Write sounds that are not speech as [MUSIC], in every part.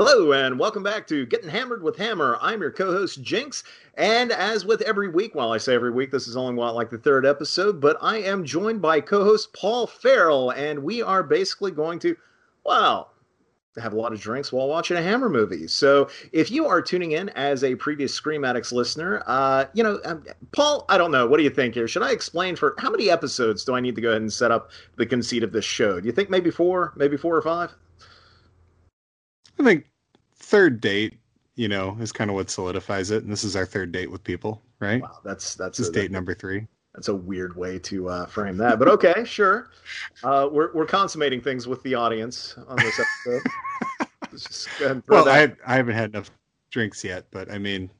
Hello, and welcome back to Getting Hammered with Hammer. I'm your co host, Jinx. And as with every week, well, I say every week, this is only what, like the third episode, but I am joined by co host Paul Farrell, and we are basically going to, well, have a lot of drinks while watching a Hammer movie. So if you are tuning in as a previous Scream Addicts listener, uh, you know, um, Paul, I don't know. What do you think here? Should I explain for how many episodes do I need to go ahead and set up the conceit of this show? Do you think maybe four, maybe four or five? I think third date, you know, is kind of what solidifies it. And this is our third date with people, right? Wow, that's that's this is date number three. That's a weird way to uh, frame that, but okay, sure. Uh, we're we're consummating things with the audience on this episode. [LAUGHS] well, I I haven't had enough drinks yet, but I mean,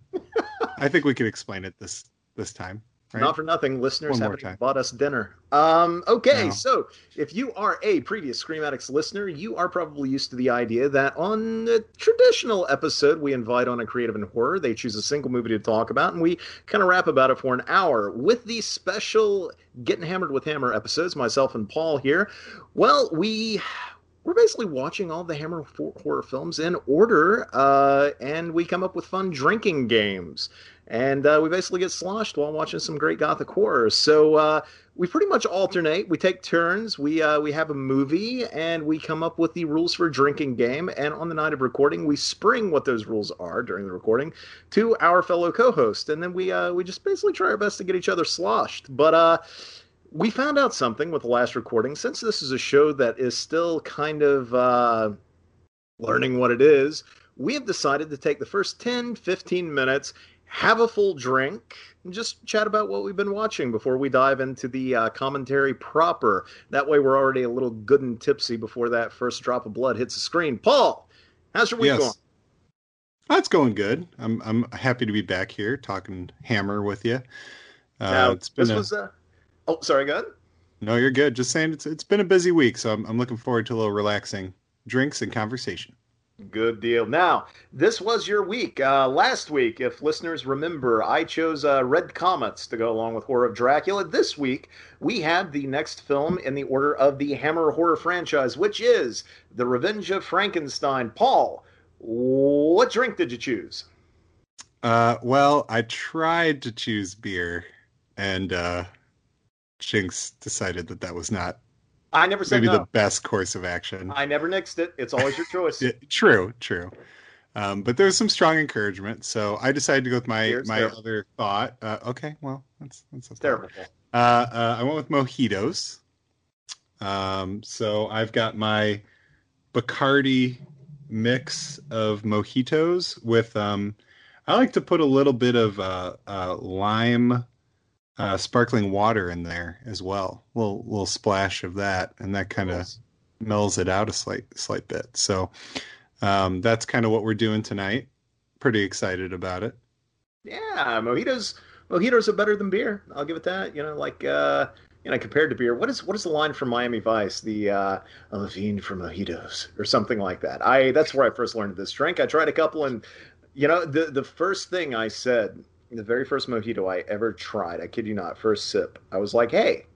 I think we could explain it this this time. Right? Not for nothing, listeners haven't bought us dinner. Um, okay, no. so if you are a previous Scream Addicts listener, you are probably used to the idea that on a traditional episode, we invite on a creative and horror. They choose a single movie to talk about, and we kind of rap about it for an hour. With these special Getting Hammered with Hammer episodes, myself and Paul here, well, we we're basically watching all the Hammer horror films in order, uh, and we come up with fun drinking games and uh, we basically get sloshed while watching some great gothic horror. So uh, we pretty much alternate. We take turns. We uh, we have a movie, and we come up with the rules for drinking game. And on the night of recording, we spring what those rules are during the recording to our fellow co-host, and then we uh, we just basically try our best to get each other sloshed. But uh, we found out something with the last recording. Since this is a show that is still kind of uh, learning what it is, we have decided to take the first 10, 15 minutes have a full drink, and just chat about what we've been watching before we dive into the uh, commentary proper. That way, we're already a little good and tipsy before that first drop of blood hits the screen. Paul, how's your week yes. going? That's going good. I'm I'm happy to be back here talking hammer with you. Uh, now, it's been this a... was a... oh sorry, go ahead. No, you're good. Just saying it's it's been a busy week, so I'm I'm looking forward to a little relaxing drinks and conversation. Good deal. Now, this was your week. Uh, last week, if listeners remember, I chose uh, Red Comets to go along with Horror of Dracula. This week, we had the next film in the order of the Hammer horror franchise, which is The Revenge of Frankenstein. Paul, what drink did you choose? Uh, well, I tried to choose beer, and uh, Jinx decided that that was not I never said maybe no. the best course of action. I never nixed it. It's always your choice. [LAUGHS] yeah, true, true. Um, but was some strong encouragement, so I decided to go with my my terrible. other thought. Uh, okay, well that's that's, that's terrible. Uh, uh, I went with mojitos. Um, so I've got my Bacardi mix of mojitos with um, I like to put a little bit of uh, uh, lime uh, sparkling water in there as well. A little little splash of that, and that kind of mellows it out a slight slight bit. So um, that's kind of what we're doing tonight. Pretty excited about it. Yeah, mojitos mojitos are better than beer. I'll give it that. You know, like uh, you know, compared to beer, what is what is the line from Miami Vice? The uh, "I'm a fiend for mojitos" or something like that. I that's where I first learned this drink. I tried a couple, and you know, the the first thing I said the very first mojito I ever tried, I kid you not, first sip, I was like, hey,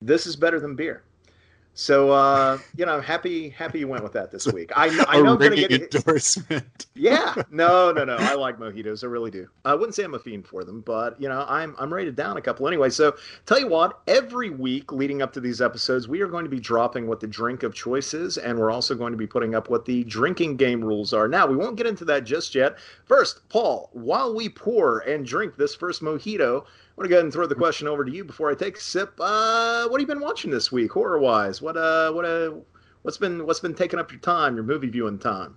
this is better than beer. So uh, you know, happy happy you went with that this week. I, I know I'm gonna get endorsement. [LAUGHS] yeah, no, no, no. I like mojitos. I really do. I wouldn't say I'm a fiend for them, but you know, I'm I'm rated down a couple anyway. So tell you what, every week leading up to these episodes, we are going to be dropping what the drink of choice is, and we're also going to be putting up what the drinking game rules are. Now we won't get into that just yet. First, Paul, while we pour and drink this first mojito, want to go ahead and throw the question over to you before I take a sip. Uh, what have you been watching this week, horror wise? What uh, what uh, what's been what's been taking up your time, your movie viewing time?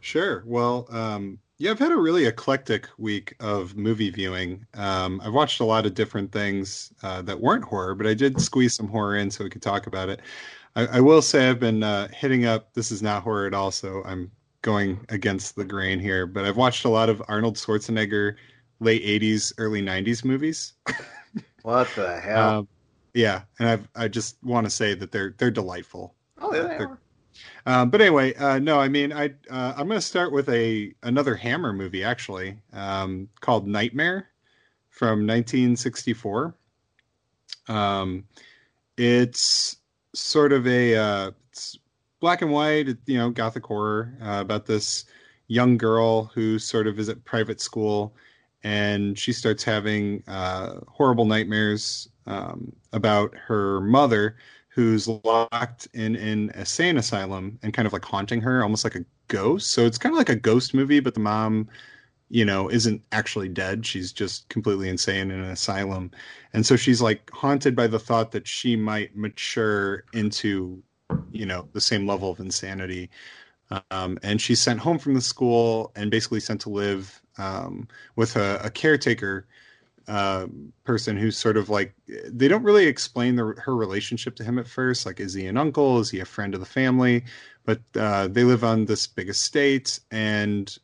Sure. Well, um, yeah, I've had a really eclectic week of movie viewing. Um, I've watched a lot of different things uh, that weren't horror, but I did squeeze some horror in so we could talk about it. I, I will say I've been uh, hitting up. This is not horror at all, so I'm going against the grain here. But I've watched a lot of Arnold Schwarzenegger late '80s, early '90s movies. [LAUGHS] what the hell? Um, yeah, and I I just want to say that they're they're delightful. Oh, yeah, they are. Um, but anyway, uh, no, I mean, I uh, I'm going to start with a another Hammer movie actually um, called Nightmare from 1964. Um, it's sort of a uh, it's black and white, you know, gothic horror uh, about this young girl who sort of is at private school and she starts having uh, horrible nightmares um, about her mother who's locked in in a sane asylum and kind of like haunting her almost like a ghost. So it's kind of like a ghost movie but the mom you know isn't actually dead. She's just completely insane in an asylum. And so she's like haunted by the thought that she might mature into you know the same level of insanity um, and she's sent home from the school and basically sent to live um, with a, a caretaker uh, person who's sort of like they don't really explain the, her relationship to him at first. Like, is he an uncle? Is he a friend of the family? But uh, they live on this big estate, and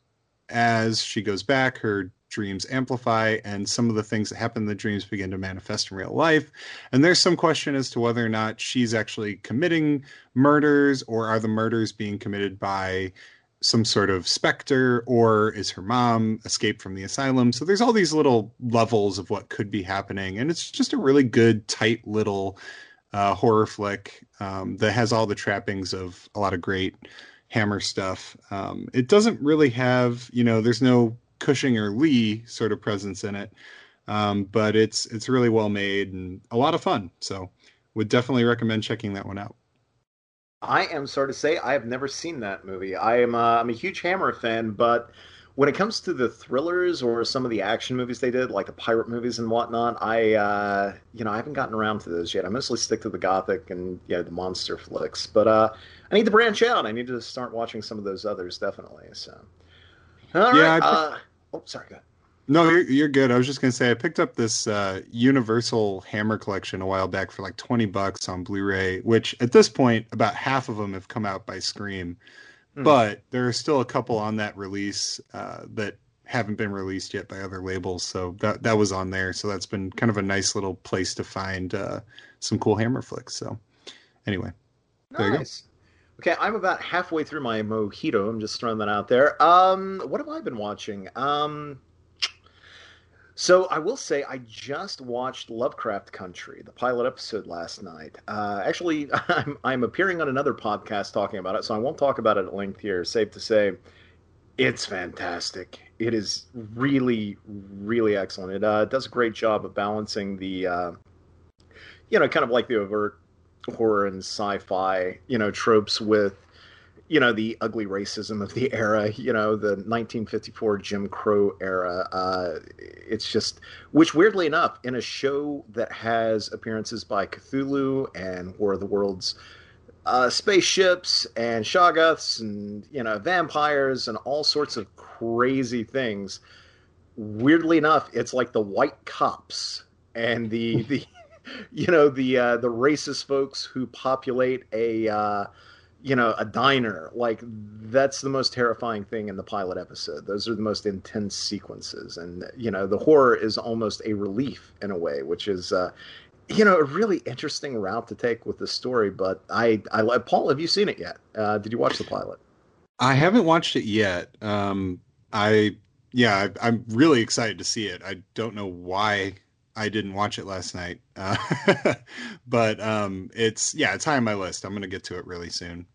as she goes back, her dreams amplify and some of the things that happen in the dreams begin to manifest in real life. And there's some question as to whether or not she's actually committing murders or are the murders being committed by some sort of specter or is her mom escaped from the asylum? So there's all these little levels of what could be happening. And it's just a really good tight little uh, horror flick um, that has all the trappings of a lot of great hammer stuff. Um, it doesn't really have you know there's no Cushing or Lee sort of presence in it. Um, but it's it's really well made and a lot of fun. So would definitely recommend checking that one out. I am sorry to say I have never seen that movie. I am uh, I'm a huge Hammer fan, but when it comes to the thrillers or some of the action movies they did, like the pirate movies and whatnot, I uh, you know I haven't gotten around to those yet. I mostly stick to the gothic and yeah the monster flicks, but uh, I need to branch out. I need to start watching some of those others definitely. So all yeah, right. Uh, oh, sorry. Go. No, you're, you're good. I was just gonna say I picked up this uh, Universal Hammer collection a while back for like twenty bucks on Blu-ray. Which at this point, about half of them have come out by Scream, mm. but there are still a couple on that release uh, that haven't been released yet by other labels. So that that was on there. So that's been kind of a nice little place to find uh, some cool Hammer flicks. So anyway, nice. there you go. Okay, I'm about halfway through my mojito. I'm just throwing that out there. Um, what have I been watching? Um, so I will say I just watched Lovecraft Country, the pilot episode last night. Uh, actually, [LAUGHS] I'm, I'm appearing on another podcast talking about it, so I won't talk about it at length here. Safe to say, it's fantastic. It is really, really excellent. It uh, does a great job of balancing the, uh, you know, kind of like the overt horror and sci-fi, you know, tropes with you know the ugly racism of the [LAUGHS] era you know the 1954 jim crow era. Uh, it's just which weirdly enough in a show that has appearances by cthulhu and war of the worlds uh, spaceships and shoggoths and you know vampires and all sorts of crazy things weirdly enough it's like the white cops and the [LAUGHS] the [LAUGHS] you know the uh, the racist folks who populate a uh, you know a diner. Like that's the most terrifying thing in the pilot episode. Those are the most intense sequences. And you know the horror is almost a relief in a way which is uh, you know a really interesting route to take with the story but i i paul have you seen it yet? Uh, did you watch the pilot? I haven't watched it yet. Um i yeah I, i'm really excited to see it. I don't know why I didn't watch it last night, uh, [LAUGHS] but um, it's yeah, it's high on my list. I'm gonna get to it really soon.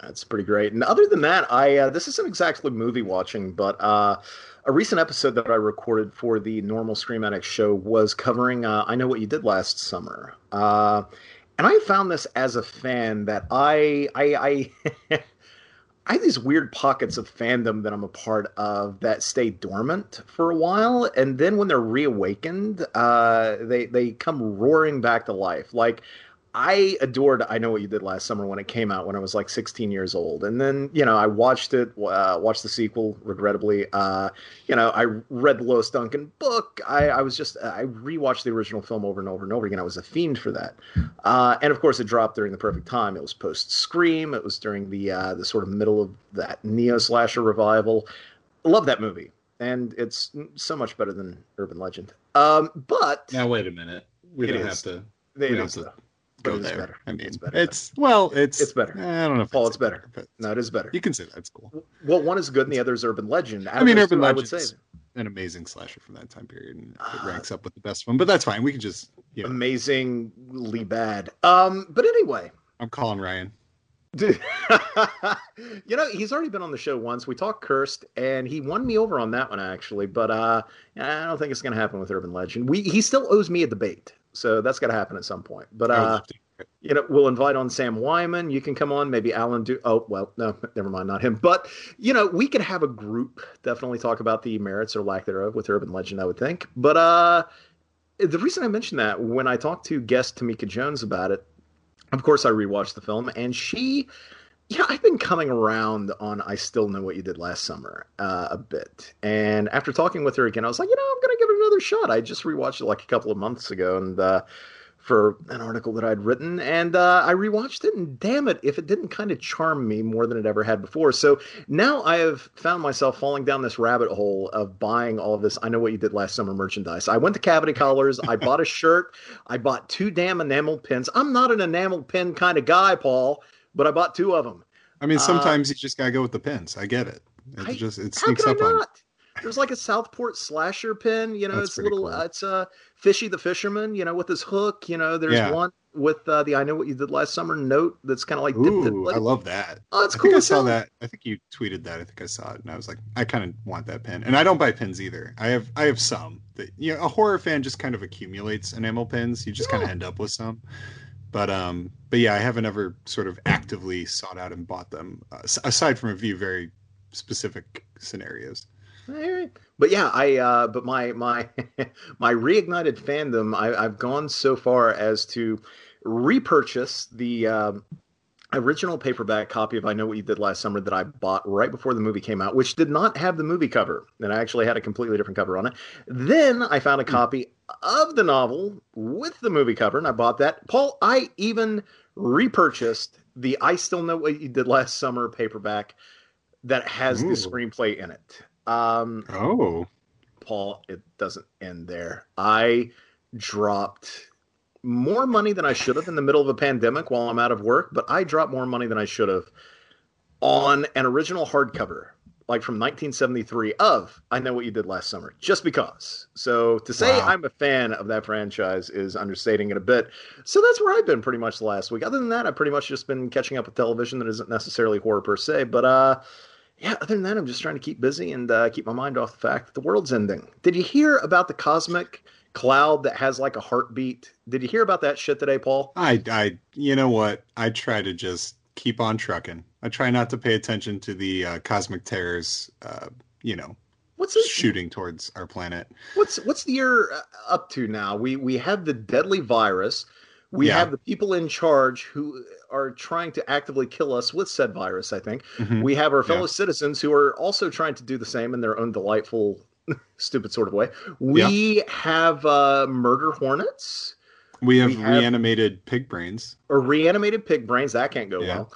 That's pretty great. And other than that, I uh, this isn't exactly movie watching, but uh, a recent episode that I recorded for the normal Scream Addict show was covering uh, "I Know What You Did Last Summer," uh, and I found this as a fan that I I, I [LAUGHS] I have these weird pockets of fandom that I'm a part of that stay dormant for a while, and then when they're reawakened, uh, they they come roaring back to life. Like I adored I Know What You Did Last Summer when it came out when I was like 16 years old. And then, you know, I watched it, uh, watched the sequel, regrettably. Uh, you know, I read the Lois Duncan book. I, I, was just, I rewatched the original film over and over and over again. I was a fiend for that. Uh, and of course, it dropped during the perfect time. It was post Scream, it was during the, uh, the sort of middle of that neo slasher revival. Love that movie. And it's so much better than Urban Legend. Um, but. Now, wait a minute. We don't is. have to. They It is, to go there. Better. I mean, it's, better, it's well, it's it's better. I don't know. Paul, it's, it's better. better no, it is better. You can say that's cool. Well, one is good, and the other is Urban Legend. Out I mean, Urban Legend. I would say an amazing slasher from that time period, and it uh, ranks up with the best one. But that's fine. We can just you know. amazingly bad. Um, but anyway, I'm calling Ryan. Dude, [LAUGHS] you know, he's already been on the show once. We talked cursed, and he won me over on that one actually. But uh, I don't think it's going to happen with Urban Legend. We he still owes me a debate, so that's got to happen at some point. But uh, you know, we'll invite on Sam Wyman. You can come on. Maybe Alan do. Oh well, no, never mind, not him. But you know, we could have a group. Definitely talk about the merits or lack thereof with Urban Legend. I would think. But uh, the reason I mentioned that when I talked to guest Tamika Jones about it of course, I rewatched the film, and she, yeah, I've been coming around on I Still Know What You Did Last Summer uh, a bit. And after talking with her again, I was like, you know, I'm going to give it another shot. I just rewatched it like a couple of months ago, and uh, for an article that I'd written, and uh, I rewatched it, and damn it, if it didn't kind of charm me more than it ever had before. So now I have found myself falling down this rabbit hole of buying all of this. I know what you did last summer merchandise. I went to Cavity Colors. I bought a shirt. I bought two damn enamel pins. I'm not an enamel pin kind of guy, Paul, but I bought two of them. I mean, sometimes uh, you just gotta go with the pins. I get it. It I, just it sneaks up on. There's like a Southport slasher pin, you know, That's it's a little, cool. uh, it's a uh, Fishy the Fisherman, you know, with his hook. You know, there's yeah. one with uh, the I Know What You Did Last Summer note that's kind of like, Ooh, I love that. Oh, it's I cool. Think I saw that. I think you tweeted that. I think I saw it, and I was like, I kind of want that pin. And I don't buy pins either. I have I have some that you know a horror fan just kind of accumulates enamel pins. You just yeah. kind of end up with some. But um, but yeah, I haven't ever sort of actively sought out and bought them uh, aside from a few very specific scenarios. But yeah, I uh, but my my [LAUGHS] my reignited fandom, I, I've gone so far as to repurchase the uh, original paperback copy of I Know What You Did Last Summer that I bought right before the movie came out, which did not have the movie cover, and I actually had a completely different cover on it. Then I found a hmm. copy of the novel with the movie cover, and I bought that. Paul, I even repurchased the I Still Know What You Did Last Summer paperback that has Ooh. the screenplay in it. Um, oh, Paul, it doesn't end there. I dropped more money than I should have in the middle of a pandemic while I'm out of work, but I dropped more money than I should have on an original hardcover, like from 1973 of I Know What You Did Last Summer, just because. So to say wow. I'm a fan of that franchise is understating it a bit. So that's where I've been pretty much the last week. Other than that, I've pretty much just been catching up with television that isn't necessarily horror per se, but uh yeah, other than that, I'm just trying to keep busy and uh, keep my mind off the fact that the world's ending. Did you hear about the cosmic cloud that has like a heartbeat? Did you hear about that shit today, Paul? I, I, you know what? I try to just keep on trucking. I try not to pay attention to the uh, cosmic terrors. Uh, you know, what's it, shooting towards our planet? What's what's the year uh, up to now? We we have the deadly virus. We yeah. have the people in charge who are trying to actively kill us with said virus, I think. Mm-hmm. We have our fellow yeah. citizens who are also trying to do the same in their own delightful, [LAUGHS] stupid sort of way. We yeah. have uh, murder hornets. We have, we have, reanimated pig brains. Or reanimated pig brains. That can't go well.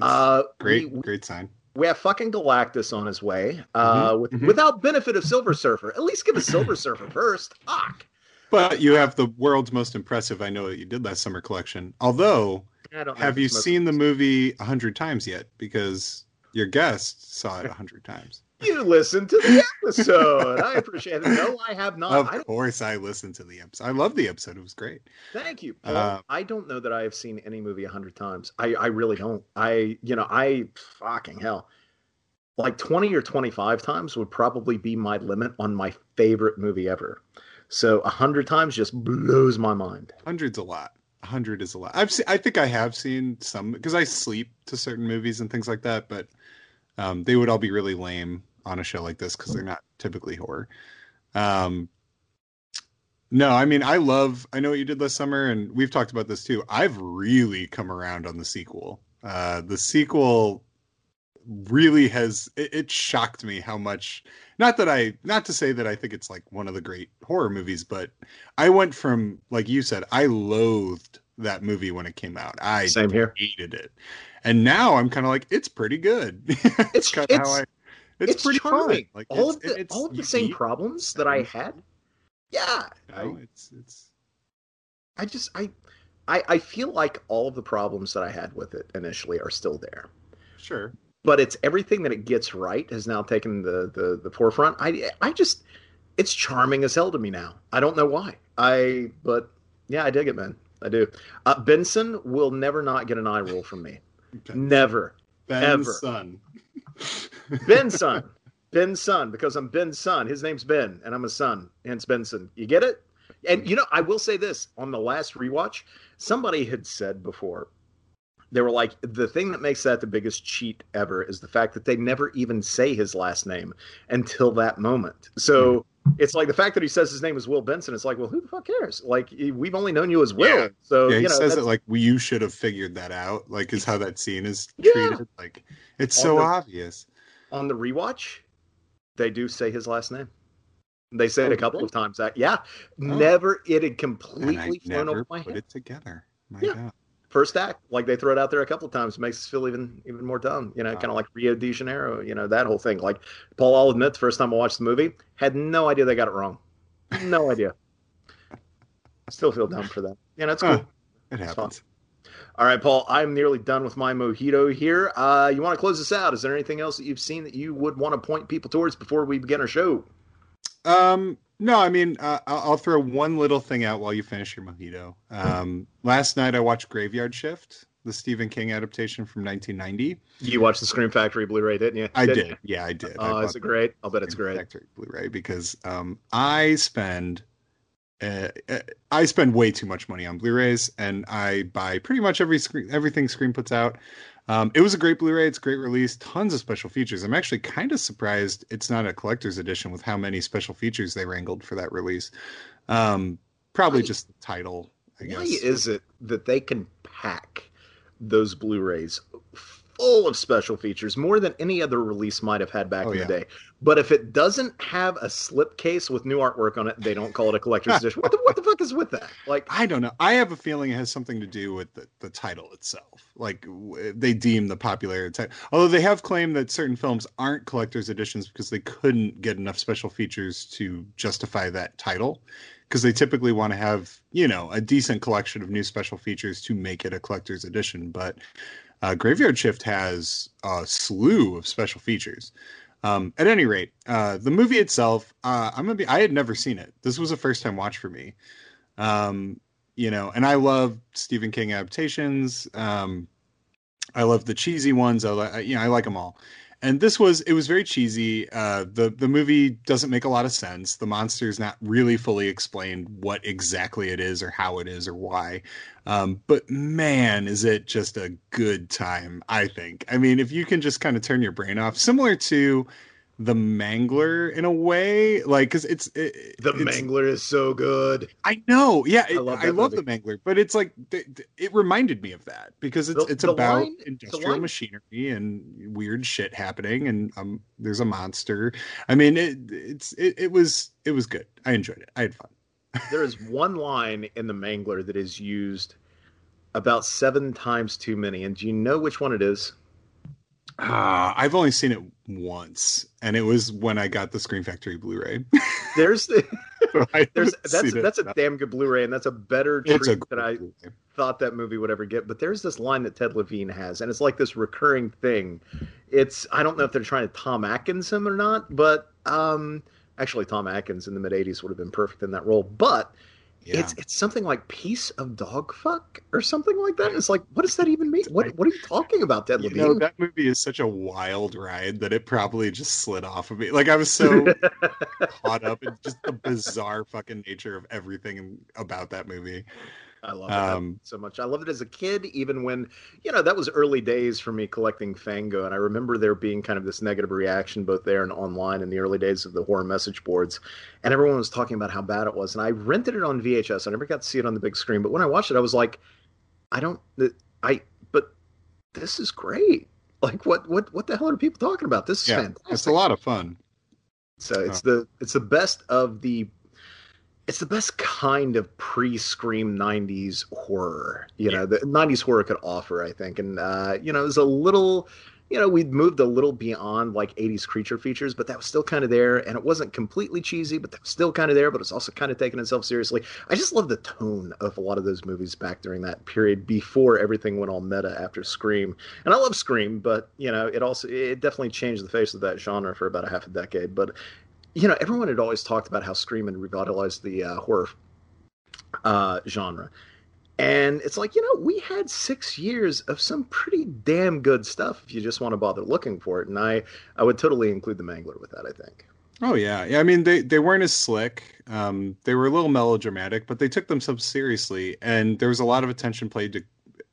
Uh, great, we, great sign. We have fucking Galactus on his way uh, mm-hmm. With, mm-hmm. without benefit of Silver Surfer. At least give a Silver [LAUGHS] Surfer first. Fuck. But you have the world's most impressive. I know that you did last summer collection. Although, have you seen the movie a hundred times yet? Because your guest saw it a hundred times. You listened to the episode. I appreciate it. No, I have not. Of I course, I listened to the episode. I love the episode. It was great. Thank you, Paul. Uh, I don't know that I have seen any movie a hundred times. I, I really don't. I, you know, I fucking hell, like twenty or twenty-five times would probably be my limit on my favorite movie ever. So a hundred times just blows my mind. Hundred's a lot. A hundred is a lot. I've seen. I think I have seen some because I sleep to certain movies and things like that. But um, they would all be really lame on a show like this because they're not typically horror. Um, no, I mean I love. I know what you did last summer, and we've talked about this too. I've really come around on the sequel. Uh, the sequel really has it, it, shocked me how much not that i not to say that i think it's like one of the great horror movies but i went from like you said i loathed that movie when it came out i Same here. hated it and now i'm kind of like it's pretty good [LAUGHS] it's kind of how i it's, it's pretty charming. fun like all of the all of the same problems that i had yeah I, it's it's i just I, I i feel like all of the problems that i had with it initially are still there sure but it's everything that it gets right has now taken the the, the forefront. I I just it's charming as hell to me now. I don't know why. I but yeah, I dig it, man. I do. Uh, Benson will never not get an eye roll from me. Ben. Never. Ben's ever. son. [LAUGHS] Ben's son. Ben's son, because I'm Ben's son. His name's Ben, and I'm a son, hence Benson. You get it? And you know, I will say this on the last rewatch, somebody had said before, they were like, the thing that makes that the biggest cheat ever is the fact that they never even say his last name until that moment. So mm-hmm. It's like the fact that he says his name is Will Benson. It's like, well, who the fuck cares? Like we've only known you as Will. Yeah. So yeah, he you know, says it like well, you should have figured that out. Like is how that scene is treated. Yeah. Like it's so the, obvious. On the rewatch, they do say his last name. They say oh, it a oh, couple really? of times. That yeah, oh. never it had completely flown over my head. Put it together. My yeah. God first act. Like they throw it out there a couple of times, makes us feel even even more dumb. You know, wow. kind of like Rio de Janeiro. You know, that whole thing. Like Paul, I'll admit, the first time I watched the movie, had no idea they got it wrong. No [LAUGHS] idea. Still feel dumb for that. Yeah, that's cool. it happens. All right, Paul. I'm nearly done with my mojito here. Uh, you want to close this out? Is there anything else that you've seen that you would want to point people towards before we begin our show? Um, no, I mean, uh, I'll throw one little thing out while you finish your mojito. Um, last night I watched Graveyard Shift, the Stephen King adaptation from 1990. You watched the Scream Factory Blu-ray, didn't you? I didn't did. Yeah, I did. Oh, I is it great? I'll bet it's great. Factory Blu-ray because um, I spend uh, uh, I spend way too much money on Blu-rays, and I buy pretty much every screen, everything Scream puts out. Um, it was a great Blu-ray. It's a great release. Tons of special features. I'm actually kind of surprised it's not a collector's edition with how many special features they wrangled for that release. Um, probably why, just the title. I guess. Why is it that they can pack those Blu-rays full of special features, more than any other release might have had back oh, in yeah. the day. But if it doesn't have a slipcase with new artwork on it, they don't call it a collector's edition. What the, what the fuck is with that? Like, I don't know. I have a feeling it has something to do with the, the title itself. Like, they deem the popularity title. Although they have claimed that certain films aren't collector's editions because they couldn't get enough special features to justify that title because they typically want to have you know a decent collection of new special features to make it a collector's edition but uh, Graveyard Shift has a slew of special features. Um, at any rate, uh, the movie itself, uh, I'm gonna be. I had never seen it. This was a first time watch for me. Um, you know, and I love Stephen King adaptations. Um, I love the cheesy ones. I you know, I like them all and this was it was very cheesy. Uh, the the movie doesn't make a lot of sense. The monster is not really fully explained what exactly it is or how it is or why. Um, but man is it just a good time i think. I mean if you can just kind of turn your brain off similar to the Mangler in a way, like because it's it, the it's, Mangler is so good. I know, yeah, it, I love, I love the Mangler, but it's like it reminded me of that because it's the, it's the about line, industrial machinery and weird shit happening, and um, there's a monster. I mean, it it's it, it was it was good. I enjoyed it. I had fun. [LAUGHS] there is one line in the Mangler that is used about seven times too many, and do you know which one it is? Uh, I've only seen it once, and it was when I got the Scream Factory Blu-ray. [LAUGHS] there's, [LAUGHS] there's that's that's a damn good Blu-ray, and that's a better treat a than I Blu-ray. thought that movie would ever get. But there's this line that Ted Levine has, and it's like this recurring thing. It's I don't know if they're trying to Tom Atkins him or not, but um, actually Tom Atkins in the mid '80s would have been perfect in that role. But yeah. It's it's something like piece of dog fuck or something like that. It's like, what does that even mean? What what are you talking about, Levine? You know, that movie is such a wild ride that it probably just slid off of me. Like I was so [LAUGHS] caught up in just the bizarre fucking nature of everything about that movie. I love um, it so much. I loved it as a kid, even when, you know, that was early days for me collecting Fango. And I remember there being kind of this negative reaction both there and online in the early days of the horror message boards. And everyone was talking about how bad it was. And I rented it on VHS. I never got to see it on the big screen. But when I watched it, I was like, I don't, I, but this is great. Like, what, what, what the hell are people talking about? This is yeah, fantastic. It's a lot of fun. So it's oh. the it's the best of the it's the best kind of pre-scream 90s horror you know the 90s horror could offer i think. And uh, you know it was a little you know we'd moved a little beyond like 80s creature features but that was still kind of there. And it wasn't completely cheesy but that was still kind of there but it's also kind of taking itself seriously. I just love the tone of a lot of those movies back during that period before everything went all meta after scream. And i love scream but you know it also it definitely changed the face of that genre for about a half a decade. But you know, everyone had always talked about how Scream revitalized the uh, horror uh, genre. And it's like, you know, we had six years of some pretty damn good stuff if you just want to bother looking for it. And I, I would totally include the Mangler with that, I think. Oh yeah, yeah. I mean, they they weren't as slick. Um, they were a little melodramatic, but they took themselves seriously, and there was a lot of attention played to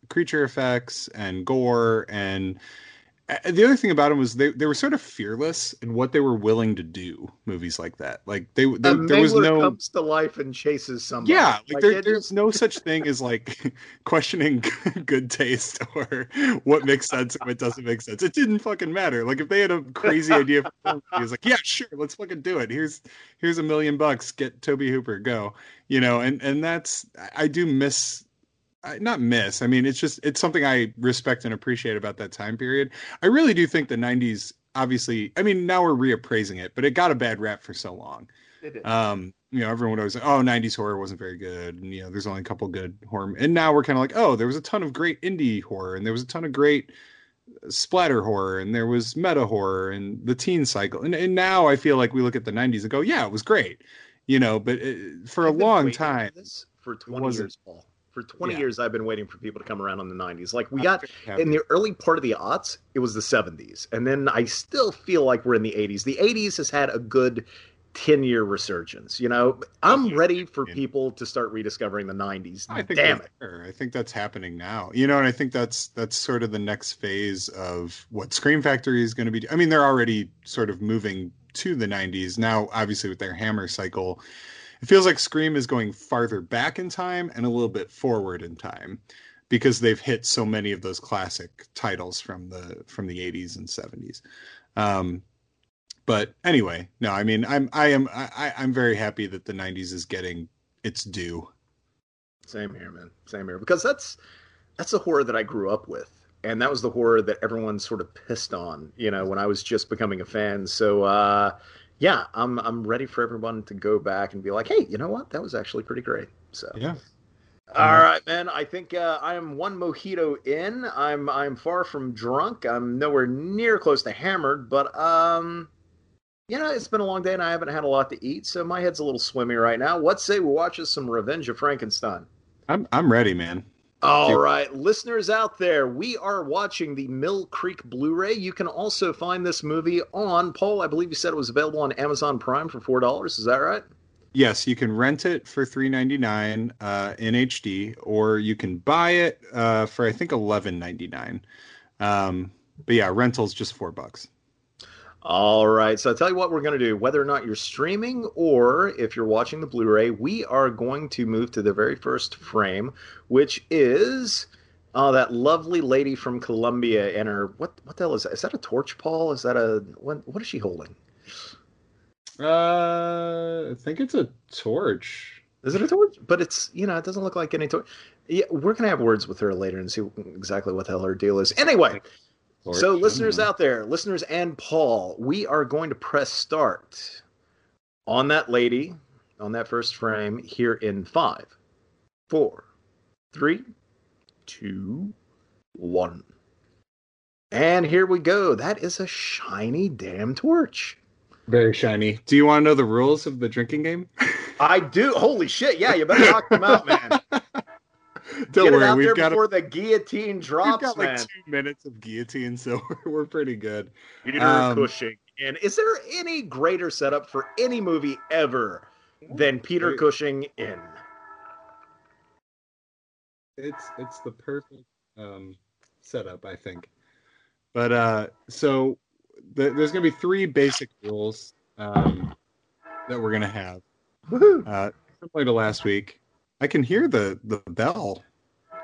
creature effects and gore and the other thing about them was they, they were sort of fearless in what they were willing to do movies like that. Like they, um, they there was no comes to life and chases somebody. Yeah like, like there, there's no such thing as like [LAUGHS] questioning [LAUGHS] good taste or what makes sense and what doesn't make sense. It didn't fucking matter. Like if they had a crazy idea he was like yeah sure let's fucking do it. Here's here's a million bucks. Get Tobe Hooper. Go. You know and and that's i do miss not miss. I mean, it's just it's something I respect and appreciate about that time period. I really do think the '90s. Obviously, I mean, now we're reappraising it, but it got a bad rap for so long. It did. Um, you know, everyone would always say, "Oh, '90s horror wasn't very good," and you know, there's only a couple good horror. And now we're kind of like, "Oh, there was a ton of great indie horror, and there was a ton of great splatter horror, and there was meta horror, and the teen cycle." And, and now I feel like we look at the '90s and go, "Yeah, it was great," you know. But it, for I've a long time, for 20 years, Paul for 20 yeah. years i've been waiting for people to come around on the 90s like we got in the early part of the aughts it was the 70s and then i still feel like we're in the 80s the 80s has had a good 10 year resurgence you know? I'm ready for people to start rediscovering the 90s I think damn it. fair. i think that's happening now. You know and i think that's that's sort of the next phase of what scream factory is going to be i mean they're already sort of moving to the 90s now obviously with their hammer cycle it feels like Scream is going farther back in time and a little bit forward in time because they've hit so many of those classic titles from the from the 80s and 70s. Um, but anyway, no, I mean, I'm I am I, I'm very happy that the 90s is getting its due. Same here, man. Same here, because that's that's the horror that I grew up with, and that was the horror that everyone sort of pissed on, you know, when I was just becoming a fan. So uh, yeah, I'm I'm ready for everyone to go back and be like, hey, you know what? That was actually pretty great. So yeah. All right, man. I think uh, I am one mojito in. I'm I'm far from drunk. I'm nowhere near close to hammered, but um, you know, it's been a long day and I haven't had a lot to eat, so my head's a little swimmy right now. What say we watch us some Revenge of Frankenstein? I'm I'm ready, man. All right, listeners out there, we are watching the Mill Creek Blu-ray. You can also find this movie on Paul. I believe you said it was available on Amazon Prime for four dollars. Is that right? Yes, you can rent it for three ninety nine uh, in HD, or you can buy it uh, for I think eleven ninety nine. Um, but yeah, rental's just four bucks. All right. So I'll tell you what we're going to do. Whether or not you're streaming or if you're watching the Blu ray, we are going to move to the very first frame, which is oh, that lovely lady from Columbia and her. What, what the hell is that? Is that a torch, Paul? Is that a. What, what is she holding? Uh, I think it's a torch. Is it a torch? But it's, you know, it doesn't look like any torch. Yeah, we're going to have words with her later and see exactly what the hell her deal is. Anyway. So, listeners out there, listeners and Paul, we are going to press start on that lady, on that first frame here in five, four, three, two, one. And here we go. That is a shiny damn torch. Very shiny. Do you want to know the rules of the drinking game? I do. Holy shit. Yeah, you better knock them out, man. [LAUGHS] [LAUGHS] Don't Get worry, we've got before a, the guillotine drops. We've got like two minutes of guillotine, so [LAUGHS] we're pretty good. Peter um, Cushing. And is there any greater setup for any movie ever than Peter Cushing in? It's it's the perfect um, setup, I think. But uh, so the, there's going to be three basic rules um, that we're going to have. Uh, similar to last week. I can hear the the bell.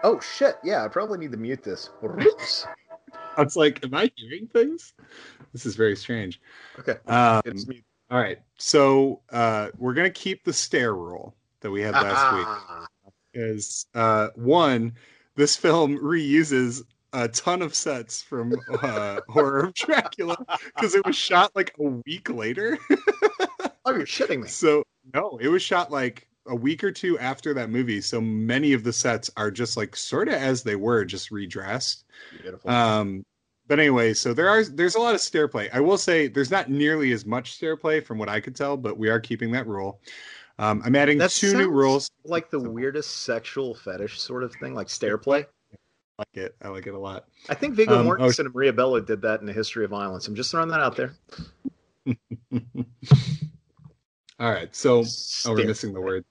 Oh shit! Yeah, I probably need to mute this. I was [LAUGHS] like, am I hearing things? This is very strange. Okay. Um, all right. So uh, we're gonna keep the stare rule that we had last week. [LAUGHS] Is uh, one, this film reuses a ton of sets from uh, [LAUGHS] Horror of Dracula because it was shot like a week later. oh, you're shitting me. So no, it was shot like a week or two after that movie, so many of the sets are just like sort of as they were, just redressed. Beautiful. Um, but anyway, so there are there's a lot of stair play. I will say there's not nearly as much stair play from what I could tell, but we are keeping that rule. Um, I'm adding that two new rules. Like the weirdest sexual fetish sort of thing, like stair play. I like it. I like it a lot. I think Viggo um, Mortensen oh, and Maria Bello did that in the History of Violence. I'm just throwing that out there. [LAUGHS] All right. So, oh, we're missing the word.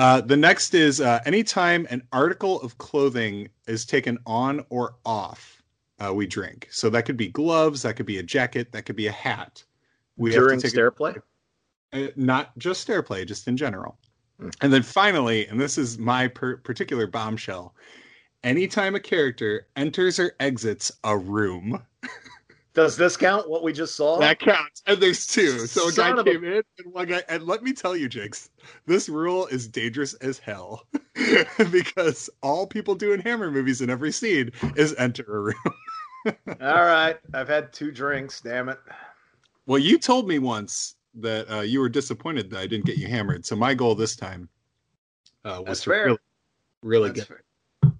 Uh, the next is uh, anytime an article of clothing is taken on or off, uh, we drink. So that could be gloves, that could be a jacket, that could be a hat. We During stair play? Uh, not just stair play, just in general. Mm. And then finally, and this is my per- particular bombshell anytime a character enters or exits a room. [LAUGHS] Does this count? What we just saw? That counts. And there's two. So a Son guy came a... in and one guy. And let me tell you, Jinx, this rule is dangerous as hell [LAUGHS] because all people do in Hammer movies in every scene is enter a room. [LAUGHS] all right, I've had two drinks. Damn it. Well, you told me once that uh, you were disappointed that I didn't get you hammered. So my goal this time uh, was That's to fair. really, really That's get. Fair.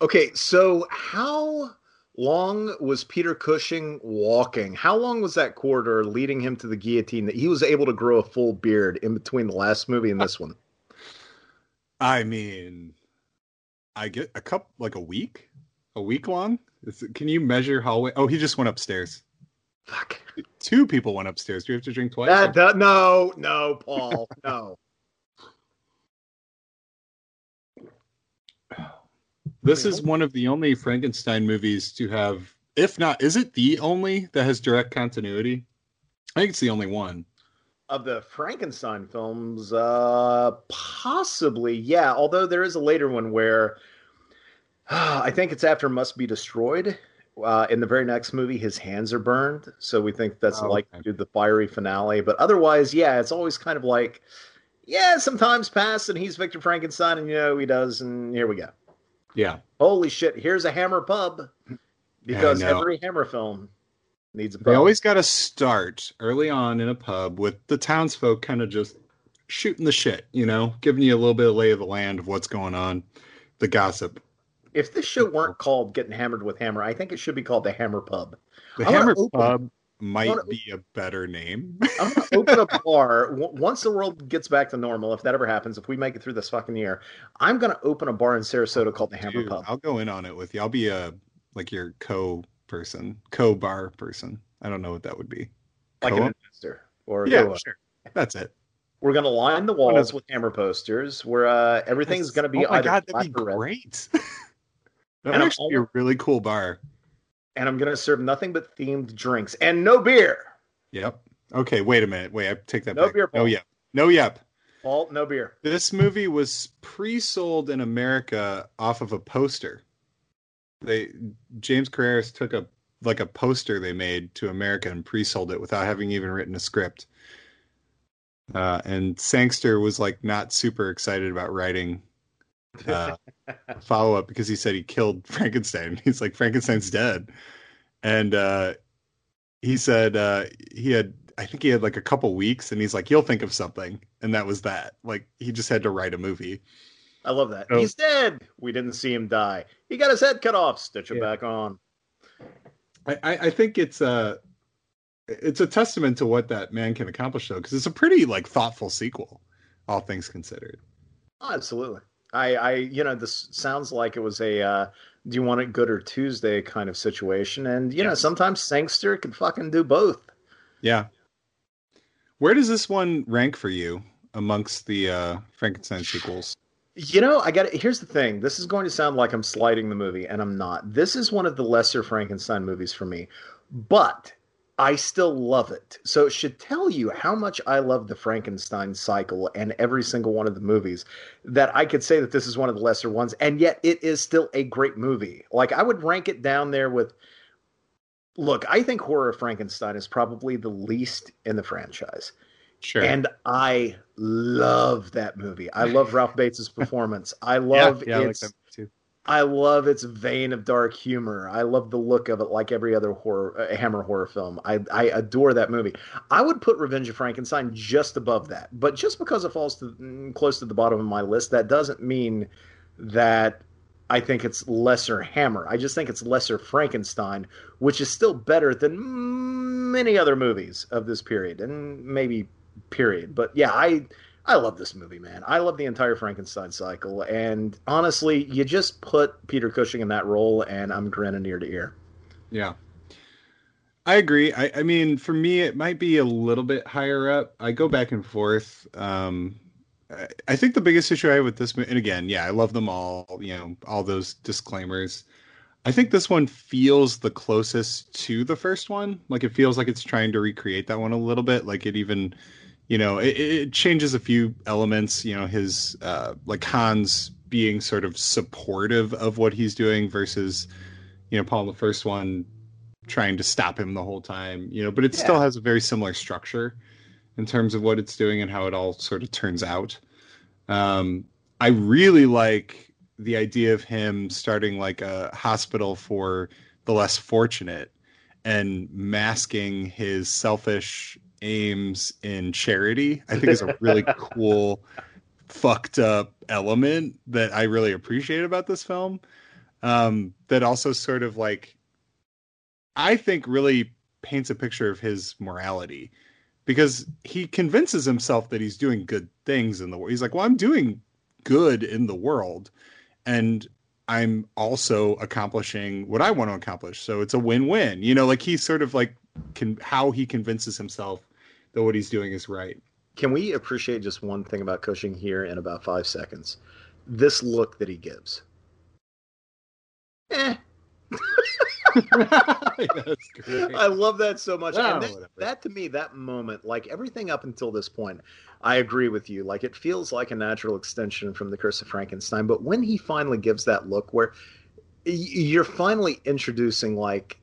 Okay, so how long was Peter Cushing walking? How long was that corridor leading him to the guillotine that he was able to grow a full beard in between the last movie and this one? I mean, I get a cup like a week, a week long. Can you measure how? Oh, he just went upstairs. Fuck. Two people went upstairs. Do you have to drink twice? That, that, no, no, Paul, no. This is one of the only Frankenstein movies to have, if not, is it the only that has direct continuity? I think it's the only one. Of the Frankenstein films, uh possibly, yeah. Although there is a later one where uh, [SIGHS] I think it's after Must Be Destroyed. Uh, in the very next movie, his hands are burned, so we think that's oh, like okay. the fiery finale. But otherwise, yeah, it's always kind of like, yeah, sometimes pass, and he's Victor Frankenstein, and you know he does, and here we go. Yeah. Holy shit! Here's a Hammer pub because every Hammer film needs a pub. They always got to start early on in a pub with the townsfolk kind of just shooting the shit, you know, giving you a little bit of lay of the land of what's going on, the gossip. If this show weren't called "Getting Hammered with Hammer," I think it should be called the Hammer Pub. The I Hammer Pub might be a better name. I'm gonna open a bar once the world gets back to normal. If that ever happens, if we make it through this fucking year, I'm gonna open a bar in Sarasota called the Hammer Dude, Pub. I'll go in on it with you. I'll be a like your co person, co bar person. I don't know what that would be. Like Co-op? an investor or yeah, sure. That's it. We're gonna line the walls with hammer posters. Where uh, everything's gonna be. Oh my god, that'd be great. [LAUGHS] that'd actually be a really cool bar and I'm going to serve nothing but themed drinks and no beer. Yep. Okay, wait a minute. Wait, I take that no back. beer. Paul. No, yep. No, yep. Paul, no beer. This movie was pre-sold in America off of a poster. They James Carreras took a like a poster they made to America and pre-sold it without having even written a script. Uh, and Sangster was like not super excited about writing uh, [LAUGHS] follow up because he said he killed Frankenstein. [LAUGHS] He's like Frankenstein's dead, and uh, he said uh, he had I think he had like a couple weeks, and he's like you'll think of something, and that was that. Like he just had to write a movie. I love that. Oh. He's dead. We didn't see him die. He got his head cut off. Stitch it yeah. back on. I, I think it's a it's a testament to what that man can accomplish though, because it's a pretty like thoughtful sequel, all things considered. Oh, absolutely. I, I, you know, this sounds like it was a uh, "Do you want it good or Tuesday" kind of situation, and you yeah. know, sometimes Sangster can fucking do both. Yeah. Where does this one rank for you amongst the uh, Frankenstein sequels? You know, I got it. Here's the thing. This is going to sound like I'm sliding the movie, and I'm not. This is one of the lesser Frankenstein movies for me, but I still love it. So it should tell you how much I love the Frankenstein cycle and every single one of the movies that I could say that this is one of the lesser ones, and yet it is still a great movie. Like I would rank it down there with. Look, I think Horror of Frankenstein is probably the least in the franchise. Sure. And I love that movie. I love Ralph Bates' [LAUGHS] performance. I love yeah, yeah, its I like I love its vein of dark humor. I love the look of it, like every other horror uh, Hammer horror film. I I adore that movie. I would put Revenge of Frankenstein just above that, but just because it falls to, mm, close to the bottom of my list, that doesn't mean that I think it's lesser Hammer. I just think it's lesser Frankenstein, which is still better than many other movies of this period, and maybe period. But yeah, I I love this movie, man. I love the entire Frankenstein cycle, and honestly, you just put Peter Cushing in that role, and I'm grinning ear to ear. Yeah, I agree. I, I mean, for me, it might be a little bit higher up. I go back and forth. Um, I, I think the biggest issue I have with this, movie, and again, yeah, I love them all. You know, all those disclaimers. I think this one feels the closest to the first one. Like it feels like it's trying to recreate that one a little bit. Like it even you know, it, it changes a few elements. You know, his uh, like Hans being sort of supportive of what he's doing versus, you know, Paul the first one trying to stop him the whole time. You know, but it yeah. still has a very similar structure in terms of what it's doing and how it all sort of turns out. Um, I really like the idea of him starting like a hospital for the less fortunate and masking his selfish aims in charity i think is a [LAUGHS] really cool fucked up element that i really appreciate about this film. Um, that also sort of like i think really paints a picture of his morality because he convinces himself that he's doing good things in the world he's like well i'm doing good in the world and i'm also accomplishing what i want to accomplish. So it's a win-win you know like he's sort of like can how he convinces himself that what he's doing is right. Can we appreciate just one thing about Cushing here in about five seconds? This look that he gives. Eh. [LAUGHS] I love that so much. and that, that, to me, that moment, like everything up until this point, I agree with you. Like it feels like a natural extension from the Curse of Frankenstein. But when he finally gives that look where you're finally introducing like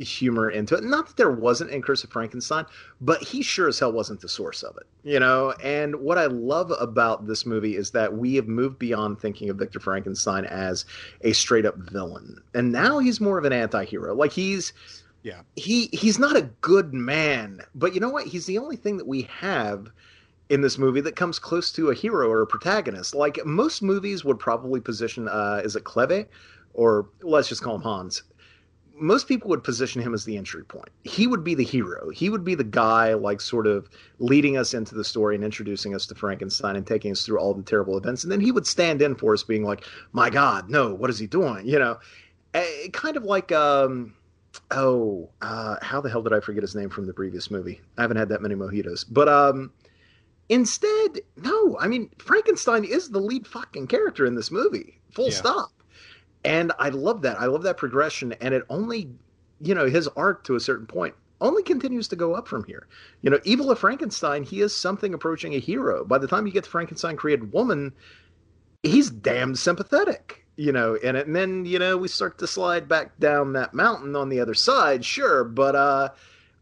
humor into it. Not that there wasn't in Curse of Frankenstein, but he sure as hell wasn't the source of it, you know. And what I love about this movie is that we have moved beyond thinking of Victor Frankenstein as a straight up villain, and now he's more of an anti-hero. Like he's yeah he he's not a good man, but you know what? He's the only thing that we have in this movie that comes close to a hero or a protagonist. Like most movies would probably position, uh, is it Kleve? Or let's just call him Hans most people would position him as the entry point. He would be the hero. He would be the guy, like, sort of leading us into the story and introducing us to Frankenstein and taking us through all the terrible events. And then he would stand in for us, being like, "My God, no! What is he doing?" You know, a, kind of like, um, oh, uh, how the hell did I forget his name from the previous movie? I haven't had that many mojitos, but um, instead, no. I mean, Frankenstein is the lead fucking character in this movie. Full yeah. stop and I love that. I love that progression, and it only, you know, his arc to a certain point only continues to go up from here. You know, Evil of Frankenstein, he is something approaching a hero. By the time you get to Frankenstein created woman, he's damn sympathetic. You know, and, and then you know we start to slide back down that mountain on the other side, sure, but uh,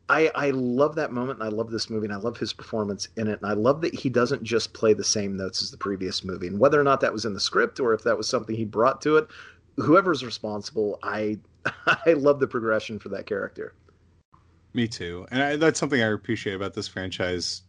I, I love that moment and I love this movie and I love his performance in it and I love that he doesn't just play the same notes as the previous movie and whether or not that was in the script or if that was something he brought to it whoever's responsible, I [LAUGHS] I love the progression for that character. Me too, and I, that's something I appreciate about this franchise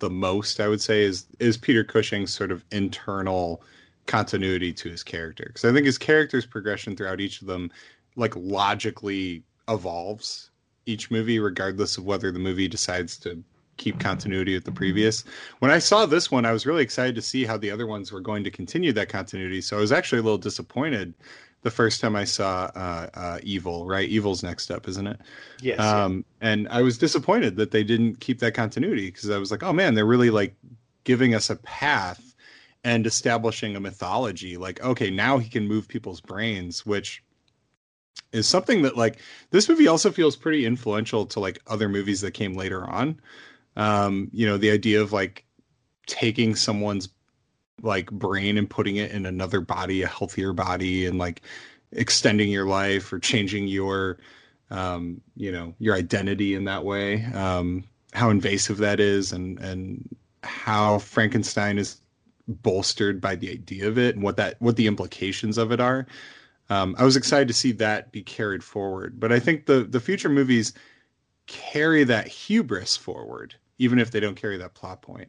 the most. I would say is is Peter Cushing's sort of internal continuity to his character because I think his character's progression throughout each of them like logically evolves each movie regardless of whether the movie decides to keep continuity with the previous. When I saw this one, I was really excited to see how the other ones were going to continue that continuity. So I was actually a little disappointed the first time I saw uh, uh, Evil. Right, Evil's next up, isn't it? Yes. Um, and I was disappointed that they didn't keep that continuity because I was like, oh man, they're really like giving us a path and establishing a mythology. Like, okay, now he can move people's brains, which is something that like this movie also feels pretty influential to like other movies that came later on um, you know, the idea of like taking someone's like brain and putting it in another body, a healthier body, and like extending your life or changing your um, you know, your identity in that way. Um, how invasive that is and and how Frankenstein is bolstered by the idea of it and what that what the implications of it are. Um, I was excited to see that be carried forward, but I think the the future movies carry that hubris forward even if they don't carry that plot point.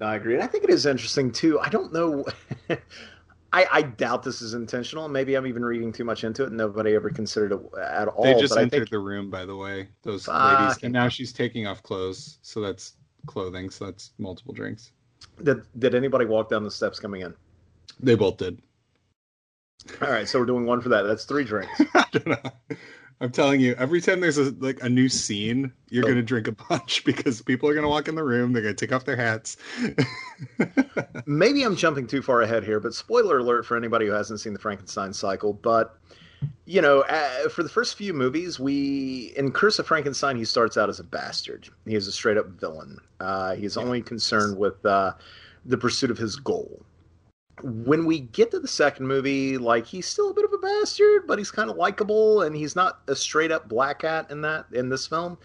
No, I agree. And I think it is interesting too. I don't know. [LAUGHS] I, I, doubt this is intentional. Maybe I'm even reading too much into it. Nobody ever considered it at all. They just entered think... the room, by the way, those ladies, and now she's taking off clothes. So that's clothing, so that's multiple drinks. Did Did anybody walk down the steps coming in? They both did. All right, so we're doing one for that. That's three drinks. [LAUGHS] I don't know. I'm telling you, every time there's a, like a new scene, you're oh. gonna drink a bunch [LAUGHS] because people are gonna walk in the room. They're gonna take off their hats. [LAUGHS] Maybe I'm jumping too far ahead here, but spoiler alert for anybody who hasn't seen the Frankenstein cycle. But you know, uh, for the first few movies, we in Curse of Frankenstein, he starts out as a bastard. He is a straight up villain. Uh, he's yeah. only concerned with uh, the pursuit of his goal when we get to the second movie, like he's still a bit of a bastard, but he's kind of likable, and he's not a straight up black hat in that in this film.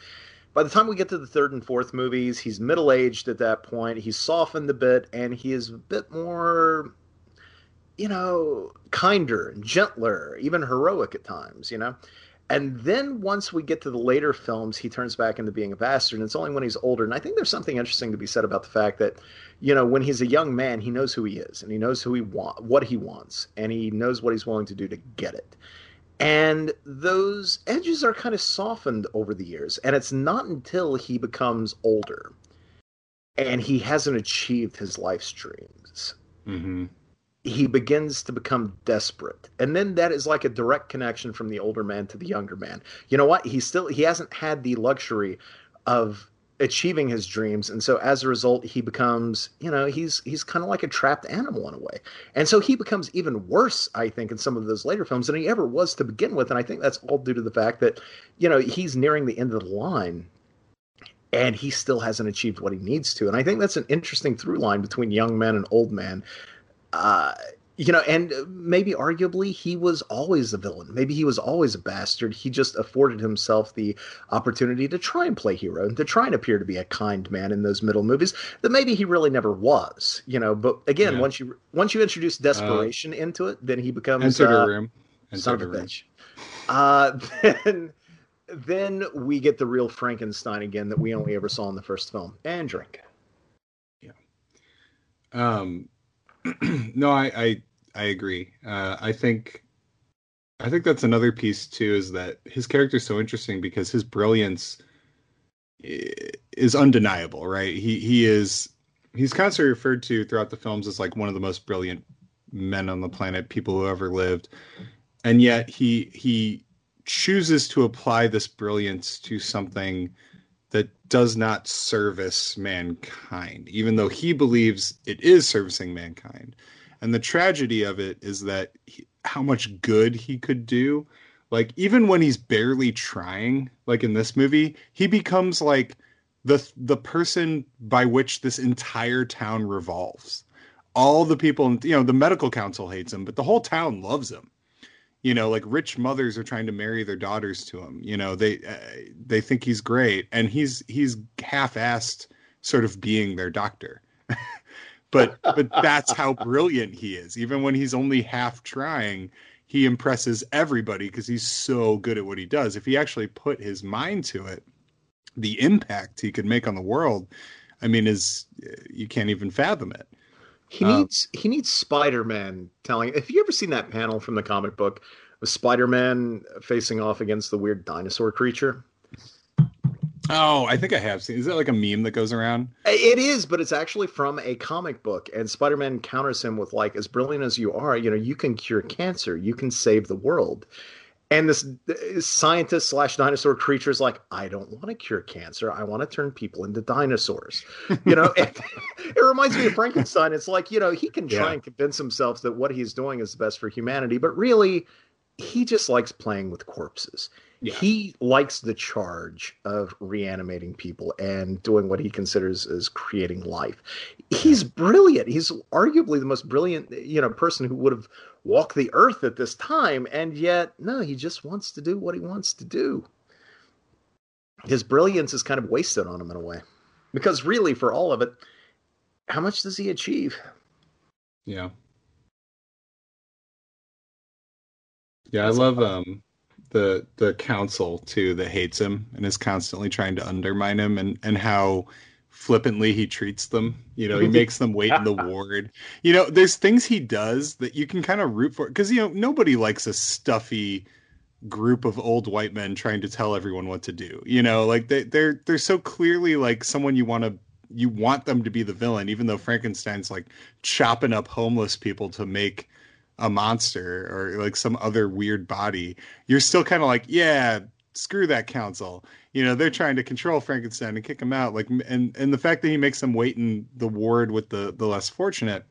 By the time we get to the third and fourth movies, he's middle aged at that point. He's softened a bit, and he is a bit more, you know, kinder and gentler, even heroic at times. You know, and then once we get to the later films, he turns back into being a bastard. And it's only when he's older. And I think there's something interesting to be said about the fact that, you know, when he's a young man, he knows who he is and he knows who he want, what he wants, and he knows what he's willing to do to get it. And those edges are kind of softened over the years. And it's not until he becomes older and he hasn't achieved his life's dreams. Mm-hmm he begins to become desperate. And then that is like a direct connection from the older man to the younger man. You know what? He still he hasn't had the luxury of achieving his dreams. And so as a result he becomes you know he's he's kind of like a trapped animal in a way. And so he becomes even worse i think in some of those later films than he ever was to begin with. And i think that's all due to the fact that you know he's nearing the end of the line and he still hasn't achieved what he needs to. And i think that's an interesting through line between young men and old men uh, you know, and maybe arguably he was always a villain. Maybe he was always a bastard. He just afforded himself the opportunity to try and play hero and to try and appear to be a kind man in those middle movies that maybe he really never was. You know, but again, yeah. once you once you introduce desperation uh, into it, then he becomes the uh, room. Enter son of a bitch. Uh, [LAUGHS] then then we get the real Frankenstein again that we only ever saw in the first film. And drink. Yeah. Um [CLEARS THROAT] no, I, I I agree. Uh, I think I think that's another piece too is that his character is so interesting because his brilliance is undeniable, right? He he is he's constantly referred to throughout the films as like one of the most brilliant men on the planet, people who ever lived, and yet he he chooses to apply this brilliance to something that does not service mankind, even though he believes it is servicing mankind. And the tragedy of it is that he, how much good he could do. Like, even when he's barely trying, like in this movie, he becomes like the the person by which this entire town revolves. All the people, you know, the medical council hates him, but the whole town loves him you know like rich mothers are trying to marry their daughters to him you know they uh, they think he's great and he's he's half-assed sort of being their doctor. [LAUGHS] But but that's how brilliant he is. Even when he's only half trying he impresses everybody because he's so good at what he does. If he actually put his mind to it the impact he could make on the world i mean is you can't even fathom it he um, needs he needs Spider Man telling. Have you ever seen that panel from the comic book with Spider Man facing off against the weird dinosaur creature? Oh, I think I have seen. Is that like a meme that goes around? It is, but it's actually from a comic book, and Spider Man counters him with like, "As brilliant as you are, you know, you can cure cancer, you can save the world." And this, scientist slash dinosaur creature is like, I don't want to cure cancer. I want to turn people into dinosaurs. You know, it, [LAUGHS] it, reminds me of Frankenstein. It's like, you know, he can try yeah. and convince himself that what he's doing is the best for humanity, but really, he just likes playing with corpses. Yeah. He likes the charge of reanimating people and doing what he considers as creating life. He's brilliant. He's arguably the most brilliant, you know, person who would have walk the earth at this time, and yet, no, he just wants to do what he wants to do. His brilliance is kind of wasted on him in a way. Because really, for all of it, how much does he achieve? Yeah. Yeah, I love um the the council too that hates him and is constantly trying to undermine him and and how flippantly he treats them. You know, he [LAUGHS] makes them wait in the ward. You know, there's things he does that you can kind of root for because you know nobody likes a stuffy group of old white men trying to tell everyone what to do. You know, like they they're they're so clearly like someone you want to you want them to be the villain, even though Frankenstein's like chopping up homeless people to make a monster or like some other weird body. You're still kind of like, yeah, screw that council. You know, they're mm-hmm. trying to control Frankenstein and kick him out. Like, and and the fact that he makes them wait in the ward with the the less fortunate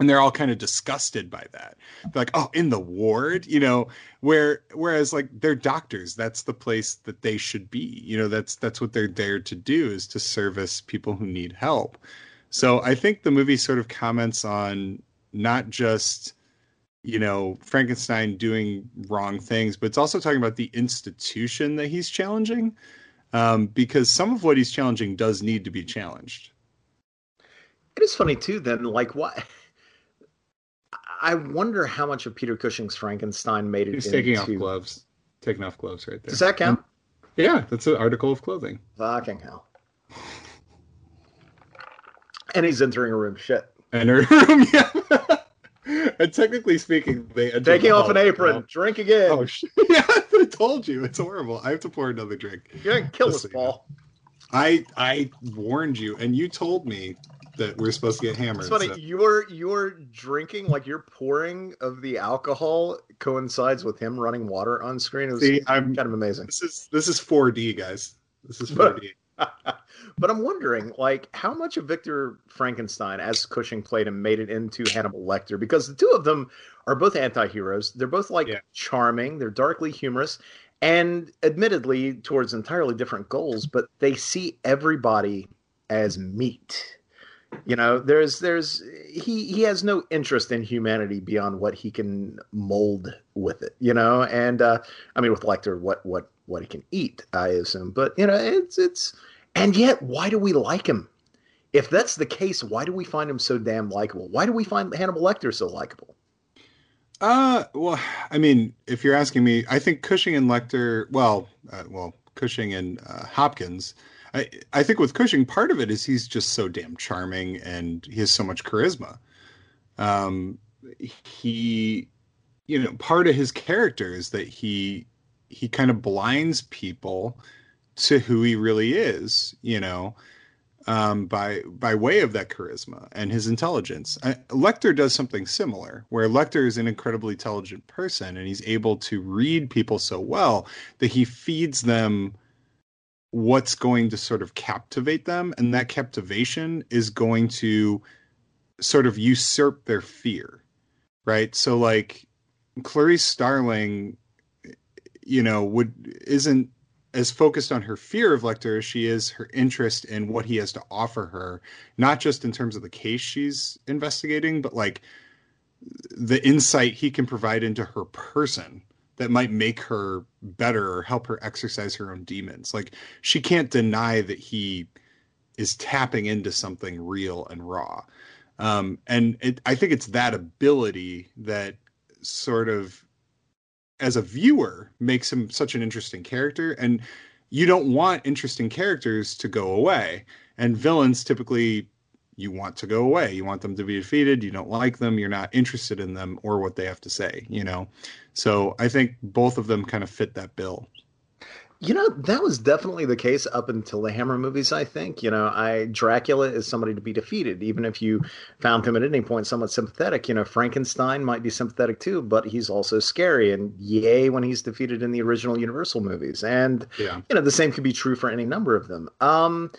and they're all kind of disgusted by that. They're like oh in the ward? You know where whereas like they're doctors. That's the place that they should be. You know that's that's what they're there to do is to service people who need help. So i think the movie sort of comments on not just you know frankenstein doing wrong things but it's also talking about the institution that he's challenging um, because some of what he's challenging does need to be challenged it is funny too then like what? I wonder how much of Peter Cushing's Frankenstein made it. He's into... taking off gloves. Taking off gloves right there. Does that count? Yeah, that's an article of clothing. Fucking hell. And he's entering a room. Shit. [LAUGHS] Enter a room. Yeah. And technically speaking, they taking off an apron. Now. Drink again. Oh shit! [LAUGHS] Yeah, I told you it's horrible. I have to pour another drink. You're gonna kill us, Paul. I I warned you, and you told me that we're supposed to get hammered. It's funny. So. Your your drinking, like your pouring of the alcohol, coincides with him running water on screen. It was See, I'm, kind of amazing. This is this is 4D, guys. This is 4D. [LAUGHS] but I'm wondering, like, how much of Victor Frankenstein, as Cushing played him, made it into Hannibal Lecter? Because the two of them are both anti-heroes. They're both like yeah. charming. They're darkly humorous, and admittedly towards entirely different goals. But they see everybody as meat you know there's there's he he has no interest in humanity beyond what he can mold with it you know and uh i mean with lecter what what what he can eat i assume but you know it's it's and yet why do we like him? If that's the case why do we find him so damn likable? Why do we find hannibal lecter so likable? Uh well i mean if you're asking me i think cushing and lecter well uh, well cushing and uh, hopkins I, I think with Cushing, part of it is he's just so damn charming and he has so much charisma. Um, he, you know, part of his character is that he he kind of blinds people to who he really is, you know, um, by by way of that charisma and his intelligence. I, Lecter does something similar, where Lecter is an incredibly intelligent person and he's able to read people so well that he feeds them what's going to sort of captivate them and that captivation is going to sort of usurp their fear right so like clarice starling you know would isn't as focused on her fear of lecter as she is her interest in what he has to offer her not just in terms of the case she's investigating but like the insight he can provide into her person that might make her better or help her exercise her own demons. Like she can't deny that he is tapping into something real and raw. Um, and it, I think it's that ability that sort of, as a viewer, makes him such an interesting character. And you don't want interesting characters to go away. And villains typically you want to go away. You want them to be defeated. You don't like them. You're not interested in them or what they have to say, you know? So I think both of them kind of fit that bill. You know, that was definitely the case up until the Hammer movies, I think. You know, I Dracula is somebody to be defeated. Even if you found him at any point somewhat sympathetic, you know, Frankenstein might be sympathetic too, but he's also scary. And yay when he's defeated in the original Universal movies. And yeah. you know, the same could be true for any number of them. Um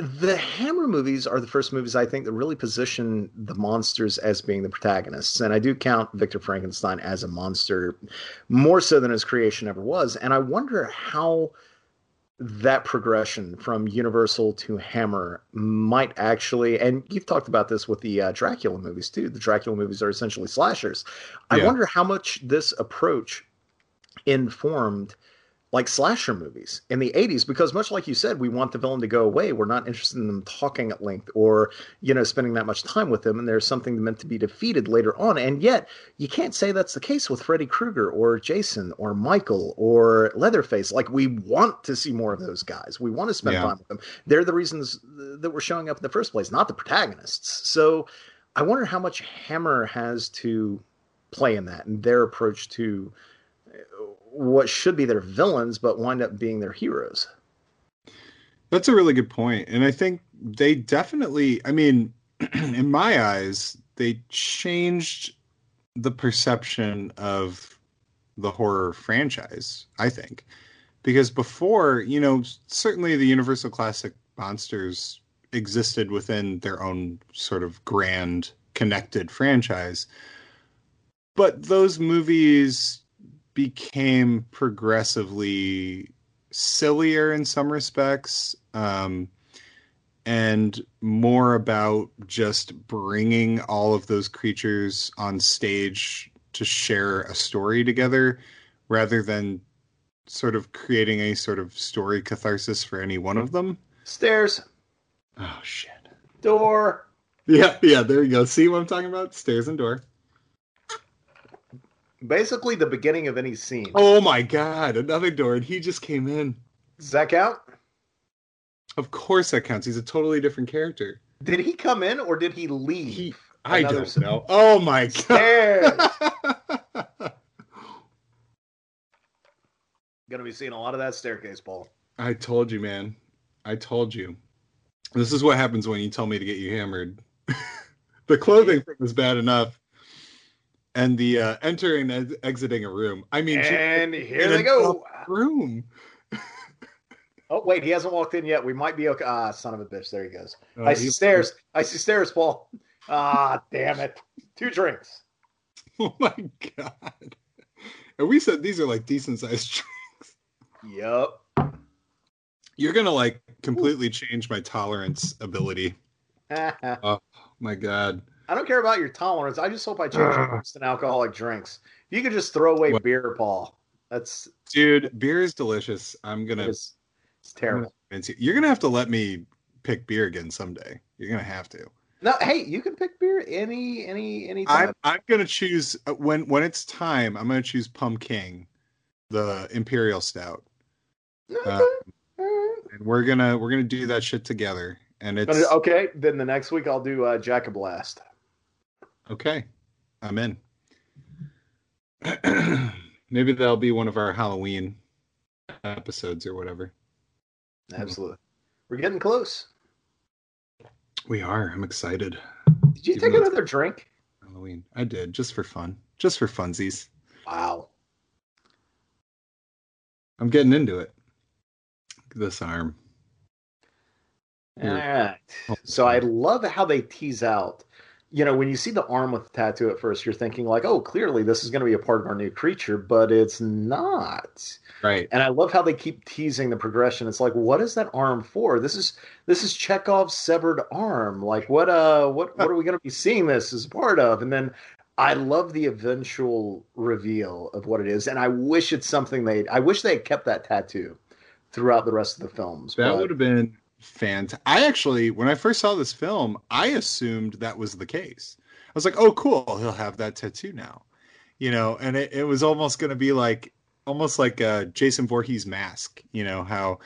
the Hammer movies are the first movies I think that really position the monsters as being the protagonists. And I do count Victor Frankenstein as a monster more so than his creation ever was. And I wonder how that progression from Universal to Hammer might actually, and you've talked about this with the uh, Dracula movies too. The Dracula movies are essentially slashers. I yeah. wonder how much this approach informed like slasher movies in the 80s because much like you said we want the villain to go away. We're not interested in them talking at length or you know spending that much time with them and there's something meant to be defeated later on. And yet you can't say that's the case with freddy krueger or jason or michael or leatherface. Like we want to see more of those guys. We want to spend yeah. time with them. They're the reasons that we're showing up in the first place not the protagonists. So i wonder how much hammer has to play in that and their approach to what should be their villains, but wind up being their heroes. That's a really good point. And I think they definitely, I mean, [CLEARS THROAT] in my eyes, they changed the perception of the horror franchise, I think. Because before, you know, certainly the Universal Classic monsters existed within their own sort of grand connected franchise. But those movies became progressively sillier in some respects um, and more about just bringing all of those creatures on stage to share a story together rather than sort of creating a sort of story catharsis for any one of them. Stairs. Oh shit. Door. Yeah, yeah, there you go. See what I'm talking about? Stairs and door. Basically the beginning of any scene. Oh my god, another door and he just came in. Does that count? Of course that counts. He's a totally different character. Did he come in or did he leave? He, I don't scene? know. Oh my god. [LAUGHS] Gonna be seeing a lot of that staircase, Paul. I told you, man. I told you. This is what happens when you tell me to get you hammered. [LAUGHS] the clothing thing was bad enough, and the uh, entering and exiting a room. I mean, and here they go. Room. [LAUGHS] oh wait, he hasn't walked in yet. We might be okay. Ah, son of a bitch! There he goes. Oh, I see stairs. I see stairs, Paul. Ah, [LAUGHS] damn it! Two drinks. Oh my god! And we said these are like decent sized [LAUGHS] drinks. Yep. You're gonna like completely change my tolerance ability. oh my god. I don't care about your tolerance. I just hope I change uh, to alcoholic drinks. If you could just throw away what? beer, Paul. That's dude. Beer is delicious. I'm gonna. It's, it's terrible. Gonna you. You're gonna have to let me pick beer again someday. You're gonna have to. No, hey, you can pick beer any any any time. I'm, I'm gonna choose uh, when when it's time. I'm gonna choose Pumpkin, the Imperial Stout. Okay. Uh, and we're gonna we're gonna do that shit together. And it's okay. Then the next week I'll do uh, Jack of Blast. Okay, I'm in. [CLEARS THROAT] Maybe that'll be one of our Halloween episodes or whatever. Absolutely, we're getting close. We are. I'm excited. Did you Even take another drink? Halloween. I did, just for fun, just for funsies. Wow. I'm getting into it. This arm. All right. Oh, so I love how they tease out. You know, when you see the arm with the tattoo at first, you're thinking like, "Oh, clearly this is going to be a part of our new creature," but it's not. Right. And I love how they keep teasing the progression. It's like, what is that arm for? This is this is Chekhov's severed arm. Like, what uh, what what are we going to be seeing this as part of? And then I love the eventual reveal of what it is, and I wish it's something they. I wish they had kept that tattoo throughout the rest of the films. That would have been fantastic. I actually, when I first saw this film, I assumed that was the case. I was like, oh, cool, he'll have that tattoo now, you know, and it, it was almost going to be like, almost like a Jason Voorhees mask, you know, how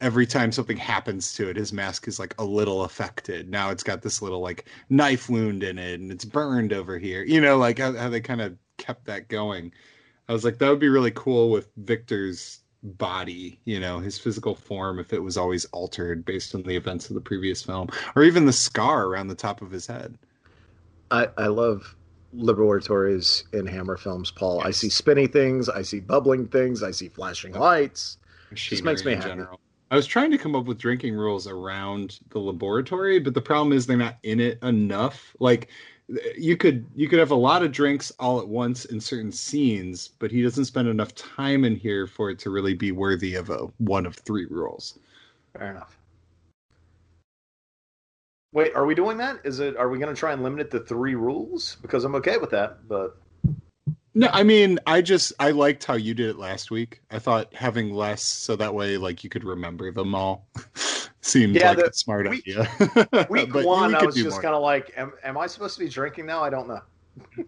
every time something happens to it, his mask is like a little affected. Now it's got this little like knife wound in it and it's burned over here, you know, like how, how they kind of kept that going. I was like, that would be really cool with Victor's body, you know, his physical form if it was always altered based on the events of the previous film, or even the scar around the top of his head. I, I love laboratories in Hammer films, Paul. Yes. I see spinny things, I see bubbling things, I see flashing lights. Just makes me happy. General. I was trying to come up with drinking rules around the laboratory, but the problem is they're not in it enough. Like you could you could have a lot of drinks all at once in certain scenes, but he doesn't spend enough time in here for it to really be worthy of a one of three rules. Fair enough. Wait, are we doing that? Is it? Are we going to try and limit it to three rules? Because I'm okay with that, but no, I mean, I just I liked how you did it last week. I thought having less so that way like you could remember them all [LAUGHS] seemed yeah, like the, a smart week, idea. [LAUGHS] week one, I was just kind of like, am, am, I supposed to be drinking now? I don't know.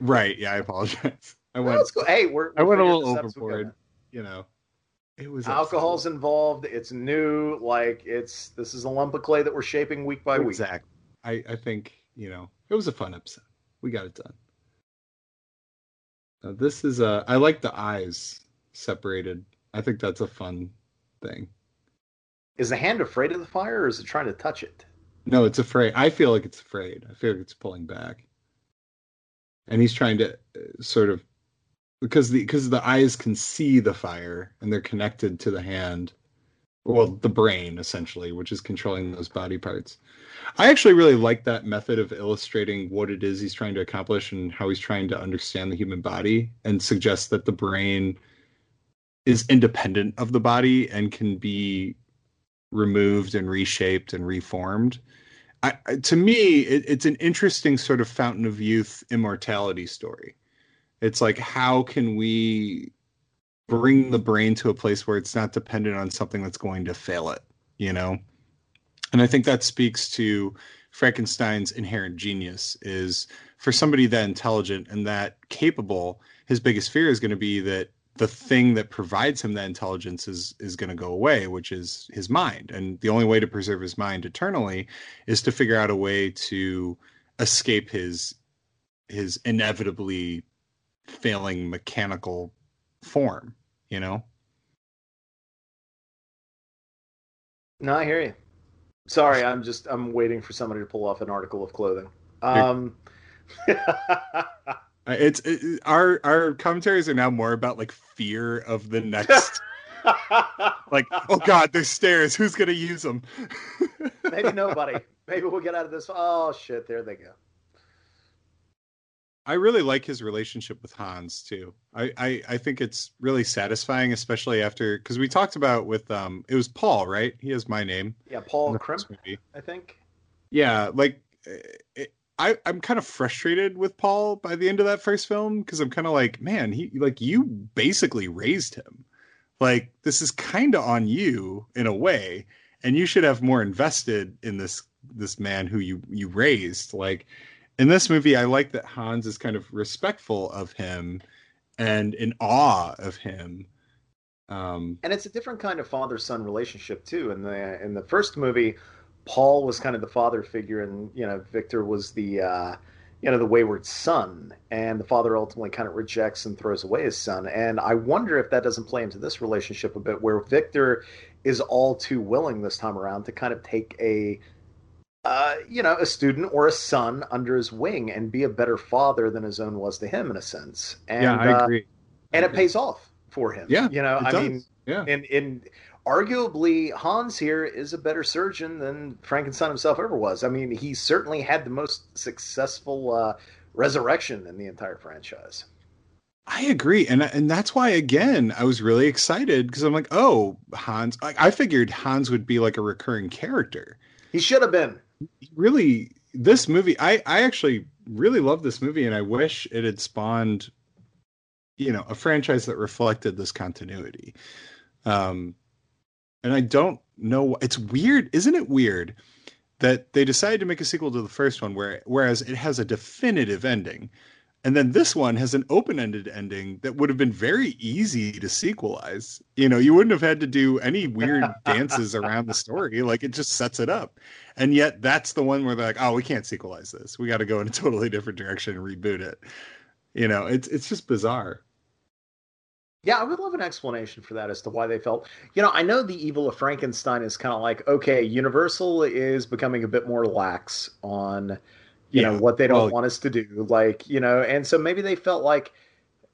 right? Yeah, I apologize. [LAUGHS] I went. let's go. Hey, we're. I went a little overboard. You know, it was alcohol's involved. It's new. Like it's this is a lump of clay that we're shaping week by week. Exactly. I I think you know it was a fun episode. We got it done. Uh, this is uh I like the eyes separated. I think that's a fun thing. Is the hand afraid of the fire, or is it trying to touch it? No, it's afraid. I feel like it's afraid. I feel like it's pulling back, and he's trying to uh, sort of because the because the eyes can see the fire and they're connected to the hand, well, the brain essentially, which is controlling those body parts. I actually really like that method of illustrating what it is he's trying to accomplish and how he's trying to understand the human body and suggest that the brain is independent of the body and can be removed and reshaped and reformed. I, to me, it, it's an interesting sort of fountain of youth immortality story. It's like, how can we bring the brain to a place where it's not dependent on something that's going to fail it, you know? And I think that speaks to Frankenstein's inherent genius is for somebody that intelligent and that capable, his biggest fear is going to be that the thing that provides him that intelligence is is going to go away, which is his mind. And the only way to preserve his mind eternally is to figure out a way to escape his his inevitably failing mechanical form, you know? No, I hear you. Sorry, I'm just I'm waiting for somebody to pull off an article of clothing. Um [LAUGHS] It's it, our our commentaries are now more about like fear of the next. [LAUGHS] like, oh god, there's stairs. Who's gonna use them? [LAUGHS] Maybe nobody. [LAUGHS] Maybe we'll get out of this. Oh shit! There they go. I really like his relationship with Hans too. I, I, I think it's really satisfying, especially after because we talked about with um it was Paul, right? He has my name. Yeah, Paul Krempe, I think. Yeah, like it, I, I'm kind of frustrated with Paul by the end of that first film because I'm kind of like, man, he like you basically raised him. Like this is kind of on you in a way, and you should have more invested in this this man who you you raised. Like in this movie, I like that Hans is kind of respectful of him and in awe of him. Um, and it's a different kind of father son relationship too. In the in the first movie, Paul was kind of the father figure, and you know Victor was the uh, you know the wayward son, and the father ultimately kind of rejects and throws away his son. And I wonder if that doesn't play into this relationship a bit, where Victor is all too willing this time around to kind of take a uh, you know, a student or a son under his wing and be a better father than his own was to him in a sense. And, yeah, I agree. Uh, and it pays off for him. Yeah, you know, I does. mean, yeah, in in arguably Hans here is a better surgeon than Frankenstein himself ever was. I mean, he certainly had the most successful uh, resurrection in the entire franchise. I agree, and and that's why again I was really excited because I'm like, oh, Hans. I, I figured Hans would be like a recurring character. He should have been. Really, this movie, I I actually really love this movie, and I wish it had spawned, you know, a franchise that reflected this continuity. Um, and I don't know. It's weird, isn't it weird that they decided to make a sequel to the first one, where whereas it has a definitive ending, and then this one has an open-ended ending that would have been very easy to sequelize. You know, you wouldn't have had to do any weird [LAUGHS] dances around the story. Like it just sets it up. And yet that's the one where they're like, "Oh, we can't sequelize this. We got to go in a totally different direction and reboot it." You know, it's it's just bizarre. Yeah, I would love an explanation for that as to why they felt. You know, I know the evil of Frankenstein is kind of like okay, Universal is becoming a bit more lax on you yeah. know what they don't well, want us to do, like you know, and so maybe they felt like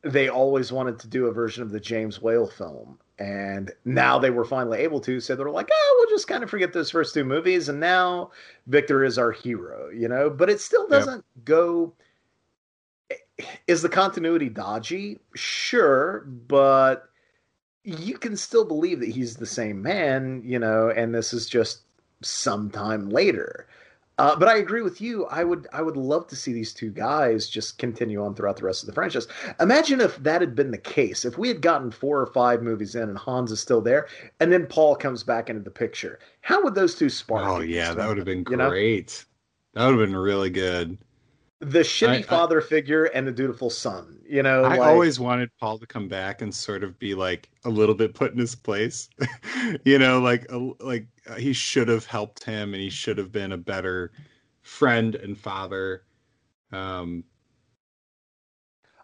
they always wanted to do a version of the James Whale film, and now they were finally able to. So they're like, oh, we'll just kind of forget those first two movies, and now Victor is our hero, you know. But it still doesn't yep. go is the continuity dodgy? Sure, but you can still believe that he's the same man, you know, and this is just sometime later. Uh, but I agree with you. I would I would love to see these two guys just continue on throughout the rest of the franchise. Imagine if that had been the case. If we had gotten four or five movies in and Hans is still there, and then Paul comes back into the picture. How would those two spark? Oh yeah, that would have been great. Know? That would have been really good the shitty I, father I, figure and the dutiful son. You know, I like, always wanted Paul to come back and sort of be like a little bit put in his place. [LAUGHS] you know, like like uh, he should have helped him and he should have been a better friend and father. Um,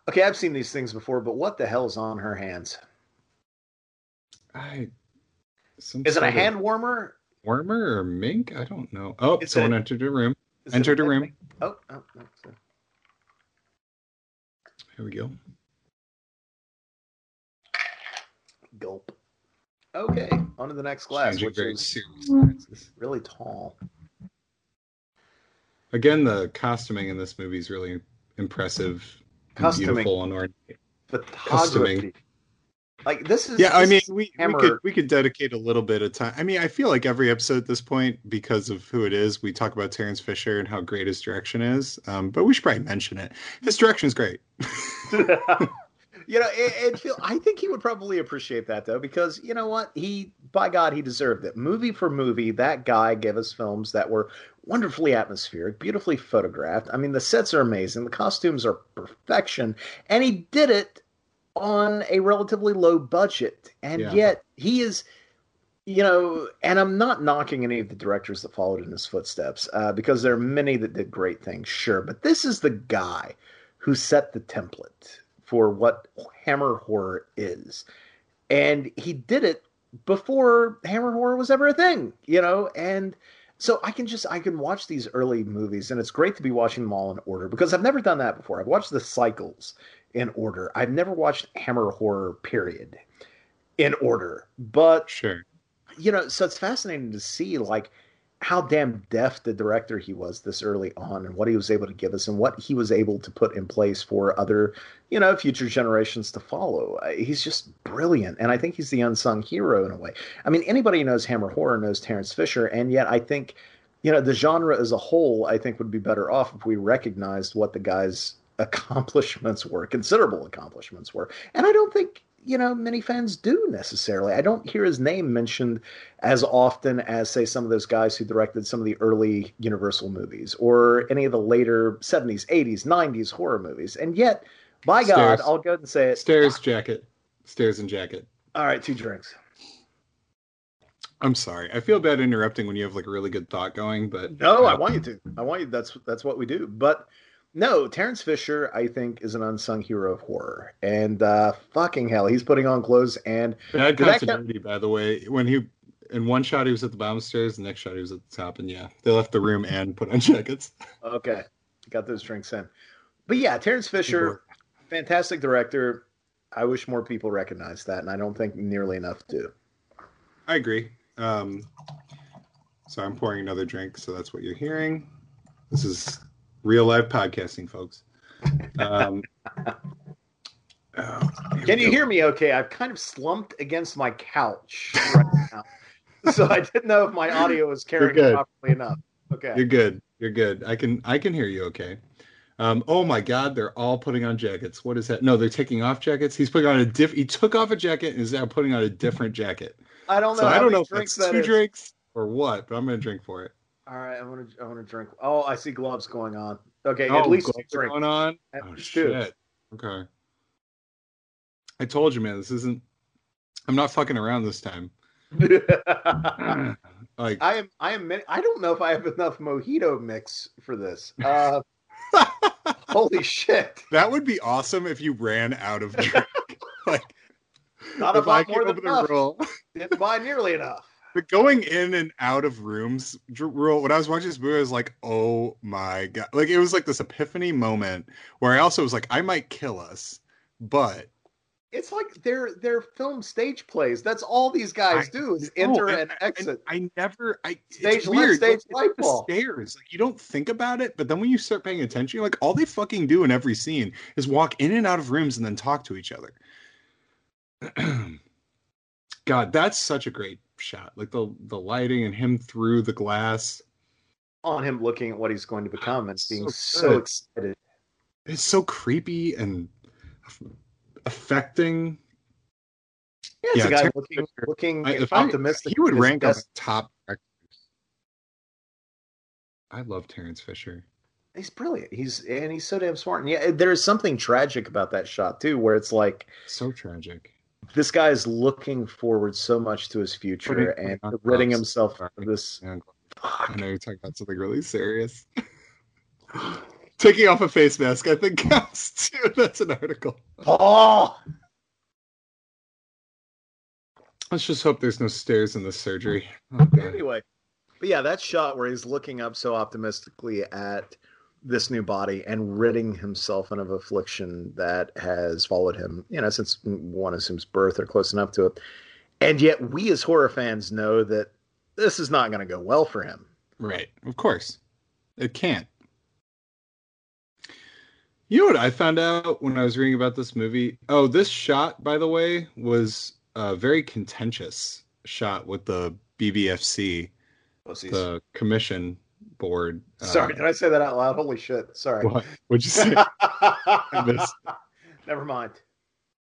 okay, I've seen these things before, but what the hell's on her hands? I Is it a hand warmer? Warmer or mink? I don't know. Oh, Is someone it, entered a room. Entered a room. Oh, oh, Here we go. Gulp. Okay, on to the next glass, which is really tall. Again, the costuming in this movie is really impressive, costuming. beautiful, and ornate. Costuming. Like this is yeah. I mean, we, we could we could dedicate a little bit of time. I mean, I feel like every episode at this point, because of who it is, we talk about Terence Fisher and how great his direction is. Um, but we should probably mention it. His direction is great. [LAUGHS] you know, it, it feel. I think he would probably appreciate that though, because you know what? He, by God, he deserved it. Movie for movie, that guy gave us films that were wonderfully atmospheric, beautifully photographed. I mean, the sets are amazing, the costumes are perfection, and he did it on a relatively low budget, and yeah. yet he is you know, and I'm not knocking any of the directors that followed in his footsteps uh, because there are many that did great things, sure. But this is the guy who set the template for what Hammer horror is. And he did it before Hammer horror was ever a thing, you know, and so I can just I can watch these early movies and it's great to be watching them all in order because I've never done that before. I've watched the cycles in order. I've never watched Hammer horror period in order. But sure. You know, so it's fascinating to see like how damn deft the director he was this early on and what he was able to give us and what he was able to put in place for other you know future generations to follow uh, he's just brilliant and i think he's the unsung hero in a way i mean anybody who knows hammer horror knows terence fisher and yet i think you know the genre as a whole i think would be better off if we recognized what the guy's accomplishments were considerable accomplishments were and i don't think you know many fans do necessarily. I don't hear his name mentioned as often as say some of those guys who directed some of the early Universal movies or any of the later 70s, 80s, 90s horror movies. And yet, by Stairs. God, I'll go ahead and say it. Stairs jacket. Stairs and jacket. All right, two drinks. I'm sorry. I feel bad interrupting when you have like a really good thought going, but no, I want you to. I want you. That's that's what we do. But no, Terence Fisher, I think, is an unsung hero of horror, and uh, fucking hell, he's putting on clothes and bad continuity. By the way, when he in one shot he was at the bottom stairs, the next shot he was at the top, and yeah, they left the room and put on [LAUGHS] jackets. Okay, got those drinks in, but yeah, Terence Fisher, fantastic director. I wish more people recognized that, and I don't think nearly enough do. I agree. Um, so I'm pouring another drink, so that's what you're hearing. This is real live podcasting, folks. Um, oh, Can you go. hear me okay? I've kind of slumped against my couch right now. [LAUGHS] so I didn't know if my audio was carrying properly enough. Okay. You're good. You're good. I can I can hear you okay. Um, oh my God, they're all putting on jackets. What is that? No, they're taking off jackets. He's putting on a diff. He took off a jacket and is now putting on a different jacket. I don't know. So I don't know if it's two is. drinks or what, but I'm gonna drink for it. All right, I want to. I want to drink. Oh, I see gloves going on. Okay, oh, at least drink. going on. At oh shit. Okay. I told you, man. This isn't. I'm not fucking around this time. [LAUGHS] [CLEARS THROAT] like I am. I am. I don't know if I have enough mojito mix for this. [LAUGHS] Uh, holy shit! That would be awesome if you ran out of drink. [LAUGHS] like, not a lot more than enough. Didn't buy nearly enough. But going in and out of rooms, rule. When I was watching this movie, I was like, "Oh my god!" Like it was like this epiphany moment where I also was like, "I might kill us," but it's like they're they're film stage plays. That's all these guys I, do is enter and, and exit. I, I never I stage left, stage right Stairs. Like you don't think about it, but then when you start paying attention, you're like all they fucking do in every scene is walk in and out of rooms and then talk to each other. [CLEARS THROAT] God, that's such a great shot. Like the the lighting and him through the glass. On him looking at what he's going to become and being so, so excited. It's so creepy and affecting. Yeah, it's yeah, guy looking, looking I, optimistic. I, he would rank as top. I love Terence Fisher. He's brilliant. He's and he's so damn smart. And yeah, there's something tragic about that shot too, where it's like so tragic this guy is looking forward so much to his future and ridding himself of this. I know you're talking about something really serious. [LAUGHS] Taking off a face mask, I think counts [LAUGHS] too. That's an article. Oh. Let's just hope there's no stairs in the surgery. Oh, anyway, but yeah, that shot where he's looking up so optimistically at this new body and ridding himself of affliction that has followed him, you know, since one assumes birth or close enough to it. And yet, we as horror fans know that this is not going to go well for him. Right. Of course. It can't. You know what I found out when I was reading about this movie? Oh, this shot, by the way, was a very contentious shot with the BBFC, the commission board. Sorry, uh, did I say that out loud? Holy shit! Sorry. What? What'd you say? [LAUGHS] Never mind.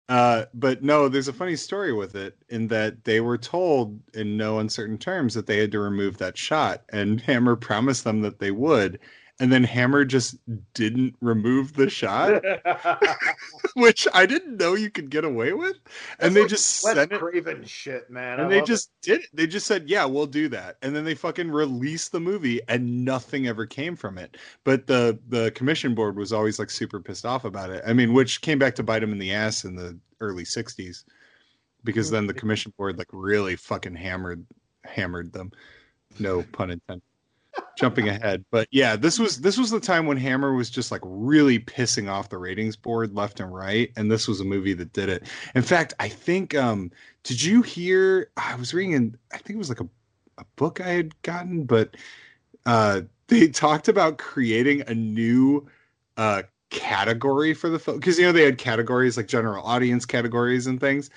Uh, but no, there's a funny story with it in that they were told in no uncertain terms that they had to remove that shot, and [LAUGHS] Hammer promised them that they would, and then Hammer just didn't remove the shot, [LAUGHS] [LAUGHS] which I didn't know you could get away with. And That's they like just sent Craven shit, man. And I they just it. did it. They just said, "Yeah, we'll do that." And then they fucking released the movie, and nothing ever came from it. But the the commission board was always like super pissed off about it. I mean, which came back to bite them in the ass in the early '60s, because then the mm-hmm. commission board like really fucking hammered hammered them. No pun intended jumping ahead but yeah this was this was the time when hammer was just like really pissing off the ratings board left and right and this was a movie that did it. In fact i think um did you hear i was reading in i think it was like a, a book i had gotten but uh they [LAUGHS] talked about creating a new uh category for the film because you know they had categories like general audience categories and things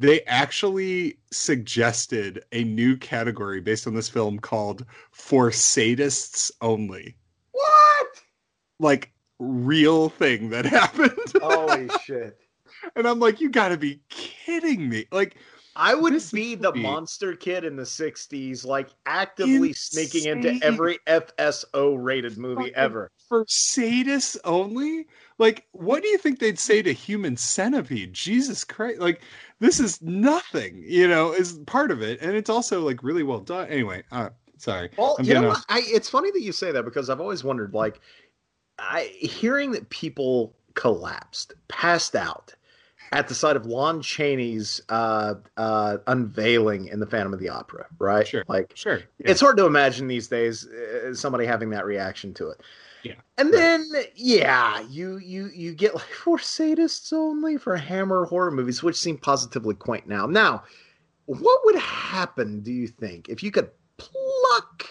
they actually suggested a new category based on this film called for sadists only what like real thing that [LAUGHS] happened holy shit and i'm like you gotta be kidding me like I would be the monster kid in the 60s, like actively insane. sneaking into every FSO rated movie ever. For sadists only? Like, what do you think they'd say to Human Centipede? Jesus Christ. Like, this is nothing, you know, is part of it. And it's also like really well done. Anyway, uh, sorry. Well, I'm you know, I, it's funny that you say that because I've always wondered, like, I hearing that people collapsed, passed out at the sight of Lon Chaney's uh, uh, unveiling in the Phantom of the Opera, right? Sure. Like, sure. Yeah. It's hard to imagine these days uh, somebody having that reaction to it. Yeah. And then yeah, you you you get like for sadists only for Hammer horror movies, which seem positively quaint now. Now, what would happen, do you think, if you could pluck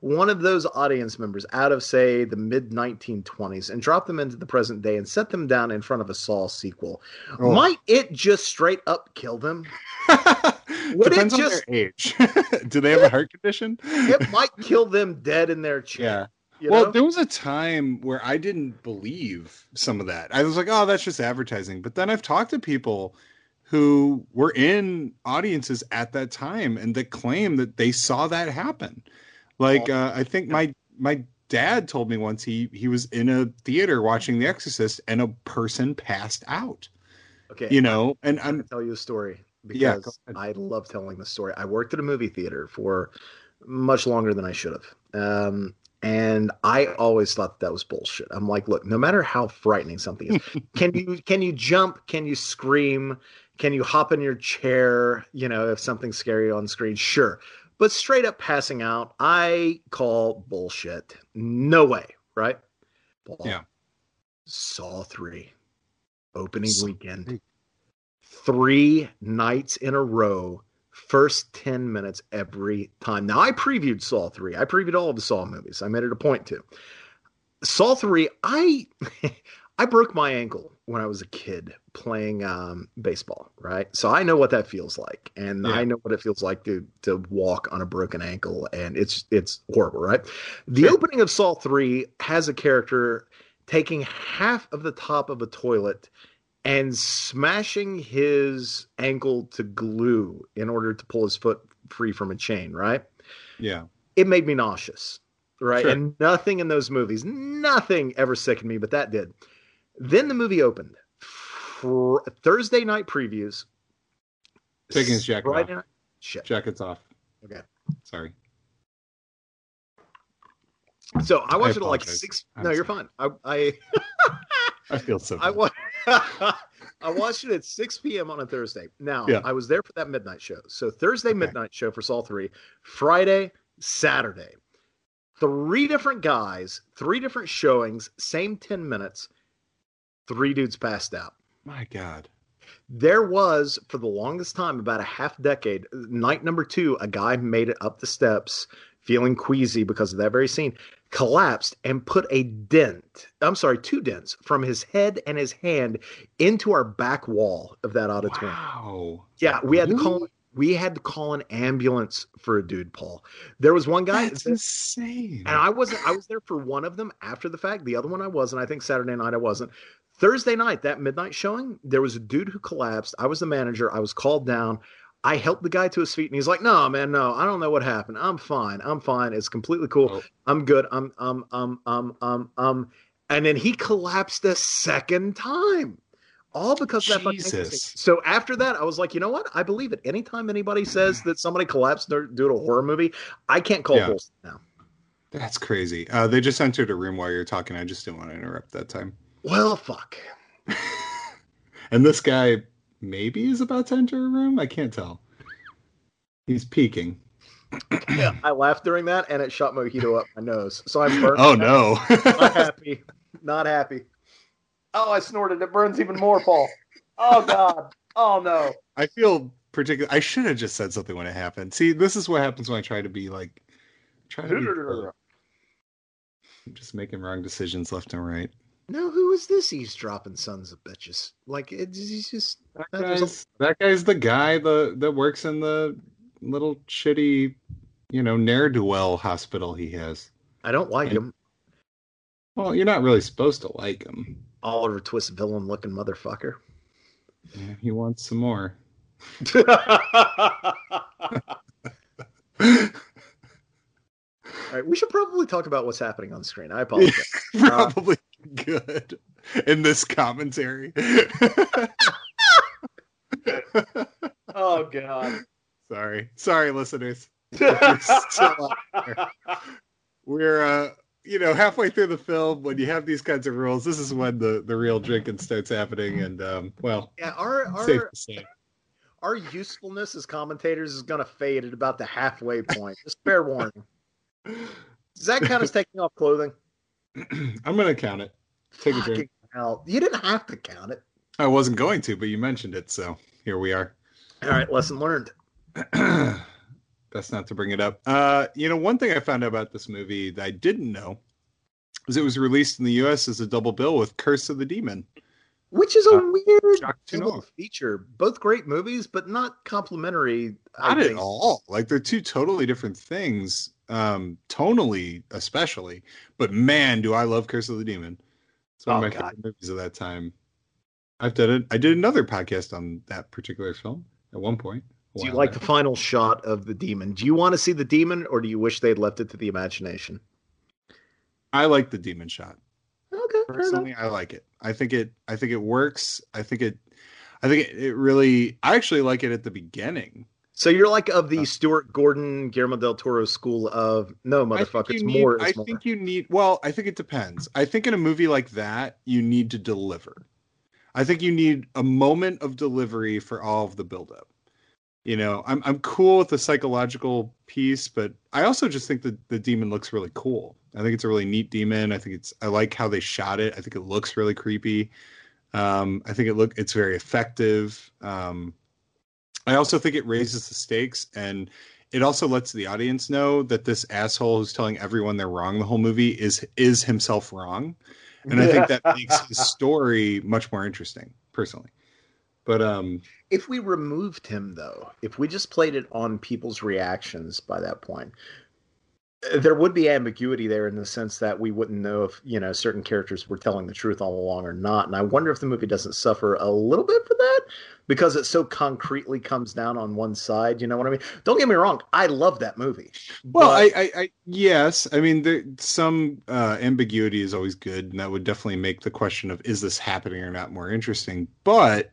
one of those audience members out of, say, the mid 1920s and drop them into the present day and set them down in front of a Saw sequel, oh. might it just straight up kill them? [LAUGHS] Depends on just, their age. [LAUGHS] Do they have a heart condition? it might [LAUGHS] kill them dead in their chair. Yeah. well, know? there was a time where I didn't believe some of that. I was like, "Oh, that's just advertising." But then I've talked to people who were in audiences at that time and that claim that they saw that happen. Like uh, I think my my dad told me once he he was in a theater watching The Exorcist and a person passed out. Okay, you know, and I'm gonna tell you a story because yeah, I love telling the story. I worked at a movie theater for much longer than I should have. Um, and I always thought that, was bullshit. I'm like, look, no matter how frightening something is, [LAUGHS] can you can you jump? Can you scream? Can you hop in your chair? You know, if something's scary on screen, sure. But straight up passing out, I call bullshit. No way, right? Paul, yeah. Saw 3, opening Saw weekend. 3. Three nights in a row, first 10 minutes every time. Now, I previewed Saw 3. I previewed all of the Saw movies. I made it a point to. Saw 3, I [LAUGHS] I broke my ankle when I was a kid playing um, baseball, right? So I know what that feels like, and yeah. I know what it feels like to to walk on a broken ankle, and it's it's horrible, right? The sure. opening of Saw Three has a character taking half of the top of a toilet and smashing his ankle to glue in order to pull his foot free from a chain, right? Yeah. It made me nauseous, right? Sure. And nothing in those movies, nothing ever sickened me, but that did. Then the movie opened. For Thursday night previews. Taking his jacket Friday off. Night, shit. Jacket's off. Okay. Sorry. So I watched I it at like six. I'm no, sorry. you're fine. I, I [LAUGHS] I feel so. I, wa- [LAUGHS] I watched it at 6 p.m. on a Thursday. Now, yeah. I was there for that midnight show. So Thursday okay. midnight show for Saw 3, Friday, Saturday. Three different guys, three different showings, same 10 minutes. Three dudes passed out. My God. There was, for the longest time, about a half decade, night number two, a guy made it up the steps feeling queasy because of that very scene, collapsed and put a dent, I'm sorry, two dents from his head and his hand into our back wall of that auditorium. Wow. Yeah, we had to call we had to call an ambulance for a dude, Paul. There was one guy That's insane. And I wasn't I was there for one of them after the fact. The other one I wasn't. I think Saturday night I wasn't. Thursday night, that midnight showing, there was a dude who collapsed. I was the manager. I was called down. I helped the guy to his feet, and he's like, "No, man, no, I don't know what happened. I'm fine. I'm fine. It's completely cool. Oh. I'm good. I'm, um, um, um, um, um." And then he collapsed a second time, all because of that Jesus. So after that, I was like, you know what? I believe it. Anytime anybody says that somebody collapsed due to a horror movie, I can't call yeah. bullshit now. That's crazy. Uh, they just entered a room while you're talking. I just didn't want to interrupt that time. Well, fuck. [LAUGHS] and this guy maybe is about to enter a room. I can't tell. He's peeking. yeah, I laughed during that, and it shot Mojito up my nose. So I'm burnt. Oh no! not happy. Not happy. Oh, I snorted. It burns even more, Paul. Oh god. Oh no. I feel particular. I should have just said something when it happened. See, this is what happens when I try to be like, try to be. I'm [LAUGHS] just making wrong decisions left and right. No, who is this eavesdropping sons of bitches? Like it's he's just that guy's, a... that guy's the guy the that works in the little shitty, you know, ne'er do well hospital he has. I don't like and, him. Well, you're not really supposed to like him. Oliver Twist villain looking motherfucker. Yeah, he wants some more. [LAUGHS] All right, we should probably talk about what's happening on screen. I [LAUGHS] apologize. probably good in this commentary. oh god. Sorry. Sorry listeners. We're uh you know, halfway through the film, when you have these kinds of rules, this is when the, the real drinking starts happening. And um, well, yeah, our our our usefulness as commentators is going to fade at about the halfway point. Just fair warning. That count as [LAUGHS] taking off clothing? [CLEARS THROAT] I'm going to count it. Take Fucking a drink. Hell. You didn't have to count it. I wasn't going to, but you mentioned it, so here we are. All right, lesson learned. [CLEARS THROAT] Best not to bring it up. Uh, you know, one thing I found out about this movie that I didn't know is it was released in the U.S. as a double bill with Curse of the Demon which is a uh, weird feature. Both great movies, but not complementary. Not at all. Like they're two totally different things, um, tonally especially. But man, do I love Curse of the Demon! It's one oh, of my God. favorite movies of that time. I've done it. I did another podcast on that particular film at one point. Do you like back. the final shot of the demon? Do you want to see the demon, or do you wish they'd left it to the imagination? I like the demon shot. Okay, personally, I like it. I think it. I think it works. I think it. I think it, it really. I actually like it at the beginning. So you're like of the uh, Stuart Gordon, Guillermo del Toro school of no motherfucker. It's need, more. I more. think you need. Well, I think it depends. I think in a movie like that, you need to deliver. I think you need a moment of delivery for all of the buildup. You know, I'm I'm cool with the psychological piece, but I also just think that the demon looks really cool. I think it's a really neat demon. I think it's I like how they shot it. I think it looks really creepy. Um, I think it look it's very effective. Um, I also think it raises the stakes and it also lets the audience know that this asshole who's telling everyone they're wrong the whole movie is is himself wrong. And I think that [LAUGHS] makes his story much more interesting, personally. But um if we removed him though, if we just played it on people's reactions by that point, there would be ambiguity there in the sense that we wouldn't know if you know certain characters were telling the truth all along or not. And i wonder if the movie doesn't suffer a little bit for that because it so concretely comes down on one side you know what i mean? Don't get me wrong i love that movie well but... I, I, I, yes. I mean there, some uh, ambiguity is always good and that would definitely make the question of is this happening or not more interesting? But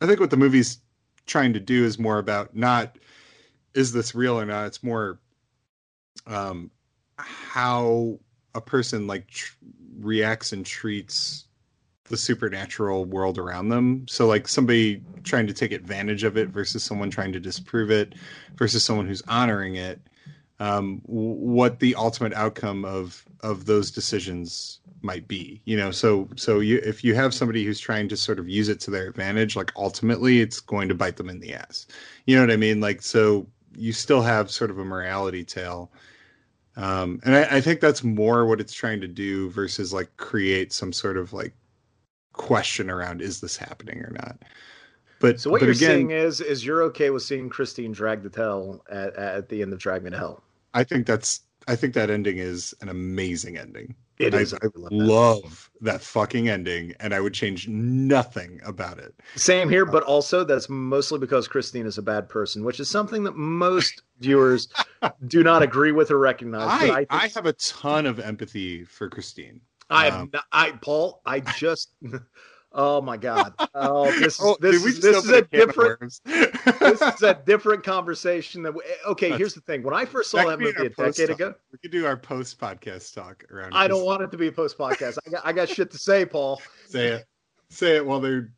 i think what the movie's trying to do is more about not is this real or not? It's more um, how a person like tr- reacts and treats the supernatural world around them. So like somebody trying to take advantage of it versus someone trying to disprove it versus someone who's honoring it. Um, what the ultimate outcome of of those decisions might be you know so so you if you have somebody who's trying to sort of use it to their advantage like ultimately it's going to bite them in the ass you know what i mean like so you still have sort of a morality tale um and I, I think that's more what it's trying to do versus like create some sort of like question around is this happening or not? But so what but you're again, saying is is you're okay with seeing christine drag the tail at, at the end of drag me to hell. I think that's i think that ending is an amazing ending it I is. I love, love that fucking ending, and I would change nothing about it. Same here, but also that's mostly because Christine is a bad person, which is something that most viewers do not agree with or recognize. I, I, I, have a ton of empathy for Christine. I have, um, I Paul, I just [LAUGHS] Oh my god! Oh, this is [LAUGHS] oh, this, is, this is a different [LAUGHS] this is a different conversation. That we, eh, okay, That's, here's the thing. When I first saw that movie a decade talk. ago, we could do our post podcast talk around. I don't want it to be a post podcast. I got I got shit to say, Paul. [LAUGHS] Say it. Say it while they're.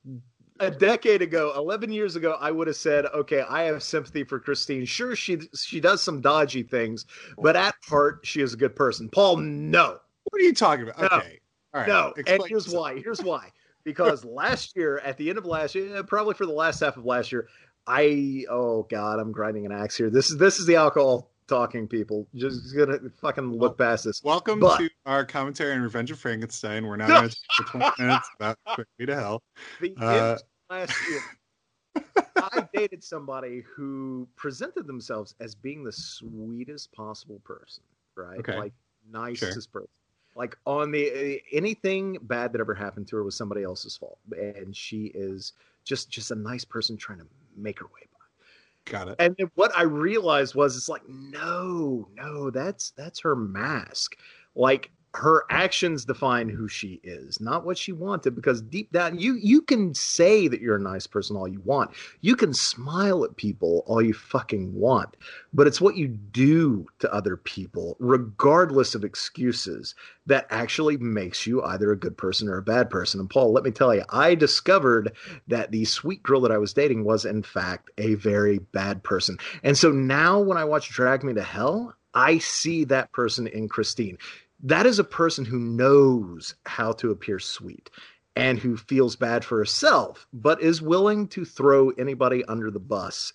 A decade ago, eleven years ago, I would have said, "Okay, I have sympathy for Christine. Sure, she she does some dodgy things, but at heart, she is a good person." Paul, no. What are you talking about? No. Okay, all right. No, and here's why. Here's why because last year, at the end of last year, probably for the last half of last year, I oh god, I'm grinding an axe here. This is this is the alcohol talking people. Just gonna fucking look past this. Welcome but, to our commentary on Revenge of Frankenstein. We're now going to for 20 minutes about Me to Hell. The uh, last year, I [LAUGHS] dated somebody who presented themselves as being the sweetest possible person, right? Okay. Like nicest sure. person like on the eh, anything bad that ever happened to her was somebody else's fault and she is just just a nice person trying to make her way by. Got it. And what i realized was it's like no no that's that's her mask. Like her actions define who she is, not what she wanted. Because deep down, you you can say that you're a nice person all you want. You can smile at people all you fucking want, but it's what you do to other people, regardless of excuses, that actually makes you either a good person or a bad person. And Paul, let me tell you, I discovered that the sweet girl that I was dating was in fact a very bad person. And so now when I watch Drag Me to Hell, I see that person in Christine that is a person who knows how to appear sweet and who feels bad for herself, but is willing to throw anybody under the bus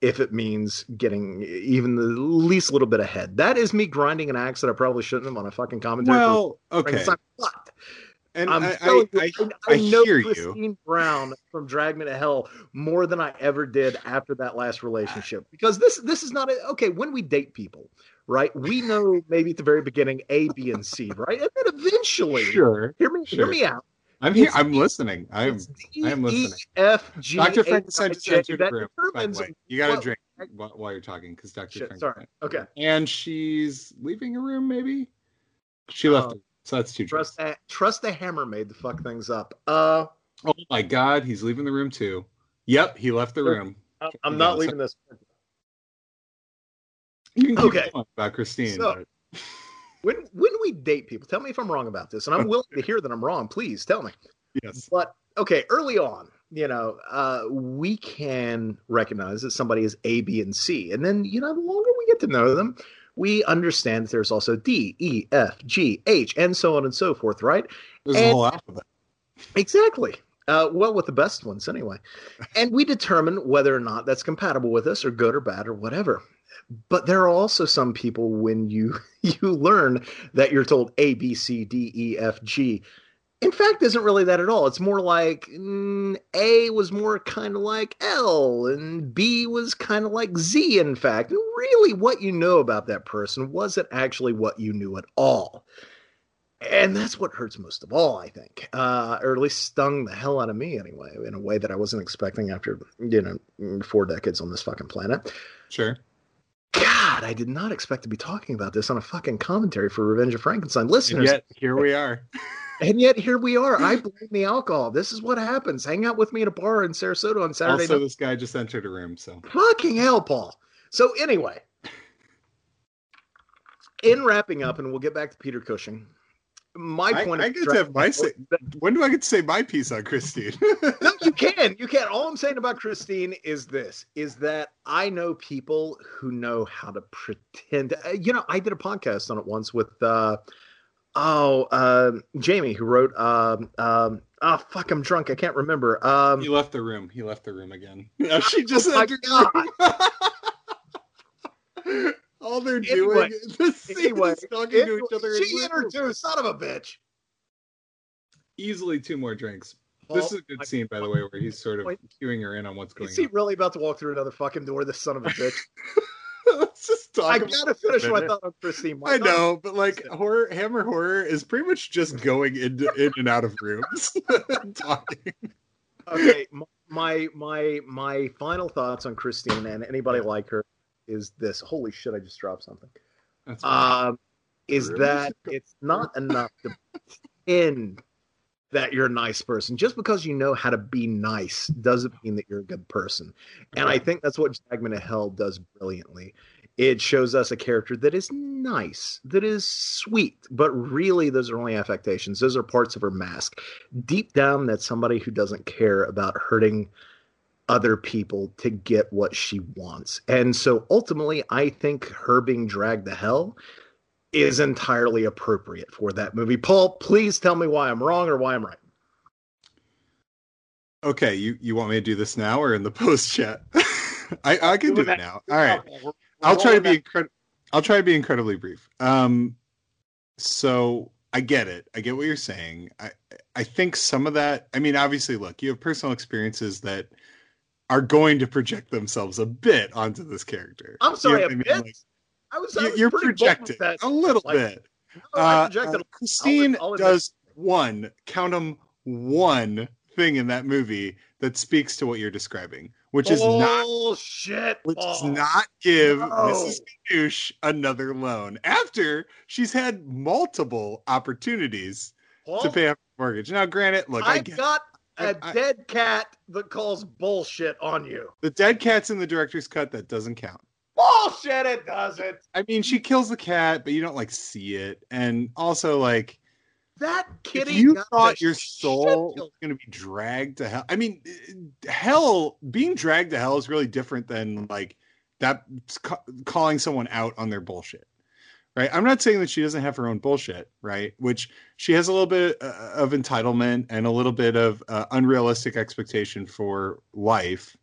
if it means getting even the least little bit ahead. That is me grinding an axe that I probably shouldn't have on a fucking commentary. Well, okay. But and I'm I, I, I, I, know Christine you. Brown from Drag Me to Hell more than I ever did after that last relationship because this this is not a, okay. When we date people, right? We know maybe at the very beginning A, B, and C, right? And then eventually, sure, hear me, sure. hear me out. I'm here. I'm listening. I'm. I am listening. F G. Dr. Frankenstein just entered the room. By the way, you got to drink while you're talking because Dr. Frankenstein. Sorry. Okay. And she's leaving a room. Maybe she left. Uh, so that's two. Trust. A, trust the hammer made the fuck things up. Uh. Oh my God, he's leaving the room too. Yep, he left the room. I'm not leaving this. You can okay. about Christine. So, but... [LAUGHS] when when we date people, tell me if I'm wrong about this, and I'm [LAUGHS] willing to hear that I'm wrong. Please tell me. Yes. But okay, early on, you know, uh, we can recognize that somebody is A, B, and C, and then you know, the longer we get to know them, we understand that there's also D, E, F, G, H, and so on and so forth, right? There's and, a whole alphabet. Exactly. Uh, well, with the best ones anyway. and we determine whether or not that's compatible with us or good or bad or whatever. But there are also some people when you [LAUGHS] you learn that you're told A B C D E F G. In fact, isn't really that at all. It's more like mm, A was more kind of like L, and B was kind of like Z. In fact, and really, what you know about that person wasn't actually what you knew at all and that's what hurts most of all, I think, uh, or at least stung the hell out of me anyway, in a way that I wasn't expecting after you know four decades on this fucking planet. Sure. God, I did not expect to be talking about this on a fucking commentary for Revenge of Frankenstein. Listeners, and yet here we are. [LAUGHS] and yet here we are. I blame the alcohol. This is what happens. Hang out with me at a bar in Sarasota on Saturday. Also, night. this guy just entered a room, so fucking hell, Paul. So anyway, in wrapping up, and we'll get back to Peter Cushing my point. I, I get to have my say. [LAUGHS] When do I get to say my piece on Christine? [LAUGHS] no, you can. You can. All I'm saying about Christine is this: is that I know people who know how to pretend. Uh, you know, I did a podcast on it once with. uh Oh, uh, Jamie, who wrote, um, um, oh fuck, I'm drunk. I can't remember. Um, he left the room. He left the room again. [LAUGHS] she just oh entered All they're anyway, doing is [LAUGHS] the anyway, talking to each other. She entered too, son of a bitch. Easily two more drinks. Well, this is a good scene, by the way, where he's sort of cueing her in on what's going on. Is he really about to walk through another fucking door? This son of a bitch. [LAUGHS] Let's just talk. I gotta finish my thought on Christine. I know, but like horror, Hammer horror is pretty much just going into in and out of rooms, [LAUGHS] talking. Okay, my my my final thoughts on Christine and anybody like her is this. Holy shit! I just dropped something. Um, is really? that it's not enough to [LAUGHS] end that you're a nice person. Just because you know how to be nice doesn't mean that you're a good person. And I think that's what Drag of Hell does brilliantly. It shows us a character that is nice, that is sweet, but really those are only affectations. Those are parts of her mask. Deep down, that's somebody who doesn't care about hurting other people to get what she wants. And so ultimately, I think her being dragged to hell is entirely appropriate for that movie. Paul, please tell me why I'm wrong or why I'm right. Okay, you, you want me to do this now or in the [LAUGHS] post chat? I, I can do it now. All right. I'll try to be incredible. I'll try to be incredibly brief. Um, so I get it. I get what you're saying. I I think some of that. I mean, obviously, look, you have personal experiences that are going to project themselves a bit onto this character. I'm sorry, you know a I mean? bit. Like, I was, I was you're projecting a little like, bit. Uh, uh, Christine I'll, I'll does one count them one thing in that movie that speaks to what you're describing, which is not shit, which does not give no. Mrs. Ganush another loan after she's had multiple opportunities Paul, to pay off the mortgage. Now, granted, look, I, I got a I, dead cat that calls bullshit on you. The dead cat's in the director's cut. That doesn't count. Bullshit! It doesn't. I mean, she kills the cat, but you don't like see it, and also like that kitty. If you thought your soul was going to be dragged to hell, I mean, hell being dragged to hell is really different than like that ca- calling someone out on their bullshit right? I'm not saying that she doesn't have her own bullshit, right? Which she has a little bit uh, of entitlement and a little bit of uh, unrealistic expectation for life.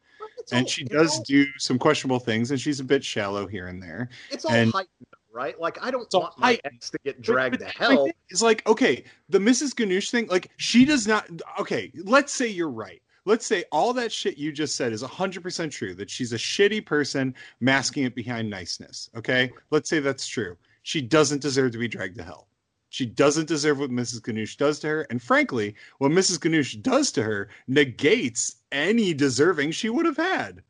and she does do some questionable things, and she's a bit shallow here and there. It's all and, heightened, right? Like I don't want my ex to get dragged but, but to hell. It's like okay, the Mrs. Ganush thing. Like she does not. Okay, let's say you're right let's say all that shit you just said is 100% true that she's a shitty person masking it behind niceness okay let's say that's true she doesn't deserve to be dragged to hell. She doesn't deserve what Mrs. Ganush does to her. And frankly, what Mrs. Ganush does to her negates any deserving she would have had.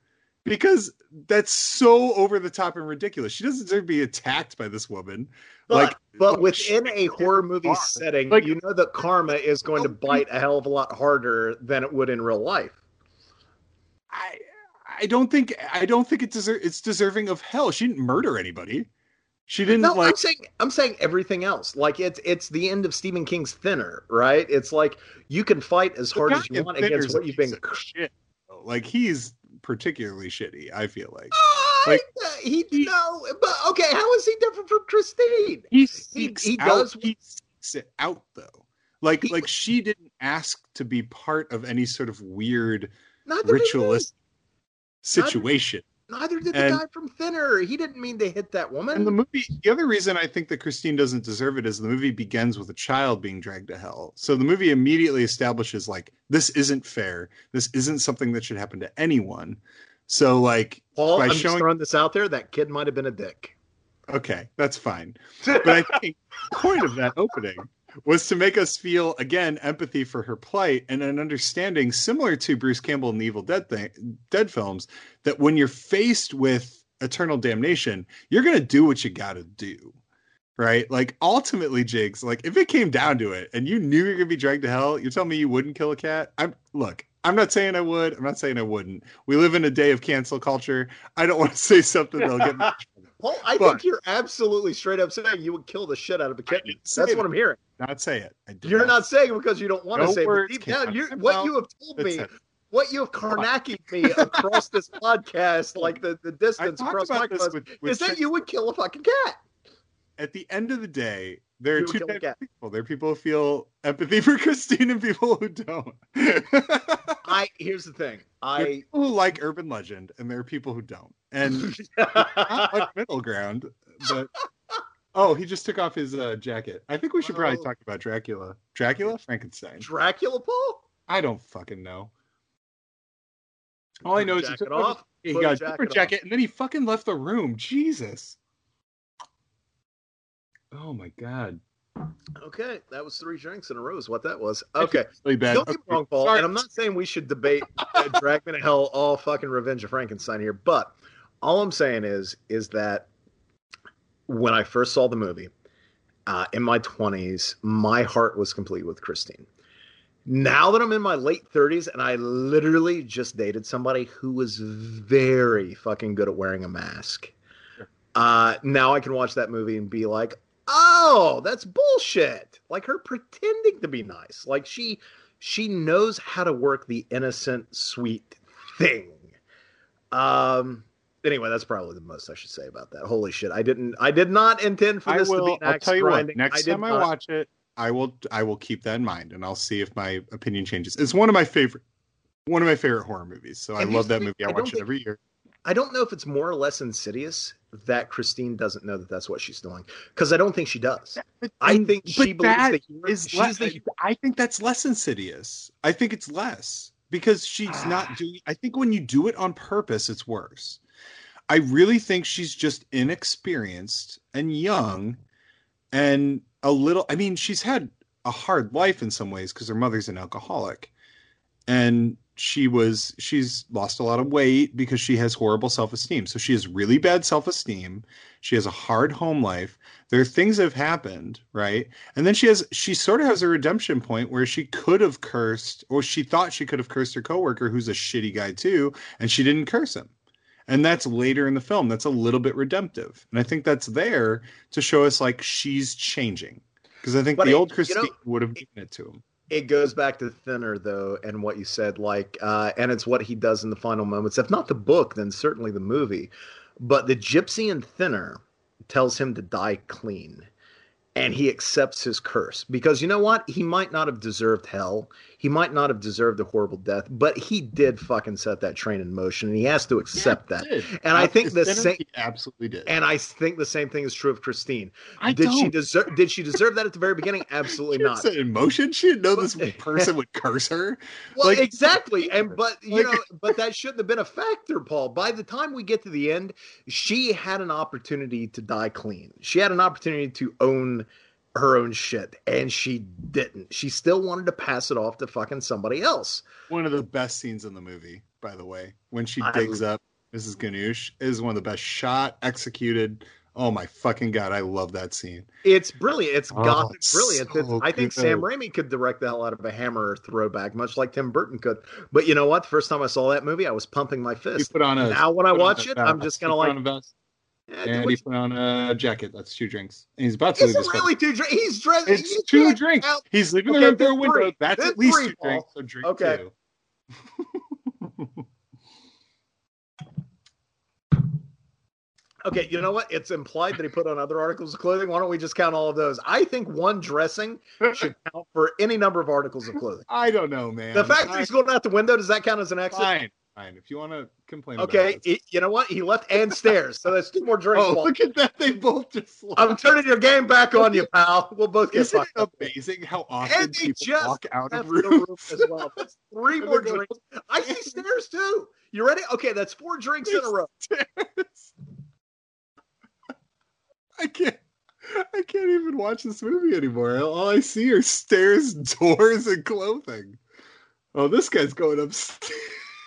Because that's so over the top and ridiculous. She doesn't deserve to be attacked by this woman. But, like, but within a horror movie far. setting, like, you know that karma is going to bite a hell of a lot harder than it would in real life. I I don't think I don't think it deser- it's deserving of hell. She didn't murder anybody. She didn't no, like. I'm saying I'm saying everything else. Like it's it's the end of Stephen King's Thinner, right? It's like you can fight as hard as you want against what you've been. Shit. Like he's particularly shitty. I feel like. Uh, like he, he no, but okay. How is he different from Christine? He he, he does. He seeks it out though. Like he, like she didn't ask to be part of any sort of weird ritualistic situation. Neither did and, the guy from Thinner. He didn't mean to hit that woman. And the movie, the other reason I think that Christine doesn't deserve it is the movie begins with a child being dragged to hell. So the movie immediately establishes like this isn't fair. This isn't something that should happen to anyone. So like, Paul, by I'm showing... throwing this out there. That kid might have been a dick. Okay, that's fine. But I think the point of that opening was to make us feel again empathy for her plight and an understanding similar to Bruce Campbell in the Evil Dead thing, Dead films that when you're faced with eternal damnation, you're going to do what you got to do. Right? Like ultimately Jigs, like if it came down to it and you knew you're going to be dragged to hell, you're telling me you wouldn't kill a cat? I'm look, I'm not saying I would. I'm not saying I wouldn't. We live in a day of cancel culture. I don't want to say something that'll get me. Well, [LAUGHS] I but, think you're absolutely straight up saying you would kill the shit out of a kitten. That's what I'm hearing. Not say it. You're not, not saying it because you don't want no to say it. Deep down, you what you have told me, [LAUGHS] what you have Karnackied me across this podcast, like the, the distance across my with, with is that you would kill a fucking cat. At the end of the day, there are two types of people. There are people who feel empathy [LAUGHS] for Christine and people who don't. [LAUGHS] I here's the thing. I who like urban legend, and there are people who don't. And like middle ground, but Oh, he just took off his uh, jacket. I think we should probably talk about Dracula. Dracula? Frankenstein. Dracula, Paul? I don't fucking know. All I know is he took off. He got a jacket, jacket and then he fucking left the room. Jesus. Oh my god. Okay, that was three drinks in a row. Is what that was. Okay, really bad. Don't get me wrong, Paul. Sorry. And I'm not saying we should debate uh, Drag Me to Hell all fucking Revenge of Frankenstein here, but all I'm saying is is that when I first saw the movie uh, in my 20s, my heart was complete with Christine. Now that I'm in my late 30s and I literally just dated somebody who was very fucking good at wearing a mask, uh, now I can watch that movie and be like, oh, that's bullshit. Like her pretending to be nice. Like she she knows how to work the innocent, sweet thing. Um, anyway, that's probably the most I should say about that. Holy shit! I didn't. I did not intend for this will, to be. I'll tell you grinding. what. Next I time I not. watch it, I will. I will keep that in mind, and I'll see if my opinion changes. It's one of my favorite. One of my favorite horror movies. So and I love that movie. I, I watch it every year. I don't know if it's more or less insidious that Christine doesn't know that that's what she's doing because I don't think she does. But, I think she believes that, that is she's the. I think that's less insidious. I think it's less because she's not ah. doing. I think when you do it on purpose, it's worse. I really think she's just inexperienced and young and a little I mean she's had a hard life in some ways because her mother's an alcoholic. And she was she's lost a lot of weight because she has horrible self-esteem. So she has really bad self-esteem. She has a hard home life. There are things that have happened, right? And then she has she sort of has a redemption point where she could have cursed or she thought she could have cursed her coworker who's a shitty guy too, and she didn't curse him and that's later in the film. That's a little bit redemptive. And i think that's there to show us like she's changing. Because i think but the it, old christine you know, would have given it to him. it goes back to thinner though and what you said like uh, and it's what he does in the final moments. If not the book then certainly the movie. But the gypsy in thinner tells him to die clean and he accepts his curse because you know what he might not have deserved hell he might not have deserved a horrible death, but he did fucking set that train in motion, and he has to accept yeah, that. And I think the same absolutely did. And I think the same thing is true of Christine. I did don't. she deserve? Did she deserve that at the very beginning? [LAUGHS] Absolutely not. Set in motion. She didn't know this [LAUGHS] person would curse her. Well, like, exactly, [LAUGHS] and but you like, know, but that shouldn't have been a factor, Paul. By the time we get to the end, she had an opportunity to die clean. She had an opportunity to own her own shit and she didn't. She still wanted to pass it off to fucking somebody else. One of the best scenes in the movie by the way when she digs I, up mrs ganush is one of the best shot executed. Oh my fucking god i love that scene. It's brilliant. It's oh, gothic brilliant. So i think sam raimi could direct the hell out of a hammer throwback much like tim burton could. But you know what? The first time i saw that movie i was pumping my fist. Put on a, now when i watch it i'm just gonna like yeah, and he put on a jacket. That's two drinks. And he's about to leave. It's really two drinks. He's dressed. It's two drinks. Out. He's leaving okay, the room through a window. That's at least three, two drinks. So drink okay. two. [LAUGHS] okay, you know what? It's implied that he put on other articles of clothing. Why don't we just count all of those? I think one dressing should [LAUGHS] count for any number of articles of clothing. I don't know, man. The fact I... that he's going out the window does that count as an exit? Fine. Fine. If you want to complain, okay. It, you know what? He left and stairs, so that's two more drinks. oh, look at that! They both just. Left. I'm turning your game back on you, pal. We'll both get Isn't fucked. amazing how often and people just walk out of rooms? room as well. [LAUGHS] That's three more drinks. I see stairs too. You ready? Okay, that's four drinks in a row. [LAUGHS] Stairs. [LAUGHS] I can't. I can't even watch this movie anymore. All I see are stairs, doors, and clothing. Oh, this guy's going upstairs.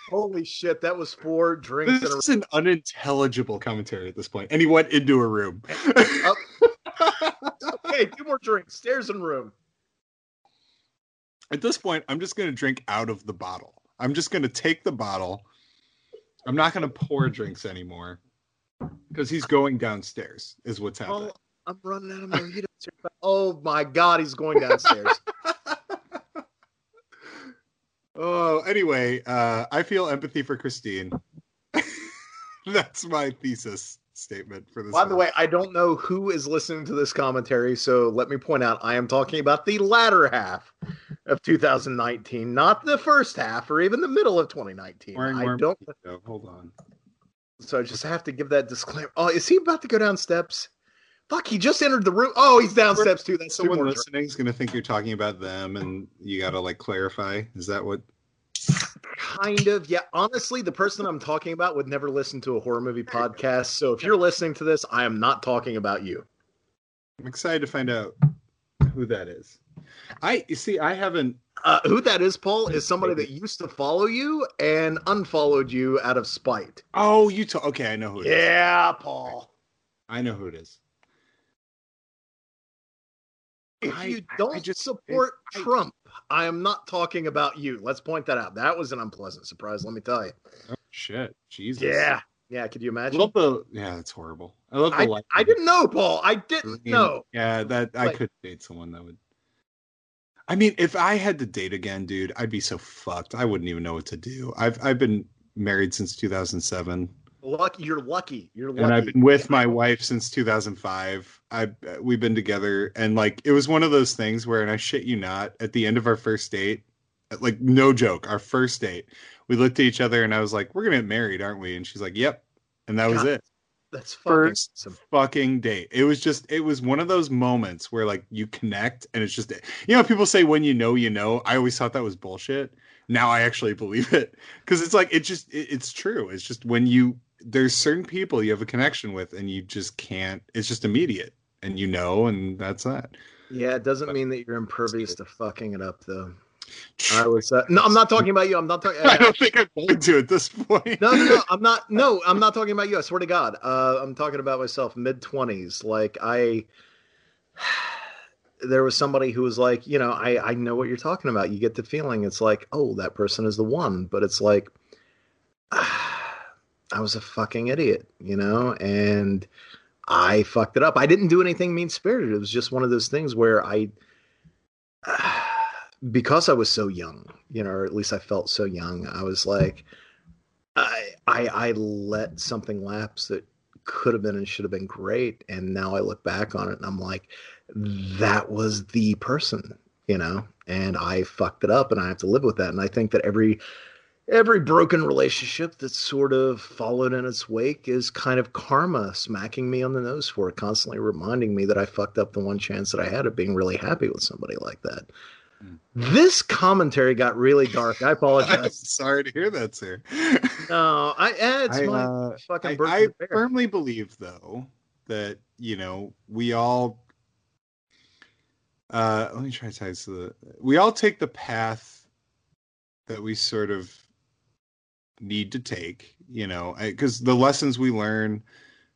Holy shit, that was four drinks. This is an unintelligible commentary at this point. And he went into a room. [LAUGHS] okay, two more drinks. Stairs and room. At this point, I'm just going to drink out of the bottle. I'm just going to take the bottle. I'm not going to pour drinks anymore because he's going downstairs, is what's oh, happening. I'm running out of mojitos. Oh my god, he's going downstairs. [LAUGHS] oh, anyway, uh, I feel empathy for Christine. [LAUGHS] That's my thesis statement for this. By the way, I don't know who is listening to this commentary, so let me point out I am talking about the latter half of 2019, not the first half or even the middle of 2019. I don't. hold on. So I just have to give that disclaimer. Oh, is he about to go down steps? Fuck, he just entered the room. Oh, he's down steps too. That's someone listening is going to think you're talking about them, and you got to like clarify. Is that what? Kind of, yeah. Honestly, the person I'm talking about would never listen to a horror movie podcast. So if you're listening to this, I am not talking about you. I'm excited to find out who that is. I you see, I haven't. Uh, who that is, Paul, is somebody that used to follow you and unfollowed you out of spite. Oh, you talk. Okay, I know who. yeah, Paul. I know who it is. If I, you don't I just, support it, Trump, I, I am not talking about you. Let's point that out. That was an unpleasant surprise, let me tell you. Oh shit, Jesus. Yeah, yeah. Could you imagine? I love the yeah, that's horrible. I love the. I, I didn't know, Paul. I didn't know. Yeah, that I could date someone that would. I mean, if I had to date again, dude, I'd be so fucked. I wouldn't even know what to do. I've I've been married since 2007. Lucky, you're lucky. You're lucky. And I've been with my wife since 2005. I we've been together, and like it was one of those things where, and I shit you not, at the end of our first date, like no joke, our first date, we looked at each other, and I was like, "We're gonna get married, aren't we?" And she's like, "Yep," and that God, was it. That's first awesome. fucking date. It was just, it was one of those moments where like you connect, and it's just, you know, people say when you know, you know. I always thought that was bullshit. Now I actually believe it because it's like it just, it, it's true. It's just when you there's certain people you have a connection with and you just can't it's just immediate and you know and that's that yeah it doesn't but, mean that you're impervious to fucking it up though I was uh, no, I'm not talking about you. I'm not talking. [LAUGHS] I don't think I'm going to at this point. no, no, I'm not. [LAUGHS] No, I'm not talking about you. I swear to God, uh, I'm talking about myself. Mid twenties, like I. [SIGHS] There was somebody who was like, you know, I I know what you're talking about. You get the feeling it's like, oh, that person is the one, but it's like. [SIGHS] I was a fucking idiot, you know, and I fucked it up. I didn't do anything mean spirited. It was just one of those things where I, [SIGHS] because I was so young, you know, or at least I felt so young, I was like, I, I, I let something lapse that could have been and should have been great. And now I look back on it and I'm like, that was the person, you know, and I fucked it up and I have to live with that. And I think that every every broken relationship that's sort of followed in its wake is kind of karma smacking me on the nose for it, constantly reminding me that I fucked up the one chance that I had of being really happy with somebody like that. Hmm. This commentary got really dark. I [LAUGHS] apologize. Sorry to hear that, sir. no, I eh, it's I, my uh, fucking. I, I firmly believe, though, that you know we all. Uh, let me try to tie this to the. We all take the path that we sort of need to take, you know, because the lessons we learn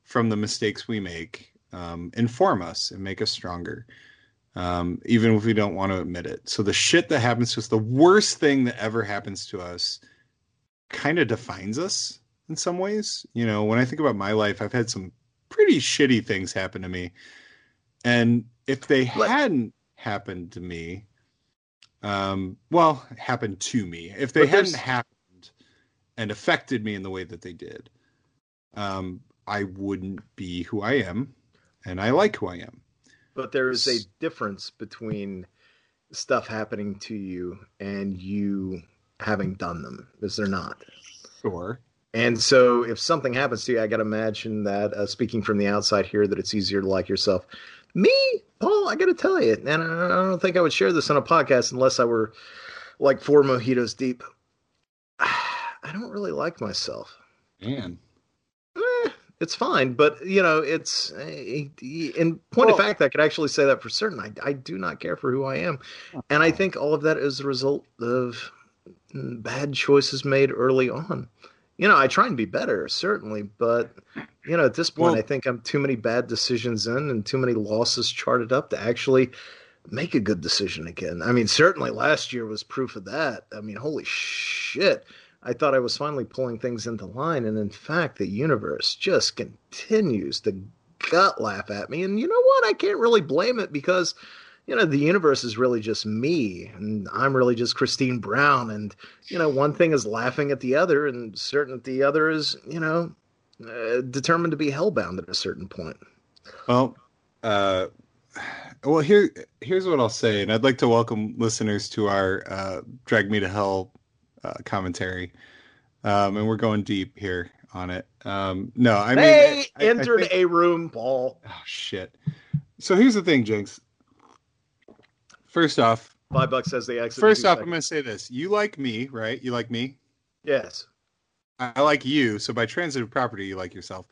from the mistakes we make um, inform us and make us stronger, um, even if we don't want to admit it. So the shit that happens to us, the worst thing that ever happens to us, kind of defines us in some ways. You know, when I think about my life, I've had some pretty shitty things happen to me, and if they hadn't happened to me, um, well, happened to me. If they hadn't happened and affected me in the way that they did, um, I wouldn't be who I am, and I like who I am. But there is a difference between stuff happening to you and you having done them, is there not? Sure. And so, if something happens to you, I got to imagine that, uh, speaking from the outside here, that it's easier to like yourself. Me, Paul, I got to tell you, and I don't think I would share this on a podcast unless I were like four mojitos deep. I don't really like myself. Man. Eh, it's fine, but you know, it's eh, in point well, of fact, I could actually say that for certain. I, I do not care for who I am, and I think all of that is a result of bad choices made early on. You know, I try and be better, certainly, but you know, at this point, well, I think I'm too many bad decisions in and too many losses charted up to actually make a good decision again. I mean, certainly last year was proof of that. I mean, holy shit. I thought I was finally pulling things into line, and in fact, the universe just continues to gut laugh at me. And you know what? I can't really blame it because you know the universe is really just me and i'm really just christine brown and you know one thing is laughing at the other and certain that the other is you know uh, determined to be hellbound at a certain point well uh well here here's what i'll say and i'd like to welcome listeners to our uh drag me to hell uh, commentary um and we're going deep here on it um no i mean they I, entered I think, a room paul oh shit so here's the thing jinx first off five bucks says they exit first off seconds. i'm gonna say this you like me right you like me yes I like you, so by transitive property, you like yourself.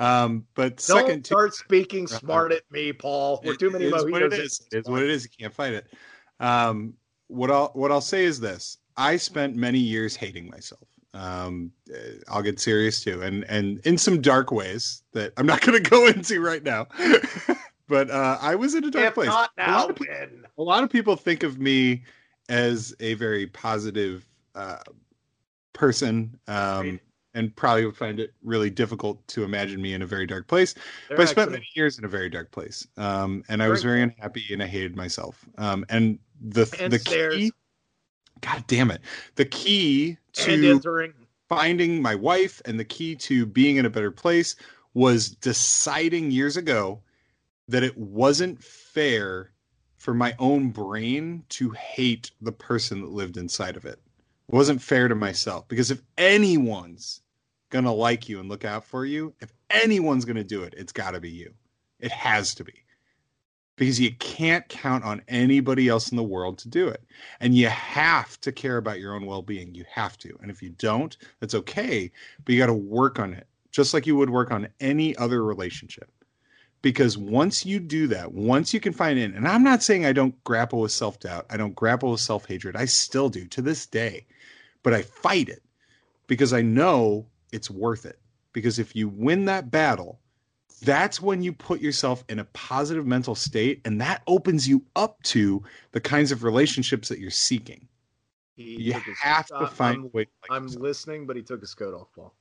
Um, but Don't second, start to, speaking smart at me, Paul. We're too many. It is what it is. It's what it is. You can't fight it. Um, what I'll what I'll say is this: I spent many years hating myself. Um, I'll get serious too, and and in some dark ways that I'm not [LAUGHS] going to go into right now. [LAUGHS] but uh, I was in a dark if place. Not now, a, lot of, a lot of people think of me as a very positive uh, person um, and probably would find it really difficult to imagine me in a very dark place. They're but I spent many years in a very dark place, um, and I was very unhappy and I hated myself. Um, and the and the stairs. key, God damn it, the key to finding my wife and the key to being in a better place was deciding years ago that it wasn't fair for my own brain to hate the person that lived inside of it. It wasn't fair to myself because if anyone's gonna like you and look out for you, if anyone's gonna do it, it's got to be you. It has to be because you can't count on anybody else in the world to do it. And you have to care about your own well being. You have to. And if you don't, that's okay, but you got to work on it just like you would work on any other relationship. Because once you do that, once you can find in, and I'm not saying I don't grapple with self doubt, I don't grapple with self hatred, I still do to this day but I fight it because I know it's worth it. Because if you win that battle, that's when you put yourself in a positive mental state and that opens you up to the kinds of relationships that you're seeking. He you have to find I'm, way. Like I'm yourself. listening, but he took his coat off, Paul.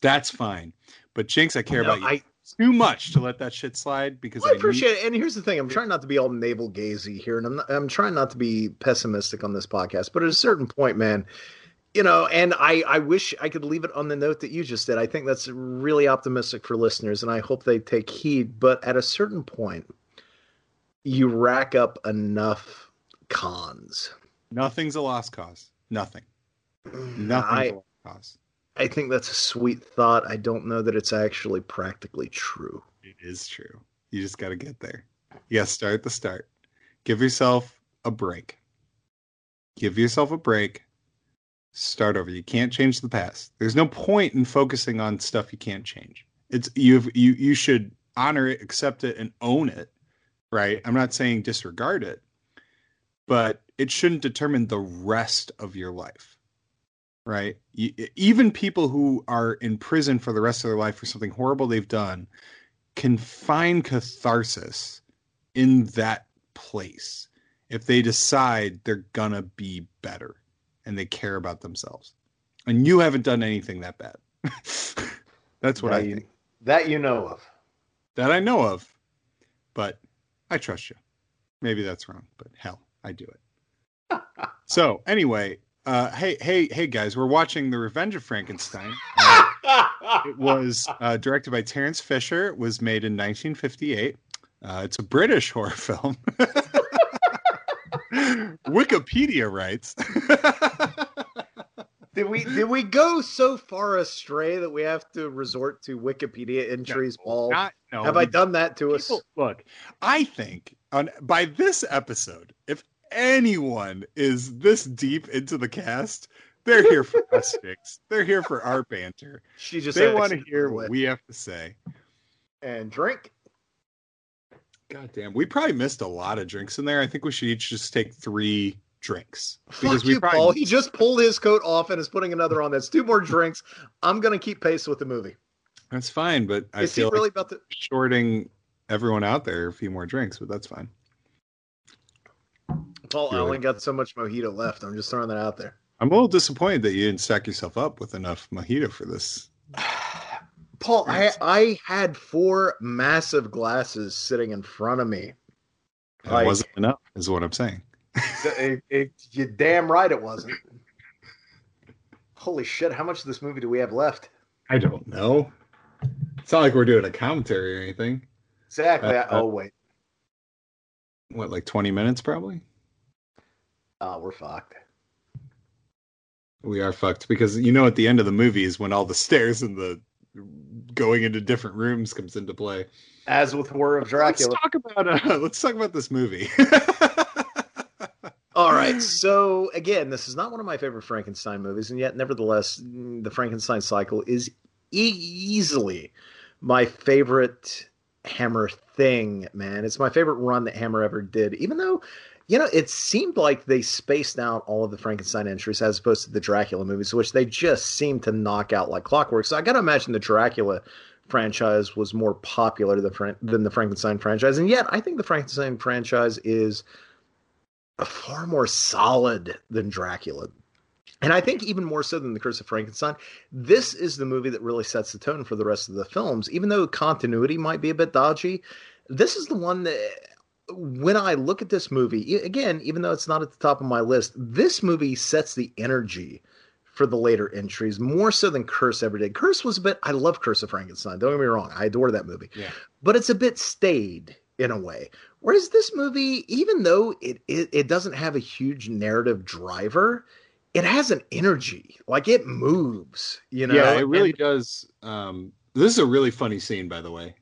That's fine. But Jinx, I care no, about you. I, too much to let that shit slide because well, I, appreciate need- it. And here's the thing: I'm trying not to be all navel gazy here, and I'm not, I'm trying not to be pessimistic on this podcast. But at a certain point, man, you know, and I I wish I could leave it on the note that you just did. I think that's really optimistic for listeners, and I hope they take heed. But at a certain point, you rack up enough cons. Nothing's a lost cause. Nothing. Mm, Nothing's I, a lost cause. I think that's a sweet thought. I don't know that it's actually practically true. It is true. You just got to get there. Yeah, start at the start. Give yourself a break. Give yourself a break. Start over. You can't change the past. There's no point in focusing on stuff you can't change. It's you you you should honor it, accept it and own it, right? I'm not saying disregard it, but it shouldn't determine the rest of your life right? even people who are in prison for the rest of their life for something horrible they've done can find catharsis in that place if they decide they're gonna be better and they care about themselves. And you haven't done anything that bad. [LAUGHS] That's what that I you, think. That you know of. That I know of. But I trust you. Maybe that's wrong, but hell, I do it. [LAUGHS] so anyway, uh, hey, hey, hey, guys! We're watching The Revenge of Frankenstein. Uh, [LAUGHS] it was uh, directed by Terence Fisher. It was made in 1958. Uh, it's a British horror film. Wikipedia writes. Did we did we go so far astray that we have to resort to Wikipedia entries, no, Paul? Not, no, have I done that to people, us? Look, I think on by this episode, if anyone is this deep into the cast, they're here for [LAUGHS] us sticks. They're here for our banter. She just they want to hear what we have to say and drink. God damn, we probably missed a lot of drinks in there. I think we should each just take three drinks because Fuck we you, probably... Paul. He just pulled his coat off and is putting another on. That's two more drinks. I'm gonna keep pace with the movie. That's fine, but I is feel really like about the shorting everyone out there a few more drinks, but that's fine. Paul, I only got so much mojito left. I'm just throwing that out there. I'm a little disappointed that you didn't stack yourself up with enough mojito for this. [SIGHS] Paul, I I had four massive glasses sitting in front of me. It like, wasn't enough, is what I'm saying. It, it, you're damn right it wasn't. Holy shit! How much of this movie do we have left? I don't know. It's not like we're doing a commentary or anything. Exactly. Uh, oh wait. What, like 20 minutes, probably? Oh, we're fucked. We are fucked because you know at the end of the movie is when all the stairs and the going into different rooms comes into play. As with Horror of Dracula. Let's talk about uh, [LAUGHS] let's talk about this movie. [LAUGHS] right. [SIGHS] So again, this is not one of my favorite Frankenstein movies, and yet nevertheless, mm, the Frankenstein cycle is e- easily my favorite Hammer thing, man. It's my favorite run that Hammer ever did. Even though you know, it seemed like they spaced out all of the Frankenstein entries as opposed to the Dracula movies, which they just seemed to knock out like clockwork. So I got to imagine the Dracula franchise was more popular than the Frankenstein franchise. And yet, I think the Frankenstein franchise is far more solid than Dracula. And I think even more so than The Curse of Frankenstein, this is the movie that really sets the tone for the rest of the films. Even though continuity might be a bit dodgy, this is the one that when I look at this movie, again, even though it's not at the top of my list, this movie sets the energy for the later entries more so than Curse ever did. Curse was a bit, I love Curse of Frankenstein. Don't get me wrong. I adore that movie. Yeah. But it's a bit staid in a way. Whereas this movie, even though it, it, it doesn't have a huge narrative driver, it has an energy. Like it moves, you know? Yeah, it really and, does. Um, this is a really funny scene, by the way.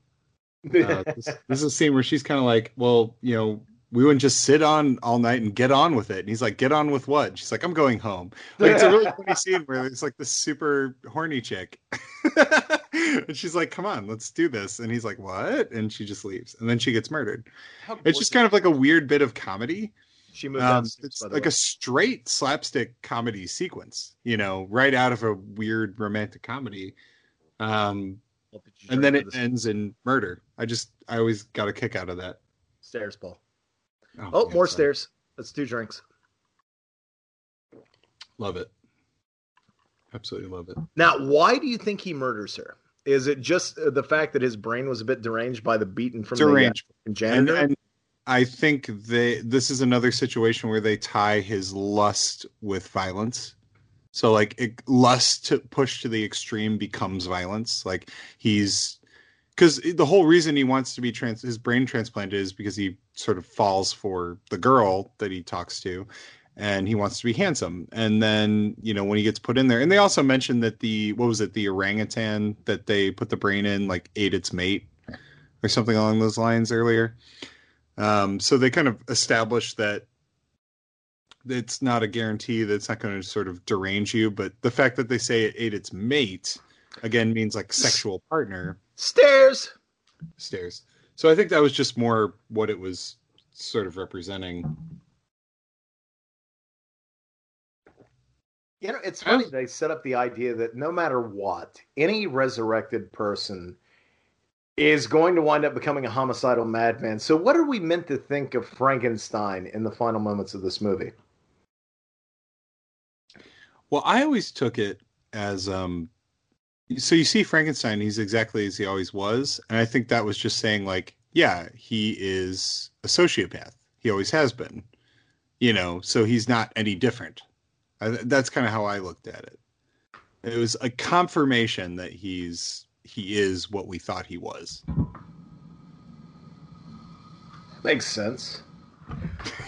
Uh, this, this, is a scene where she's kind of like, well, you know, we wouldn't just sit on all night and get on with it. And he's like, get on with what? she's like, I'm going home. Like it's a really [LAUGHS] funny scene where it's like this super horny chick. [LAUGHS] and she's like, come on, let's do this. And he's like, what? And she just leaves. And then she gets murdered. It's just kind of like a weird bit of comedy. She moved um, It's like way. a straight slapstick comedy sequence, you know, right out of a weird romantic comedy. Um, and then it ends in murder. I just I always got a kick out of that. Stairs, Paul. Oh, oh more sorry. stairs. Let's do drinks. Love it. Absolutely love it. Now, why do you think he murders her? Is it just uh, the fact that his brain was a bit deranged by the beating from deranged. the uh, janitor? And, and I think they this is another situation where they tie his lust with violence. So like it, lust to push to the extreme becomes violence. Like he's because the whole reason he wants to be trans his brain transplanted is because he sort of falls for the girl that he talks to and he wants to be handsome and then you know when he gets put in there and they also mentioned that the what was it the orangutan that they put the brain in like ate its mate or something along those lines earlier um, so they kind of established that it's not a guarantee that it's not going to sort of derange you, but the fact that they say it ate its mate again means like sexual partner. Stairs. Stairs. So I think that was just more what it was sort of representing. You know, it's funny they set up the idea that no matter what, any resurrected person is going to wind up becoming a homicidal madman. So, what are we meant to think of Frankenstein in the final moments of this movie? Well, I always took it as um so you see Frankenstein, he's exactly as he always was, and I think that was just saying like, yeah, he is a sociopath. He always has been. You know, so he's not any different. I, that's kind of how I looked at it. It was a confirmation that he's he is what we thought he was. Makes sense.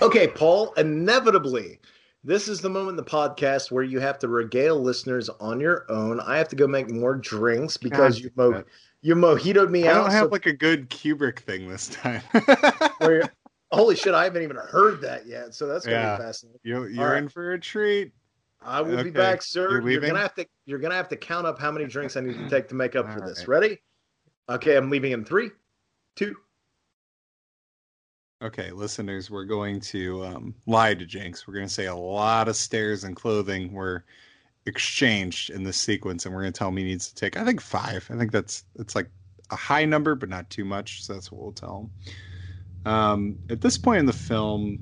Okay, Paul, inevitably this is the moment in the podcast where you have to regale listeners on your own. I have to go make more drinks because God, you mo- you mojitoed me I out. I don't have so- like a good Kubrick thing this time. [LAUGHS] [LAUGHS] holy shit, I haven't even heard that yet. So that's gonna yeah. be fascinating. You, you're right. in for a treat. I will okay. be back, sir. You're, you're, gonna have to you're gonna have to count up how many drinks I need to take to make up for this. Right. Ready? Okay, I'm leaving in three, two, Okay, listeners, we're going to um, lie to Jinx. We're going to say a lot of stairs and clothing were exchanged in this sequence, and we're going to tell him he needs to take. I think five. I think that's it's like a high number, but not too much. So that's what we'll tell him. Um, at this point in the film,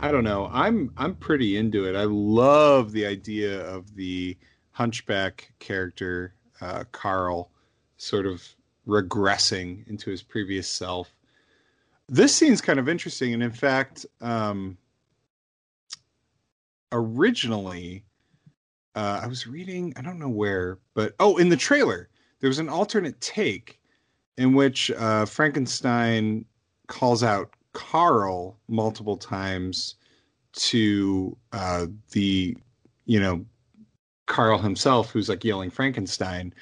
I don't know. I'm I'm pretty into it. I love the idea of the hunchback character, uh, Carl, sort of regressing into his previous self. This scene's kind of interesting, and in fact, um, originally, uh, I was reading, I don't know where, but oh, in the trailer, there was an alternate take in which uh, Frankenstein calls out Carl multiple times to uh, the, you know, Carl himself, who's like yelling Frankenstein.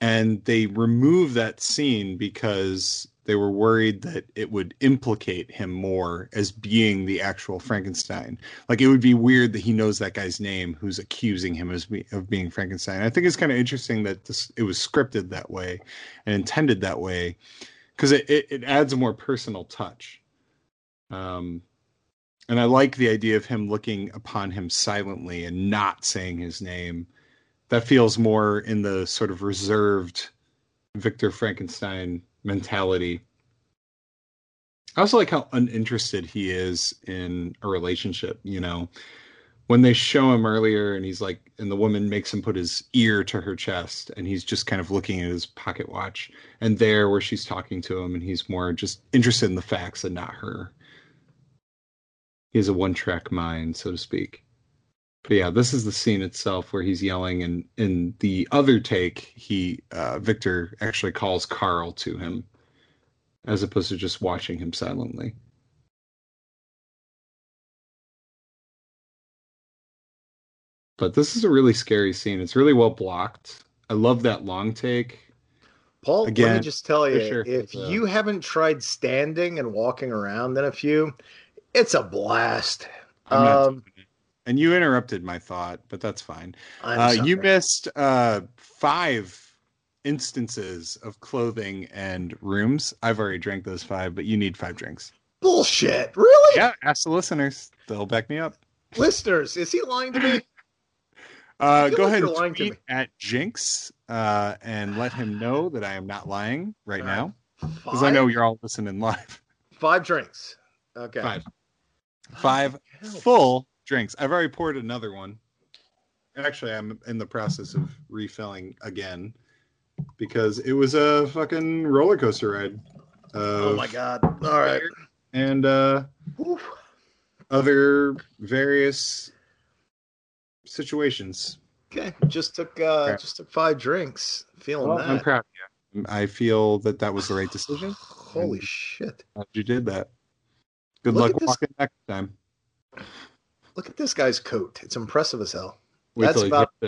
And they remove that scene because they were worried that it would implicate him more as being the actual Frankenstein. Like it would be weird that he knows that guy's name who's accusing him as be, of being Frankenstein. I think it's kind of interesting that this, it was scripted that way and intended that way because it, it, it, adds a more personal touch. Um, and I like the idea of him looking upon him silently and not saying his name. That feels more in the sort of reserved Victor Frankenstein mentality. I also like how uninterested he is in a relationship, you know. When they show him earlier and he's like and the woman makes him put his ear to her chest and he's just kind of looking at his pocket watch and there where she's talking to him and he's more just interested in the facts and not her. He has a one track mind, so to speak. But yeah, this is the scene itself where he's yelling, and in the other take, he uh, Victor actually calls Carl to him, as opposed to just watching him silently. But this is a really scary scene. It's really well blocked. I love that long take. Paul, Again, let me just tell you, sure if you haven't tried standing and walking around in a few, it's a blast. i Um, and you interrupted my thought, but that's fine. Uh, you missed uh, five instances of clothing and rooms. I've already drank those five, but you need five drinks. Bullshit. Really? Yeah, ask the listeners. They'll back me up. Listeners, is he lying to me? [LAUGHS] Uh, go like ahead and tweet at Jinx uh, and let him know that I am not lying right, right. now. Because I know you're all listening live. Five drinks. Okay. Five. Five full drinks. I've already poured another one. Actually, I'm in the process of refilling again because it was a fucking roller coaster ride. oh my god! All right, and uh, other various situations. Okay, just took uh, just took five drinks. Feeling well, that. I'm proud. Yeah, I feel that that was the right decision. [SIGHS] Holy shit! You did that. Good Look luck walking next time. Look at this guy's coat. It's impressive as hell. Wait That's about. [LAUGHS]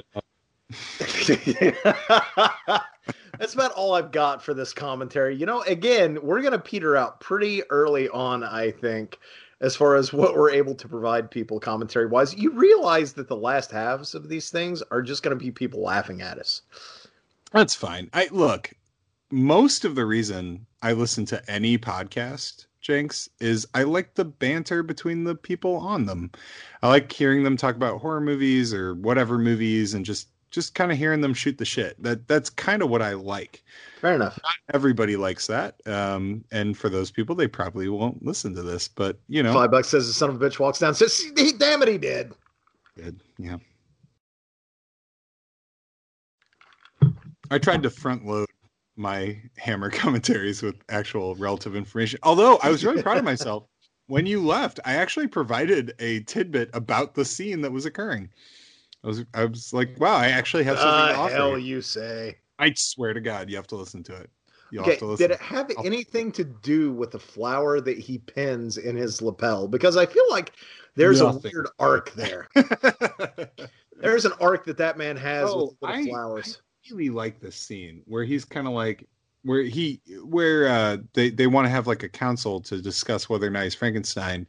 That's about all I've got for this commentary. You know, again, we're going to peter out pretty early on, I think, as far as what we're able to provide people commentary wise. You realize that the last halves of these things are just going to be people laughing at us. That's fine. I look, most of the reason I listen to any podcast Jinx, is I like the banter between the people on them. I like hearing them talk about horror movies or whatever movies and just just kind of hearing them shoot the shit. That that's kind of what I like. Fair enough. Not everybody likes that. Um, and for those people, they probably won't listen to this. But you know, five bucks says the son of a bitch walks down. Says, he, "Damn it, he did." Good. Yeah. I tried to front load my hammer [LAUGHS] commentaries with actual relative information. Although I was really proud of myself. When you left, I actually provided a tidbit about the scene that was occurring. I was I was like, wow, I actually have something uh, to offer. Hell you say. I swear to God, you have to listen to it. You'll okay, did it have I'll... anything to do with the flower that he pins in his lapel? Because I feel like there's Nothing. a weird arc there. [LAUGHS] there's an arc that that man has oh, with the I, flowers really like this scene where he's kind of like where he where uh they they want to have like a council to discuss whether or not he's Frankenstein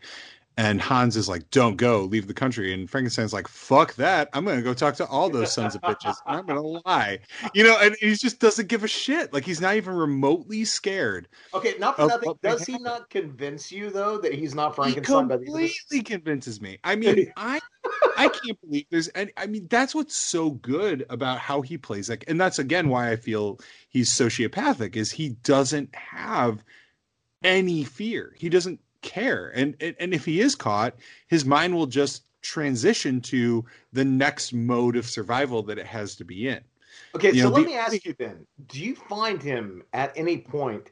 and Hans is like, "Don't go, leave the country." And Frankenstein's like, "Fuck that! I'm gonna go talk to all those sons of bitches. I'm gonna lie." You know, and he just doesn't give a shit. Like he's not even remotely scared. Okay, not for nothing. Does he not convince you though that he's not Frankenstein? He completely convinces me. I mean, [LAUGHS] I I can't believe there's And I mean, that's what's so good about how he plays. Like, and that's again why I feel he's sociopathic. Is he doesn't have any fear. He doesn't care. And, and and if he is caught, his mind will just transition to the next mode of survival that it has to be in. Okay, you so know, let the, me ask you then: Do you find him at any point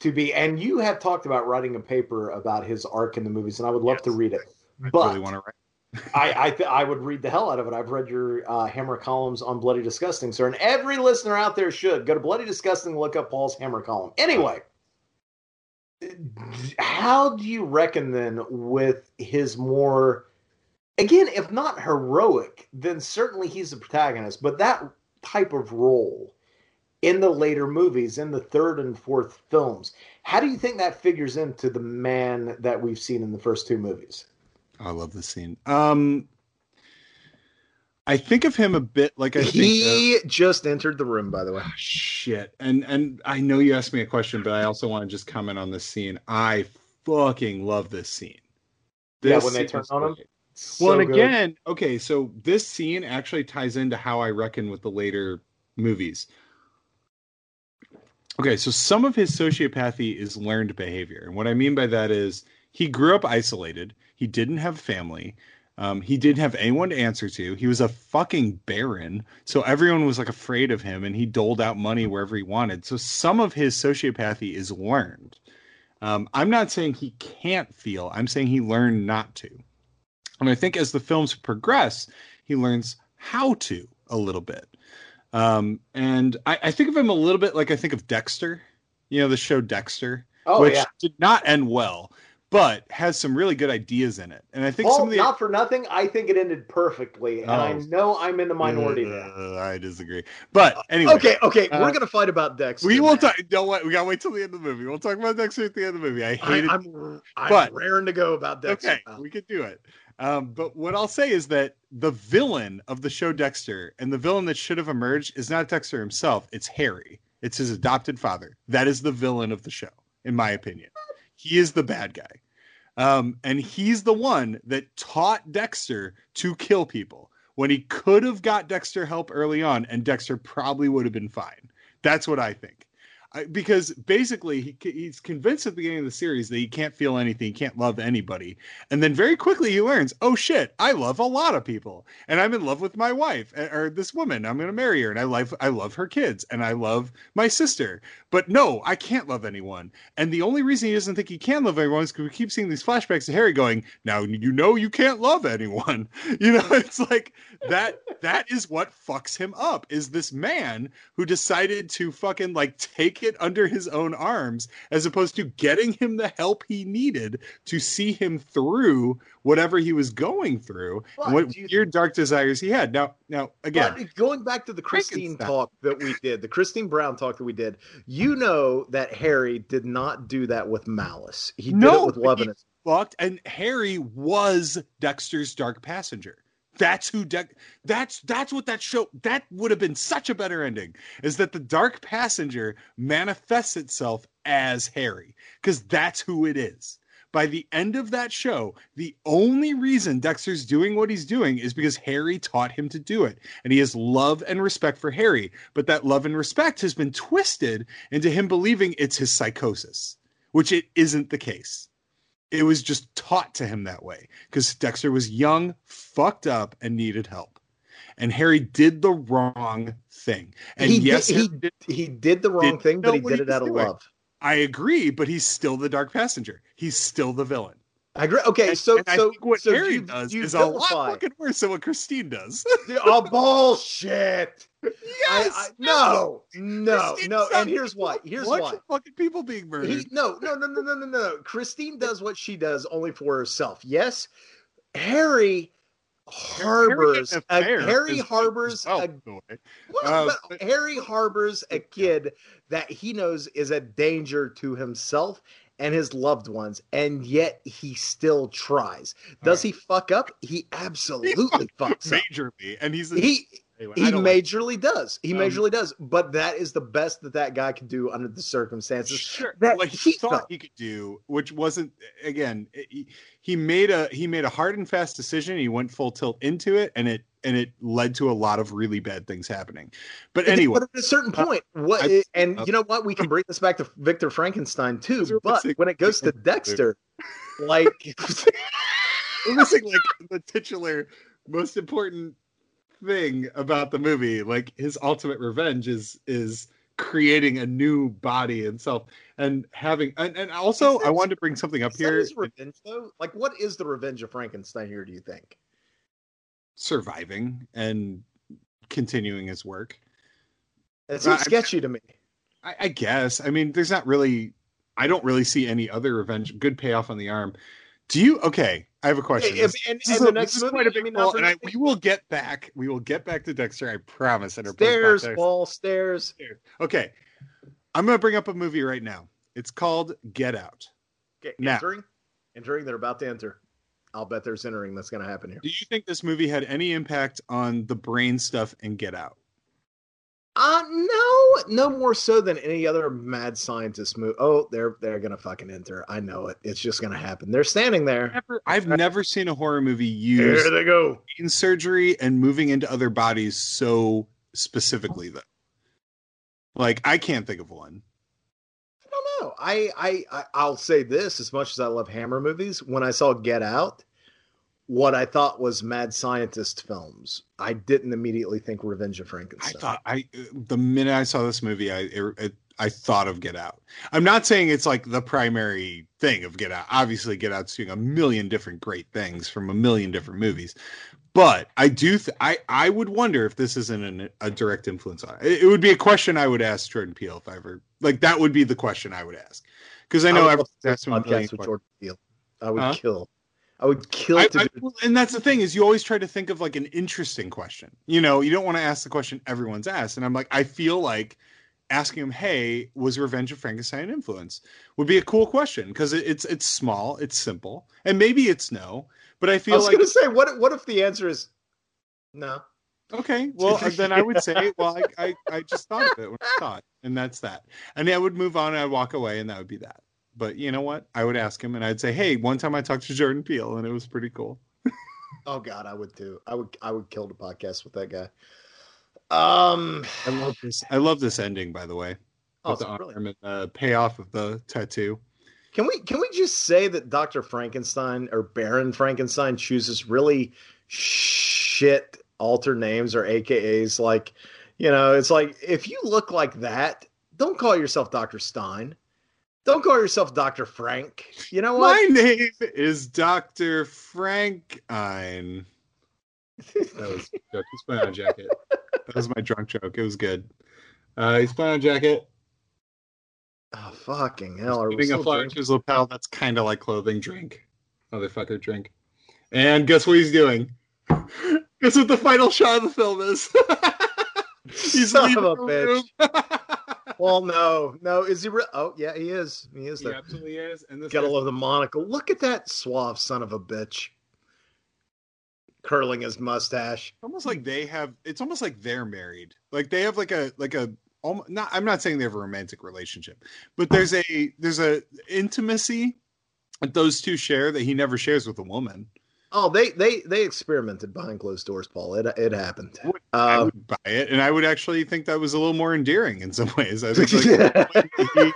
to be? And you have talked about writing a paper about his arc in the movies, and I would love yes, to read it. I but really want to write. I I, th- I, would read the hell out of it. I've read your uh, Hammer columns on Bloody Disgusting, sir, and every listener out there should go to Bloody Disgusting, look up Paul's Hammer column. Anyway, how do you reckon then with his more? Again, if not heroic, then certainly he's the protagonist. But that type of role in the later movies, in the third and fourth films. How do you think that figures into the man that we've seen in the first two movies? I love the scene. Um, I think of him a bit like I he just entered the room, by the way. Oh, shit, and and I know you asked me a question, but I also want to just comment on this scene. I fucking love this scene. This yeah, when they turn on him. So well, and good. again, okay, so this scene actually ties into how I reckon with the later movies. Okay, so some of his sociopathy is learned behavior. And what I mean by that is he grew up isolated, he didn't have family. Um, he didn't have anyone to answer to. He was a fucking baron, so everyone was like afraid of him, and he doled out money wherever he wanted. So some of his sociopathy is learned. Um, I'm not saying he can't feel. I'm saying he learned not to. And I think as the films progress, he learns how to a little bit. Um, and I, I, think of him a little bit like I think of Dexter, you know, the show Dexter, oh, which yeah. did not end well, but has some really good ideas in it. And I think well, some of the not for nothing, I think it ended perfectly, and oh. I know I'm in the minority uh, there. I disagree, but anyway. Okay, okay, uh, we're gonna fight about Dexter. We will talk. Don't wait. We gotta wait till the end of the movie. We'll talk about Dexter at the end of the movie. I hate I, it. I'm, I'm but, raring to go about Dexter. Okay, now. we could do it. Um, but what I'll say is that the villain of the show Dexter and the villain that should have emerged is not Dexter himself, it's Harry. It's his adopted father. That is the villain of the show, in my opinion. He is the bad guy. Um, and he's the one that taught Dexter to kill people when he could have got Dexter help early on, and Dexter probably would have been fine. That's what I think because basically he, he's convinced at the beginning of the series that he can't feel anything, he can't love anybody, and then very quickly he learns, oh shit, I love a lot of people, and I'm in love with my wife or this woman. I'm going to marry her, and I love I love her kids, and I love my sister. But no, I can't love anyone. And the only reason he doesn't think he can love anyone is because we keep seeing these flashbacks to Harry going, now you know you can't love anyone. [LAUGHS] You know, it's like that. That is what fucks him up. Is this man who decided to fucking like take it under his own arms as opposed to getting him the help he needed to see him through whatever he was going through and what weird dark desires he had. Now, now again, going back to the Christine talk that we did, the Christine Brown talk that we did, you know that Harry did not do that with malice. He did no, it with love. and Fucked, and Harry was Dexter's dark passenger. That's who De- that's that's what that show that would have been such a better ending is that the dark passenger manifests itself as Harry because that's who it is. By the end of that show, the only reason Dexter's doing what he's doing is because Harry taught him to do it. And he has love and respect for Harry. But that love and respect has been twisted into him believing it's his psychosis, which it isn't the case it was just taught to him that way because Dexter was young, fucked up, and needed help. And Harry did the wrong thing. And he yes, did, he, did, he did the wrong did thing, but he did it out of love. I agree, but he's still the dark passenger. He's still the villain. I agree. Okay, and, so and so what so Harry you, does you is vilify. a lot fucking worse than what Christine does. [LAUGHS] oh bullshit! Yes, I, I, no, no, Christine no. And here's why. Here's why. Fucking people being murdered. He, no, no, no, no, no, no, no. Christine does what she does only for herself. Yes, Harry harbors Harry, a, Harry harbors a, well, um, Harry harbors a kid that he knows is a danger to himself and his loved ones, and yet he still tries. Does right. he fuck up? He absolutely [LAUGHS] he fucks majorly, up. and he's a, he anyway, he majorly like does. He um, majorly does. But that is the best that that guy can do under the circumstances. Sure, that what he, he thought felt. he could do, which wasn't again. He, he made a he made a hard and fast decision. He went full tilt into it, and it and it led to a lot of really bad things happening. But anyway, but at a certain uh, point, what I, and uh, you know what, we can bring this back to Victor Frankenstein [LAUGHS] too. But when it goes to Dexter, [LAUGHS] like [LAUGHS] we're missing like the titular, most important thing about the movie. Like his ultimate revenge is is creating a new body and self and having and, and also I wanted to bring something up here. His revenge though? Like what is the revenge of Frankenstein here, do you think? Surviving and continuing his work. It seems sketchy to me. I, I guess. I mean, there's not really I don't really see any other revenge good payoff on the arm. Do you? Okay, I have a question. and, and, and the next movie, quite a big I mean, and I, we will get back. We will get back to Dexter. I promise. And stairs, wall, stairs. stairs. Okay, I'm going to bring up a movie right now. It's called Get Out. Okay, now, entering, entering. They're about to enter. I'll bet there's entering that's going to happen here. Do you think this movie had any impact on the brain stuff in Get Out? Uh no, no more so than any other mad scientist movie. Oh, they're they're gonna fucking enter. I know it. It's just gonna happen. They're standing there. Never, I've never seen a horror movie use there they go in surgery and moving into other bodies so specifically though. Like I can't think of one. I know. I I'll say this: as much as I love Hammer movies, when I saw Get Out, what I thought was mad scientist films. I didn't immediately think Revenge of Frankenstein. I thought I the minute I saw this movie, I it, I thought of Get Out. I'm not saying it's like the primary thing of Get Out. Obviously, Get Out's doing a million different great things from a million different movies. But I do, th- I I would wonder if this isn't an, a direct influence on it. it. would be a question I would ask Jordan Peele if I ever like that. Would be the question I would ask because I know I would ask podcast with Jordan Peele. I would huh? kill I would kill I, I, and that's the thing is you always try to think of like an interesting question. You know, you don't want to ask the question everyone's asked. And I'm like, I feel like asking him, "Hey, was Revenge of Frankenstein an influence?" would be a cool question because it, it's it's small, it's simple, and maybe it's no. But I feel I was like going to say, what what if the answer is no? Okay, [LAUGHS] well uh, then I would say, well, I, I, I just thought of it when I it, and that's that. And I would move on, and I'd walk away, and that would be that. But you know what? I would ask him and I'd say, "Hey, one time I talked to Jordan Peele and it was pretty cool." oh God, I would too. I would I would kill the podcast with that guy. Um, I love this. I love this ending, by the way. Oh, with the arm and the payoff of the tattoo. Can we can we just say that Doctor Frankenstein or Baron Frankenstein chooses really shit alter names or AKAs? Like, you know, it's like if you look like that, don't call yourself Doctor Stein. Don't call yourself Dr. Frank. You know what? My name is Dr. Frankenstein. that was joke. He's playing jacket. That was my drunk joke. It was good. Uh, he's playing on a jacket. Oh fucking hell! Are we a flower to his lapel. That's kind of like clothing. Drink, motherfucker, drink. And guess what he's doing? [LAUGHS] guess what the final shot of the film is? [LAUGHS] he's Son of a bitch [LAUGHS] well, no, no. Is he? Re- oh, yeah, he is. He is. He there. absolutely is. And this gotta love the monocle. Look at that suave son of a bitch, curling his mustache. Almost like they have. It's almost like they're married. Like they have like a like a. Not, I'm not saying they have a romantic relationship, but there's a there's a intimacy that those two share that he never shares with a woman. Oh, they they they experimented behind closed doors, Paul. It it happened. Um, I would buy it, and I would actually think that was a little more endearing in some ways. I think [LAUGHS] like,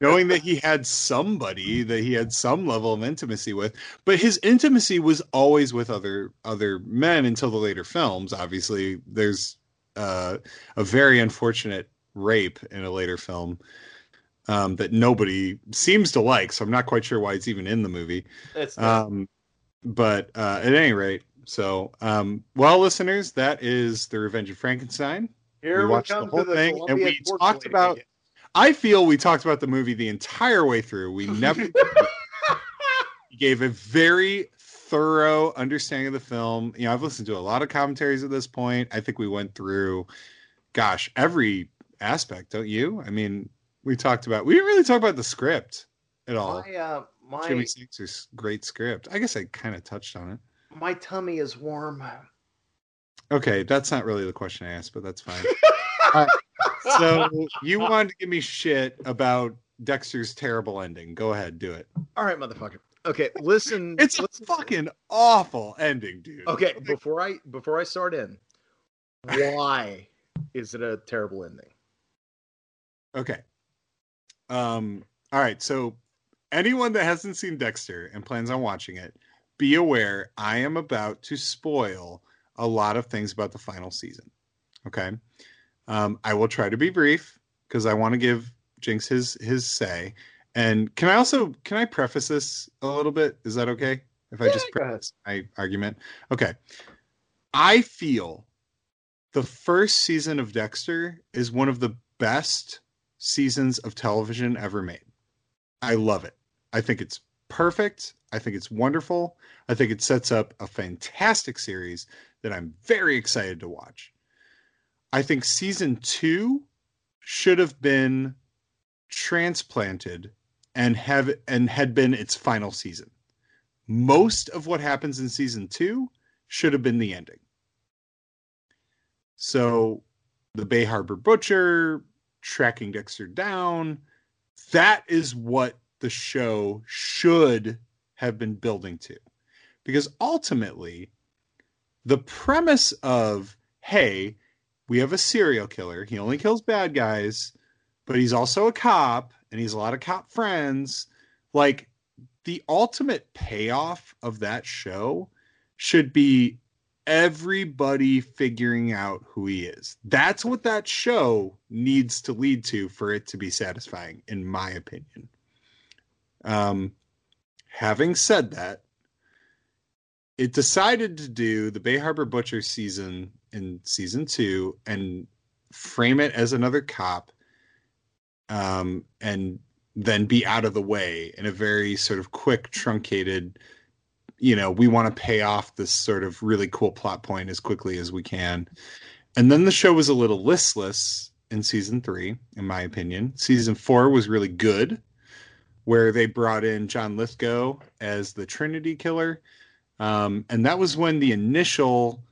knowing that he had somebody that he had some level of intimacy with, but his intimacy was always with other other men until the later films. Obviously, there's uh, a very unfortunate rape in a later film. Um, that nobody seems to like, so I'm not quite sure why it's even in the movie. Um, but uh, at any rate, so um, well, listeners, that is the Revenge of Frankenstein. Here we, we watched the whole the thing, and we talked about. I feel we talked about the movie the entire way through. We [LAUGHS] never gave a very thorough understanding of the film. You know, I've listened to a lot of commentaries at this point. I think we went through, gosh, every aspect, don't you? I mean, we talked about. We didn't really talk about the script at all. My, uh, my Jimmy Sangster's great script. I guess I kind of touched on it. My tummy is warm. Okay, that's not really the question I asked, but that's fine. [LAUGHS] right. So [LAUGHS] you wanted to give me shit about Dexter's terrible ending. Go ahead, do it. All right, motherfucker. Okay, listen. [LAUGHS] it's listen. a fucking awful ending, dude. Okay, before I before I start in, why is it a terrible ending? Okay. Um. All right. So anyone that hasn't seen Dexter and plans on watching it, be aware I am about to spoil a lot of things about the final season. Okay. Um, I will try to be brief because I want to give Jinx his his say. And can I also can I preface this a little bit? Is that okay? If I yeah, just preface my argument. Okay. I feel the first season of Dexter is one of the best seasons of television ever made. I love it. I think it's perfect. I think it's wonderful. I think it sets up a fantastic series that I'm very excited to watch. I think season two should have been transplanted and have and had been its final season. Most of what happens in season two should have been the ending. So the Bay Harbor Butcher, tracking Dexter down, that is what the show should have been building to. Because ultimately, the premise of, hey, we have a serial killer, he only kills bad guys, but he's also a cop and he's a lot of cop friends. Like, the ultimate payoff of that show should be everybody figuring out who he is. That's what that show needs to lead to for it to be satisfying, in my opinion. Um, having said that, it decided to do the Bay Harbor Butcher season in season two and frame it as another cop, um, and then be out of the way in a very sort of quick, truncated. You know, we want to pay off this sort of really cool plot point as quickly as we can. And then the show was a little listless in season three, in my opinion. Season four was really good where they brought in John Lithgow as the Trinity Killer. Um, and that was when the initial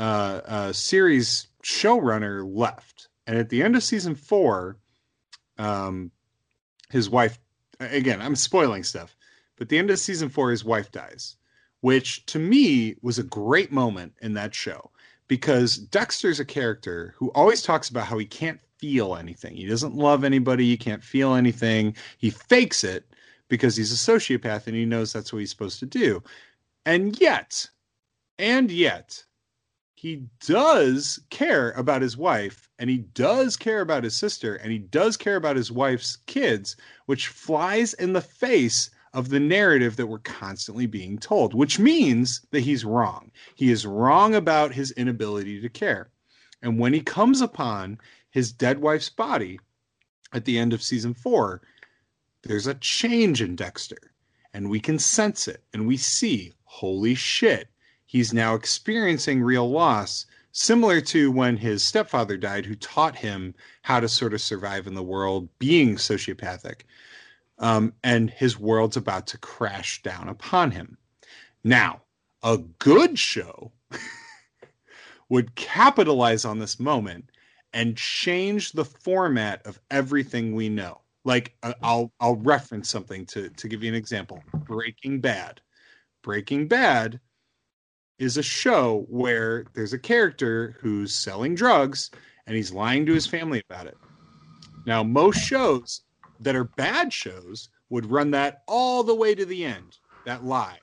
uh, uh, series showrunner left. And at the end of season four, um, his wife, again, I'm spoiling stuff, but the end of season four, his wife dies, which to me was a great moment in that show because Dexter's a character who always talks about how he can't feel anything. He doesn't love anybody. He can't feel anything. He fakes it because he's a sociopath and he knows that's what he's supposed to do. And yet, and yet, he does care about his wife and he does care about his sister and he does care about his wife's kids, which flies in the face of the narrative that we're constantly being told, which means that he's wrong. He is wrong about his inability to care. And when he comes upon his dead wife's body at the end of season four, there's a change in Dexter. And we can sense it and we see, holy shit, he's now experiencing real loss, similar to when his stepfather died, who taught him how to sort of survive in the world being sociopathic. Um, and his world's about to crash down upon him. Now, a good show [LAUGHS] would capitalize on this moment and change the format of everything we know. Like uh, I'll I'll reference something to to give you an example. Breaking Bad. Breaking Bad is a show where there's a character who's selling drugs and he's lying to his family about it. Now, most shows that are bad shows would run that all the way to the end, that lie.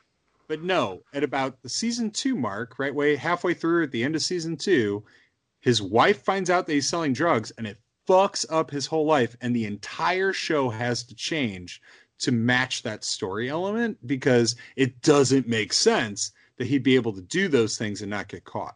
But no, at about the season two mark, right way halfway through at the end of season two, his wife finds out that he's selling drugs and it fucks up his whole life. And the entire show has to change to match that story element because it doesn't make sense that he'd be able to do those things and not get caught.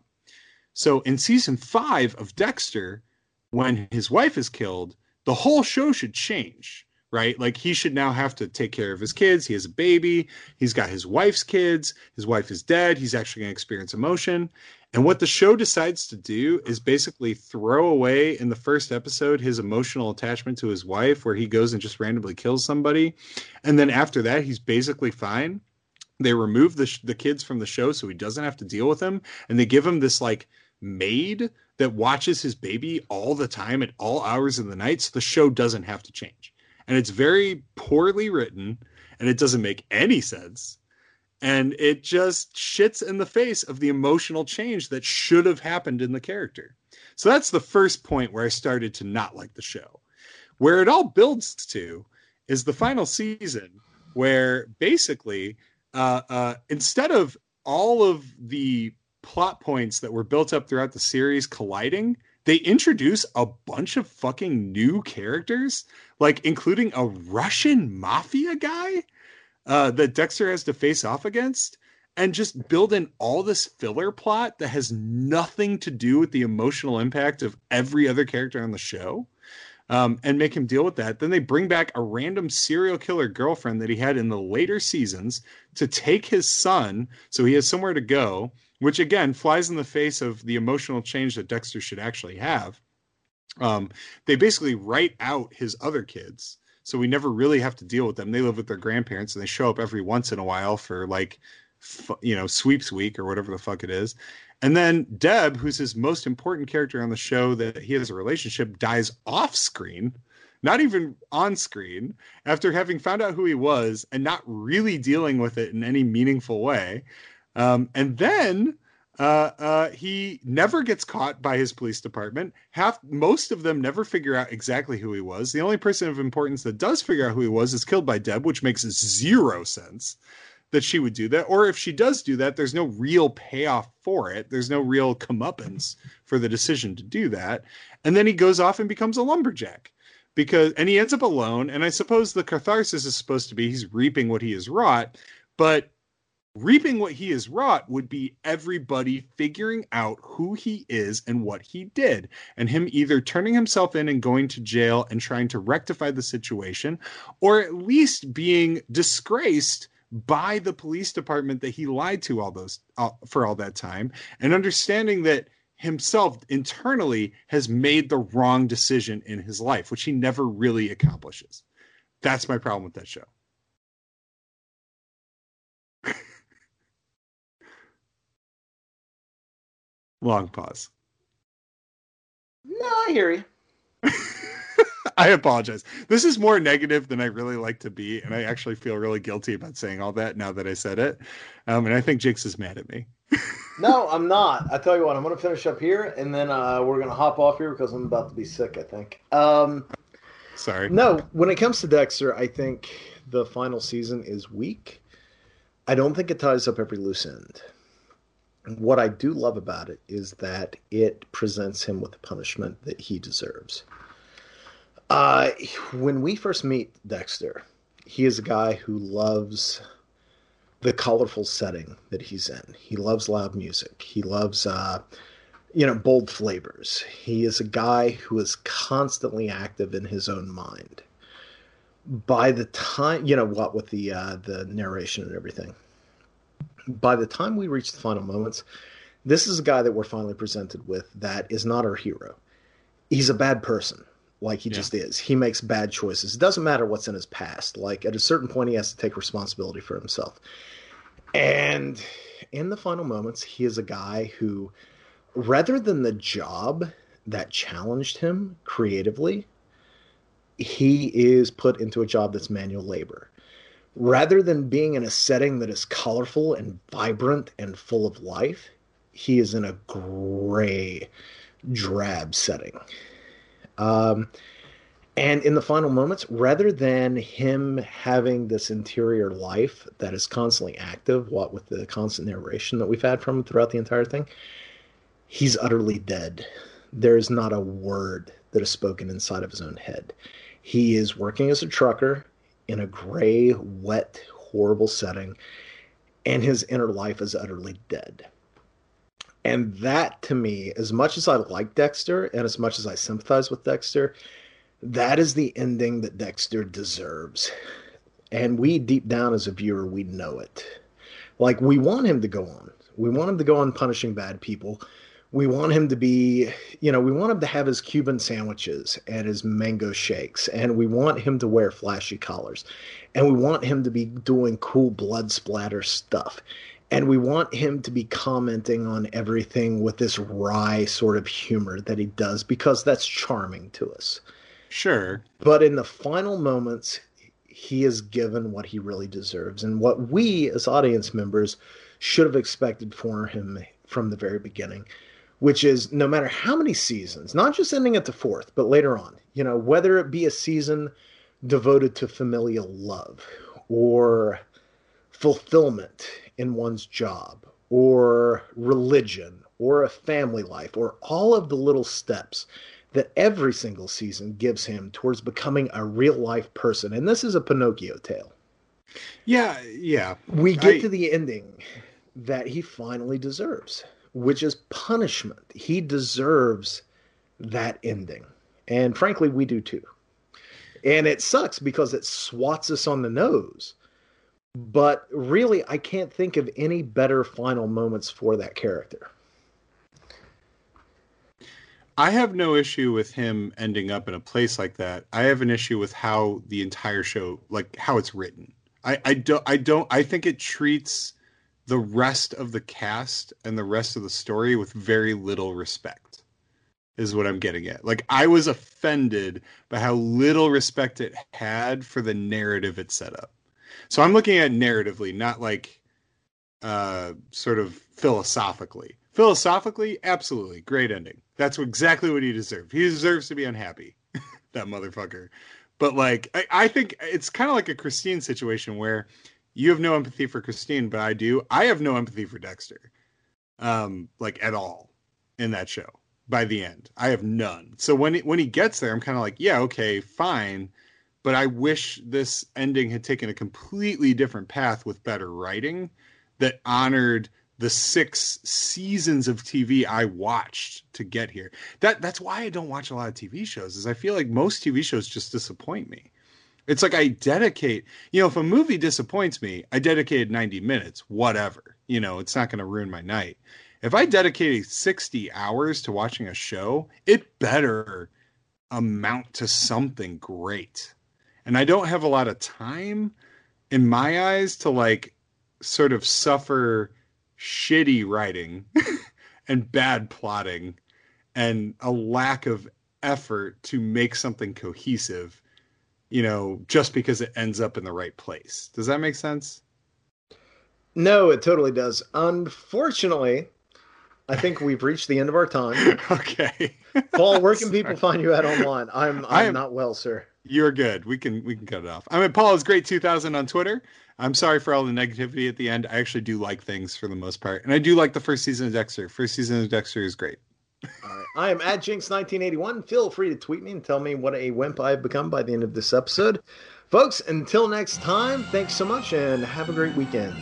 So in season five of Dexter, when his wife is killed, the whole show should change, right? Like he should now have to take care of his kids. He has a baby. He's got his wife's kids. His wife is dead. He's actually going to experience emotion. And what the show decides to do is basically throw away in the first episode his emotional attachment to his wife, where he goes and just randomly kills somebody. And then after that, he's basically fine. They remove the, sh- the kids from the show so he doesn't have to deal with them. And they give him this like maid that watches his baby all the time at all hours of the night. So the show doesn't have to change. And it's very poorly written and it doesn't make any sense and it just shits in the face of the emotional change that should have happened in the character. So that's the first point where I started to not like the show. Where it all builds to is the final season, where basically, uh, uh, instead of all of the plot points that were built up throughout the series colliding, they introduce a bunch of fucking new characters, like including a Russian mafia guy uh, that Dexter has to face off against, and just build in all this filler plot that has nothing to do with the emotional impact of every other character on the show. Um, and make him deal with that. Then they bring back a random serial killer girlfriend that he had in the later seasons to take his son so he has somewhere to go which again flies in the face of the emotional change that Dexter should actually have. Um, they basically write out his other kids, so we never really have to deal with them. They live with their grandparents, and they show up every once in a while for like, you know, sweeps week or whatever the fuck it is. And then Deb, who's his most important character on the show that he has a relationship, dies off screen, not even on screen, after having found out who he was and not really dealing with it in any meaningful way. Um, and then uh, uh, he never gets caught by his police department. Half, most of them never figure out exactly who he was. The only person of importance that does figure out who he was is killed by Deb, which makes zero sense that she would do that. Or if she does do that, there's no real payoff for it. There's no real comeuppance for the decision to do that. And then he goes off and becomes a lumberjack because, and he ends up alone. And I suppose the catharsis is supposed to be he's reaping what he has wrought, but reaping what he has wrought would be everybody figuring out who he is and what he did and him either turning himself in and going to jail and trying to rectify the situation or at least being disgraced by the police department that he lied to all those uh, for all that time and understanding that himself internally has made the wrong decision in his life which he never really accomplishes that's my problem with that show [LAUGHS] Long pause. No, I hear you. [LAUGHS] I apologize. This is more negative than I really like to be, and I actually feel really guilty about saying all that now that I said it. Um, and I think Jakes is mad at me. [LAUGHS] no, I'm not. I tell you what, I'm going to finish up here, and then uh, we're going to hop off here because I'm about to be sick. I think. Um, Sorry. No, when it comes to Dexter, I think the final season is weak. I don't think it ties up every loose end what I do love about it is that it presents him with the punishment that he deserves. Uh, when we first meet Dexter, he is a guy who loves the colorful setting that he's in. He loves loud music. He loves, uh, you know, bold flavors. He is a guy who is constantly active in his own mind. By the time, you know, what with the uh, the narration and everything, by the time we reach the final moments, this is a guy that we're finally presented with that is not our hero. He's a bad person, like he yeah. just is. He makes bad choices. It doesn't matter what's in his past. Like at a certain point, he has to take responsibility for himself. And in the final moments, he is a guy who, rather than the job that challenged him creatively, he is put into a job that's manual labor rather than being in a setting that is colorful and vibrant and full of life, he is in a gray, drab setting. Um, and in the final moments, rather than him having this interior life that is constantly active, what with the constant narration that we've had from him throughout the entire thing, he's utterly dead. There is not a word that is spoken inside of his own head. He is working as a trucker in a gray, wet, horrible setting, and his inner life is utterly dead. And that to me, as much as I like Dexter and as much as I sympathize with Dexter, that is the ending that Dexter deserves. And we, deep down as a viewer, we know it. Like, we want him to go on. We want him to go on punishing bad people we want him to be, you know, we want him to have his Cuban sandwiches and his mango shakes, and we want him to wear flashy collars, and we want him to be doing cool blood splatter stuff. And we want him to be commenting on everything with this wry sort of humor that he does because that's charming to us. Sure. But in the final moments, he is given what he really deserves and what we as audience members should have expected for him from the very beginning which is no matter how many seasons, not just ending at the fourth, but later on, you know, whether it be a season devoted to familial love or fulfillment in one's job or religion or a family life or all of the little steps that every single season gives him towards becoming a real life person. And this is a Pinocchio tale. Yeah, yeah. We get I... to the ending that he finally deserves, which is punishment. He deserves that ending. And frankly, we do too. And it sucks because it swats us on the nose. But really, I can't think of any better final moments for that character. I have no issue with him ending up in a place like that. I have an issue with how the entire show, like how it's written. I, I don't, I don't, I think it treats the rest of the cast and the rest of the story with very little respect. Is what I'm getting at. Like I was offended by how little respect it had for the narrative it set up. So I'm looking at narratively, not like uh sort of philosophically. Philosophically, absolutely great ending. That's exactly what he deserved. He deserves to be unhappy, [LAUGHS] that motherfucker. But like, I, I think it's kind of like a Christine situation where you have no empathy for Christine, but I do. I have no empathy for Dexter, um, like at all in that show. By the end, I have none. So when he, when he gets there, I'm kind of like, yeah, okay, fine. But I wish this ending had taken a completely different path with better writing that honored the six seasons of TV I watched to get here. That that's why I don't watch a lot of TV shows. Is I feel like most TV shows just disappoint me. It's like I dedicate, you know, if a movie disappoints me, I dedicated 90 minutes, whatever. You know, it's not going to ruin my night. If I dedicated 60 hours to watching a show, it better amount to something great. And I don't have a lot of time in my eyes to like sort of suffer shitty writing [LAUGHS] and bad plotting and a lack of effort to make something cohesive, you know, just because it ends up in the right place. Does that make sense? No, it totally does. Unfortunately, I think we've reached the end of our time. [LAUGHS] okay. Paul, where can [LAUGHS] people find you at online? I'm I'm am, not well, sir. You're good. We can we can cut it off. I'm at Paul is great 2000 on Twitter. I'm sorry for all the negativity at the end. I actually do like things for the most part, and I do like the first season of Dexter. First season of Dexter is great. All right. I am at Jinx1981. Feel free to tweet me and tell me what a wimp I've become by the end of this episode. Folks, until next time, thanks so much and have a great weekend.